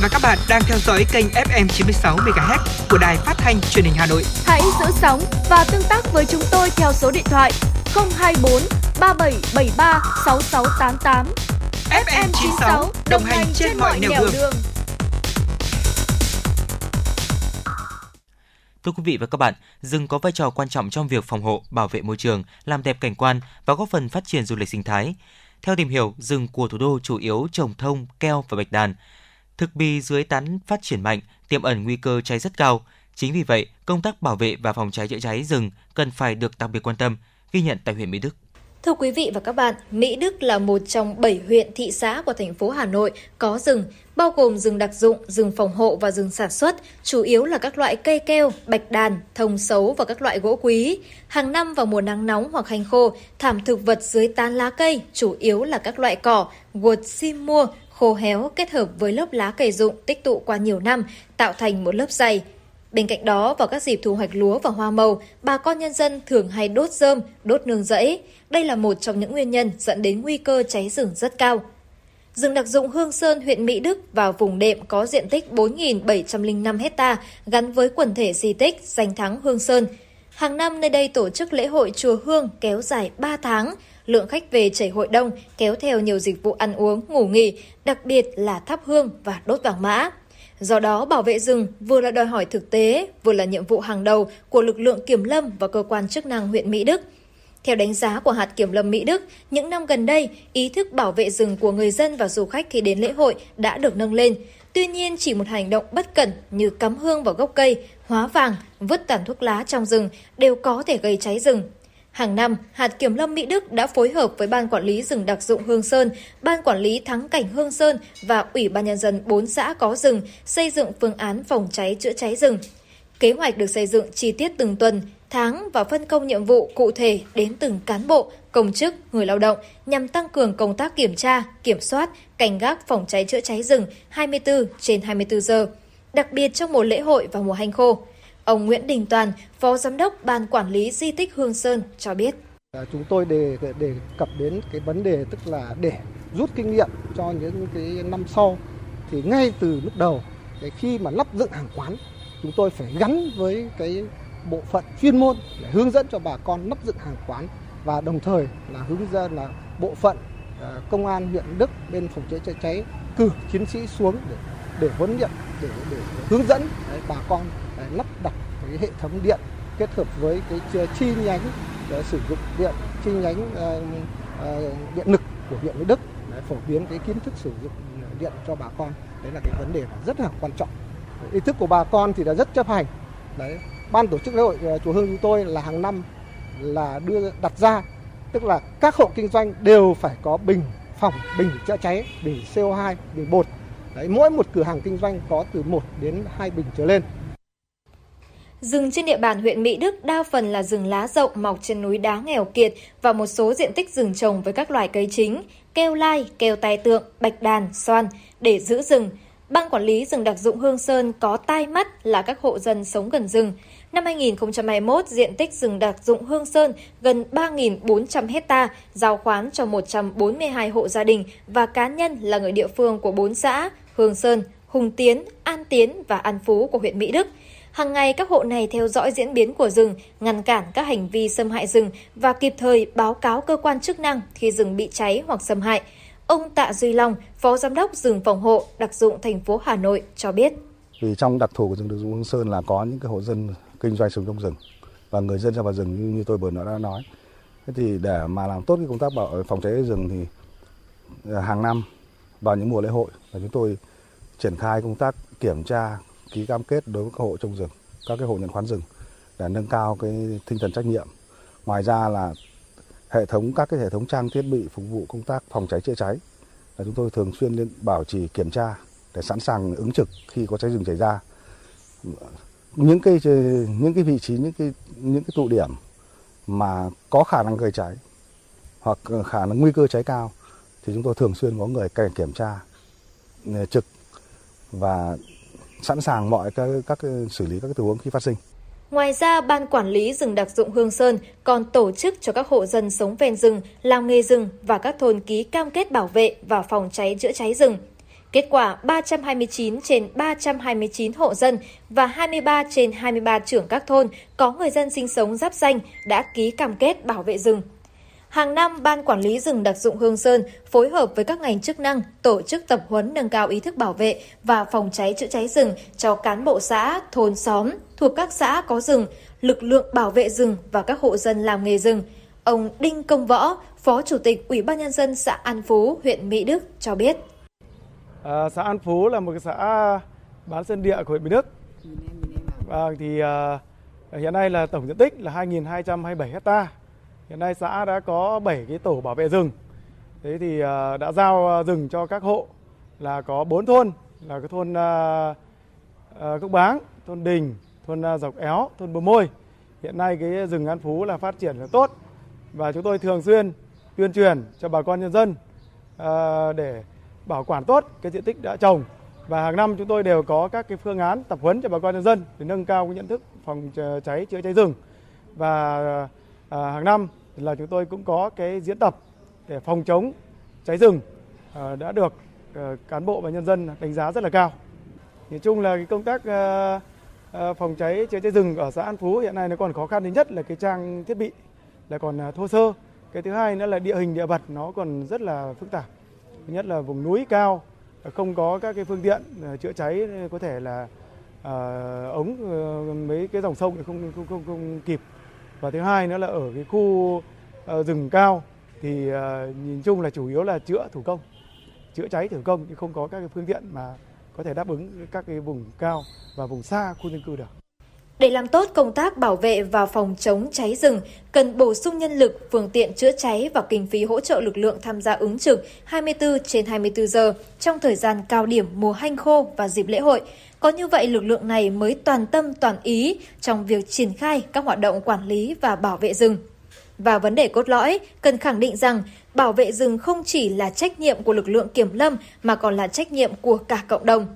Và các bạn đang theo dõi kênh FM 96 MHz của đài phát thanh truyền hình Hà Nội. Hãy giữ sóng và tương tác với chúng tôi theo số điện thoại 024 3773 6688. FM 96 đồng hành trên mọi nẻo đường. đường. Thưa quý vị và các bạn, rừng có vai trò quan trọng trong việc phòng hộ, bảo vệ môi trường, làm đẹp cảnh quan và góp phần phát triển du lịch sinh thái. Theo tìm hiểu, rừng của thủ đô chủ yếu trồng thông, keo và bạch đàn. Thực bì dưới tán phát triển mạnh, tiềm ẩn nguy cơ cháy rất cao. Chính vì vậy, công tác bảo vệ và phòng cháy chữa cháy rừng cần phải được đặc biệt quan tâm, ghi nhận tại huyện Mỹ Đức. Thưa quý vị và các bạn, Mỹ Đức là một trong 7 huyện thị xã của thành phố Hà Nội có rừng, bao gồm rừng đặc dụng, rừng phòng hộ và rừng sản xuất, chủ yếu là các loại cây keo, bạch đàn, thông xấu và các loại gỗ quý. Hàng năm vào mùa nắng nóng hoặc hành khô, thảm thực vật dưới tán lá cây, chủ yếu là các loại cỏ, guột sim mua, khô héo kết hợp với lớp lá cây dụng tích tụ qua nhiều năm, tạo thành một lớp dày. Bên cạnh đó, vào các dịp thu hoạch lúa và hoa màu, bà con nhân dân thường hay đốt rơm, đốt nương rẫy. Đây là một trong những nguyên nhân dẫn đến nguy cơ cháy rừng rất cao. Rừng đặc dụng Hương Sơn, huyện Mỹ Đức và vùng đệm có diện tích 4.705 hecta gắn với quần thể di tích danh thắng Hương Sơn. Hàng năm nơi đây tổ chức lễ hội chùa Hương kéo dài 3 tháng, lượng khách về chảy hội đông kéo theo nhiều dịch vụ ăn uống, ngủ nghỉ, đặc biệt là thắp hương và đốt vàng mã. Do đó, bảo vệ rừng vừa là đòi hỏi thực tế, vừa là nhiệm vụ hàng đầu của lực lượng kiểm lâm và cơ quan chức năng huyện Mỹ Đức. Theo đánh giá của hạt kiểm lâm Mỹ Đức, những năm gần đây, ý thức bảo vệ rừng của người dân và du khách khi đến lễ hội đã được nâng lên. Tuy nhiên, chỉ một hành động bất cẩn như cắm hương vào gốc cây, hóa vàng, vứt tàn thuốc lá trong rừng đều có thể gây cháy rừng. Hàng năm, hạt kiểm lâm Mỹ Đức đã phối hợp với Ban Quản lý rừng đặc dụng Hương Sơn, Ban Quản lý Thắng Cảnh Hương Sơn và Ủy ban Nhân dân 4 xã có rừng xây dựng phương án phòng cháy chữa cháy rừng. Kế hoạch được xây dựng chi tiết từng tuần, tháng và phân công nhiệm vụ cụ thể đến từng cán bộ, công chức, người lao động nhằm tăng cường công tác kiểm tra, kiểm soát, cảnh gác phòng cháy chữa cháy rừng 24 trên 24 giờ, đặc biệt trong mùa lễ hội và mùa hanh khô. Ông Nguyễn Đình Toàn, Phó Giám đốc Ban Quản lý Di tích Hương Sơn cho biết. À, chúng tôi đề đề cập đến cái vấn đề tức là để rút kinh nghiệm cho những cái năm sau thì ngay từ lúc đầu cái khi mà lắp dựng hàng quán chúng tôi phải gắn với cái bộ phận chuyên môn để hướng dẫn cho bà con lắp dựng hàng quán và đồng thời là hướng dẫn là bộ phận à, công an huyện Đức bên phòng cháy chữa cháy cử chiến sĩ xuống để để huấn luyện để, để hướng dẫn bà con lắp đặt cái hệ thống điện kết hợp với cái chi nhánh ờ, sử dụng điện chi nhánh uh, uh, điện lực của huyện Mỹ Đức để phổ biến cái kiến thức sử dụng điện cho bà con. Đấy là cái vấn đề rất là quan trọng. Ý thức của bà con thì là rất chấp hành. Đấy ban tổ chức lễ hội chùa Hương chúng tôi là hàng năm là đưa đặt ra tức là các hộ kinh doanh đều phải có bình phòng bình chữa cháy bình CO2 bình bột. Đấy, mỗi một cửa hàng kinh doanh có từ 1 đến 2 bình trở lên. Rừng trên địa bàn huyện Mỹ Đức đa phần là rừng lá rộng mọc trên núi đá nghèo kiệt và một số diện tích rừng trồng với các loài cây chính, keo lai, keo tai tượng, bạch đàn, xoan để giữ rừng. Ban quản lý rừng đặc dụng Hương Sơn có tai mắt là các hộ dân sống gần rừng. Năm 2021, diện tích rừng đặc dụng Hương Sơn gần 3.400 hecta, giao khoán cho 142 hộ gia đình và cá nhân là người địa phương của 4 xã Hương Sơn, Hùng Tiến, An Tiến và An Phú của huyện Mỹ Đức. Hàng ngày các hộ này theo dõi diễn biến của rừng, ngăn cản các hành vi xâm hại rừng và kịp thời báo cáo cơ quan chức năng khi rừng bị cháy hoặc xâm hại. Ông Tạ Duy Long, Phó Giám đốc rừng phòng hộ đặc dụng thành phố Hà Nội cho biết. Vì trong đặc thù của rừng đặc dụng Hương Sơn là có những cái hộ dân kinh doanh sống trong rừng và người dân ra vào rừng như, như tôi vừa đã nói. Thế thì để mà làm tốt cái công tác bảo phòng cháy rừng thì à, hàng năm vào những mùa lễ hội là chúng tôi triển khai công tác kiểm tra ký cam kết đối với các hộ trồng rừng, các cái hộ nhận khoán rừng để nâng cao cái tinh thần trách nhiệm. Ngoài ra là hệ thống các cái hệ thống trang thiết bị phục vụ công tác phòng cháy chữa cháy là chúng tôi thường xuyên lên bảo trì kiểm tra để sẵn sàng ứng trực khi có cháy rừng xảy ra. Những cái những cái vị trí những cái những cái tụ điểm mà có khả năng gây cháy hoặc khả năng nguy cơ cháy cao thì chúng tôi thường xuyên có người cảnh kiểm tra trực và sẵn sàng mọi các các xử lý các tình huống khi phát sinh. Ngoài ra, Ban Quản lý rừng đặc dụng Hương Sơn còn tổ chức cho các hộ dân sống ven rừng, làm nghề rừng và các thôn ký cam kết bảo vệ và phòng cháy chữa cháy rừng. Kết quả 329 trên 329 hộ dân và 23 trên 23 trưởng các thôn có người dân sinh sống giáp danh đã ký cam kết bảo vệ rừng. Hàng năm, Ban Quản lý rừng đặc dụng Hương Sơn phối hợp với các ngành chức năng tổ chức tập huấn nâng cao ý thức bảo vệ và phòng cháy chữa cháy rừng cho cán bộ xã, thôn xóm thuộc các xã có rừng, lực lượng bảo vệ rừng và các hộ dân làm nghề rừng. Ông Đinh Công Võ, Phó Chủ tịch Ủy ban Nhân dân xã An Phú, huyện Mỹ Đức cho biết. À, xã An Phú là một xã bán sân địa của huyện Mỹ Đức. À, thì à, hiện nay là tổng diện tích là 2.227 hectare Hiện nay xã đã có 7 cái tổ bảo vệ rừng. Thế thì à, đã giao à, rừng cho các hộ là có 4 thôn là cái thôn à, Cốc Báng, thôn Đình, thôn Dọc Éo, thôn Bờ Môi. Hiện nay cái rừng An Phú là phát triển là tốt và chúng tôi thường xuyên tuyên truyền cho bà con nhân dân để bảo quản tốt cái diện tích đã trồng và hàng năm chúng tôi đều có các cái phương án tập huấn cho bà con nhân dân để nâng cao cái nhận thức phòng cháy chữa cháy rừng và à, hàng năm là chúng tôi cũng có cái diễn tập để phòng chống cháy rừng ờ, đã được ờ, cán bộ và nhân dân đánh giá rất là cao. Nói chung là cái công tác ờ, phòng cháy chữa cháy rừng ở xã An Phú hiện nay nó còn khó khăn thứ nhất là cái trang thiết bị là còn thô sơ. Cái thứ hai nữa là địa hình địa vật nó còn rất là phức tạp. Thứ nhất là vùng núi cao, không có các cái phương tiện chữa cháy có thể là ống mấy cái dòng sông thì không không không, không kịp và thứ hai nữa là ở cái khu uh, rừng cao thì uh, nhìn chung là chủ yếu là chữa thủ công chữa cháy thủ công chứ không có các cái phương tiện mà có thể đáp ứng các cái vùng cao và vùng xa khu dân cư được. Để làm tốt công tác bảo vệ và phòng chống cháy rừng, cần bổ sung nhân lực, phương tiện chữa cháy và kinh phí hỗ trợ lực lượng tham gia ứng trực 24 trên 24 giờ trong thời gian cao điểm mùa hanh khô và dịp lễ hội. Có như vậy lực lượng này mới toàn tâm toàn ý trong việc triển khai các hoạt động quản lý và bảo vệ rừng. Và vấn đề cốt lõi, cần khẳng định rằng bảo vệ rừng không chỉ là trách nhiệm của lực lượng kiểm lâm mà còn là trách nhiệm của cả cộng đồng.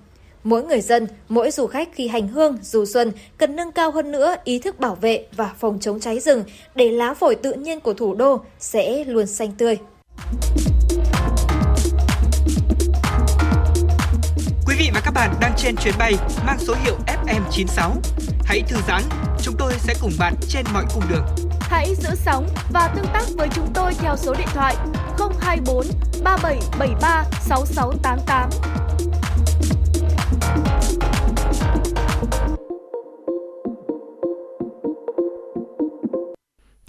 Mỗi người dân, mỗi du khách khi hành hương, du xuân cần nâng cao hơn nữa ý thức bảo vệ và phòng chống cháy rừng để lá phổi tự nhiên của thủ đô sẽ luôn xanh tươi. Quý vị và các bạn đang trên chuyến bay mang số hiệu FM96. Hãy thư giãn, chúng tôi sẽ cùng bạn trên mọi cung đường. Hãy giữ sóng và tương tác với chúng tôi theo số điện thoại 024 3773 6688.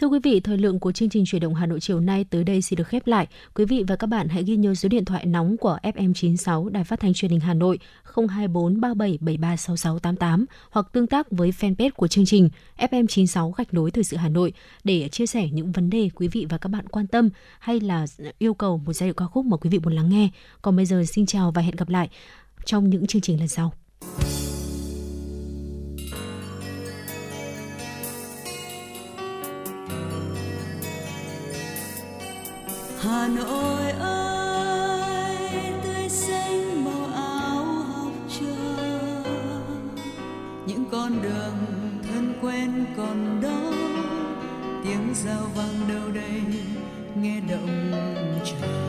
Thưa quý vị, thời lượng của chương trình chuyển động Hà Nội chiều nay tới đây xin được khép lại. Quý vị và các bạn hãy ghi nhớ số điện thoại nóng của FM96 Đài Phát thanh Truyền hình Hà Nội 024 3773 6688 hoặc tương tác với fanpage của chương trình FM96 gạch nối thời sự Hà Nội để chia sẻ những vấn đề quý vị và các bạn quan tâm hay là yêu cầu một giai điệu ca khúc mà quý vị muốn lắng nghe. Còn bây giờ xin chào và hẹn gặp lại trong những chương trình lần sau. Hà Nội ơi, tươi xanh màu áo học trò những con đường thân quen còn đó, tiếng giao vang đâu đây, nghe động trời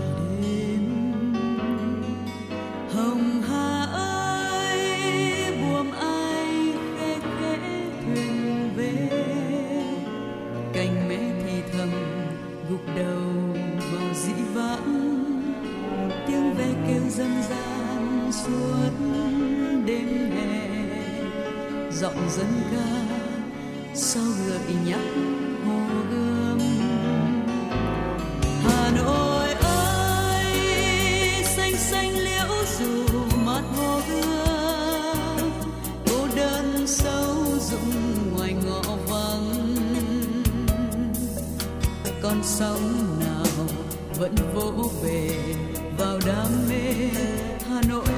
giọng dân ca sau gợi nhắc hồ gươm. Hà nội ơi, xanh xanh liễu dù mát hồ gươm, cô đơn sâu rụng ngoài ngõ vắng. Con sóng nào vẫn vỗ về vào đam mê hà nội?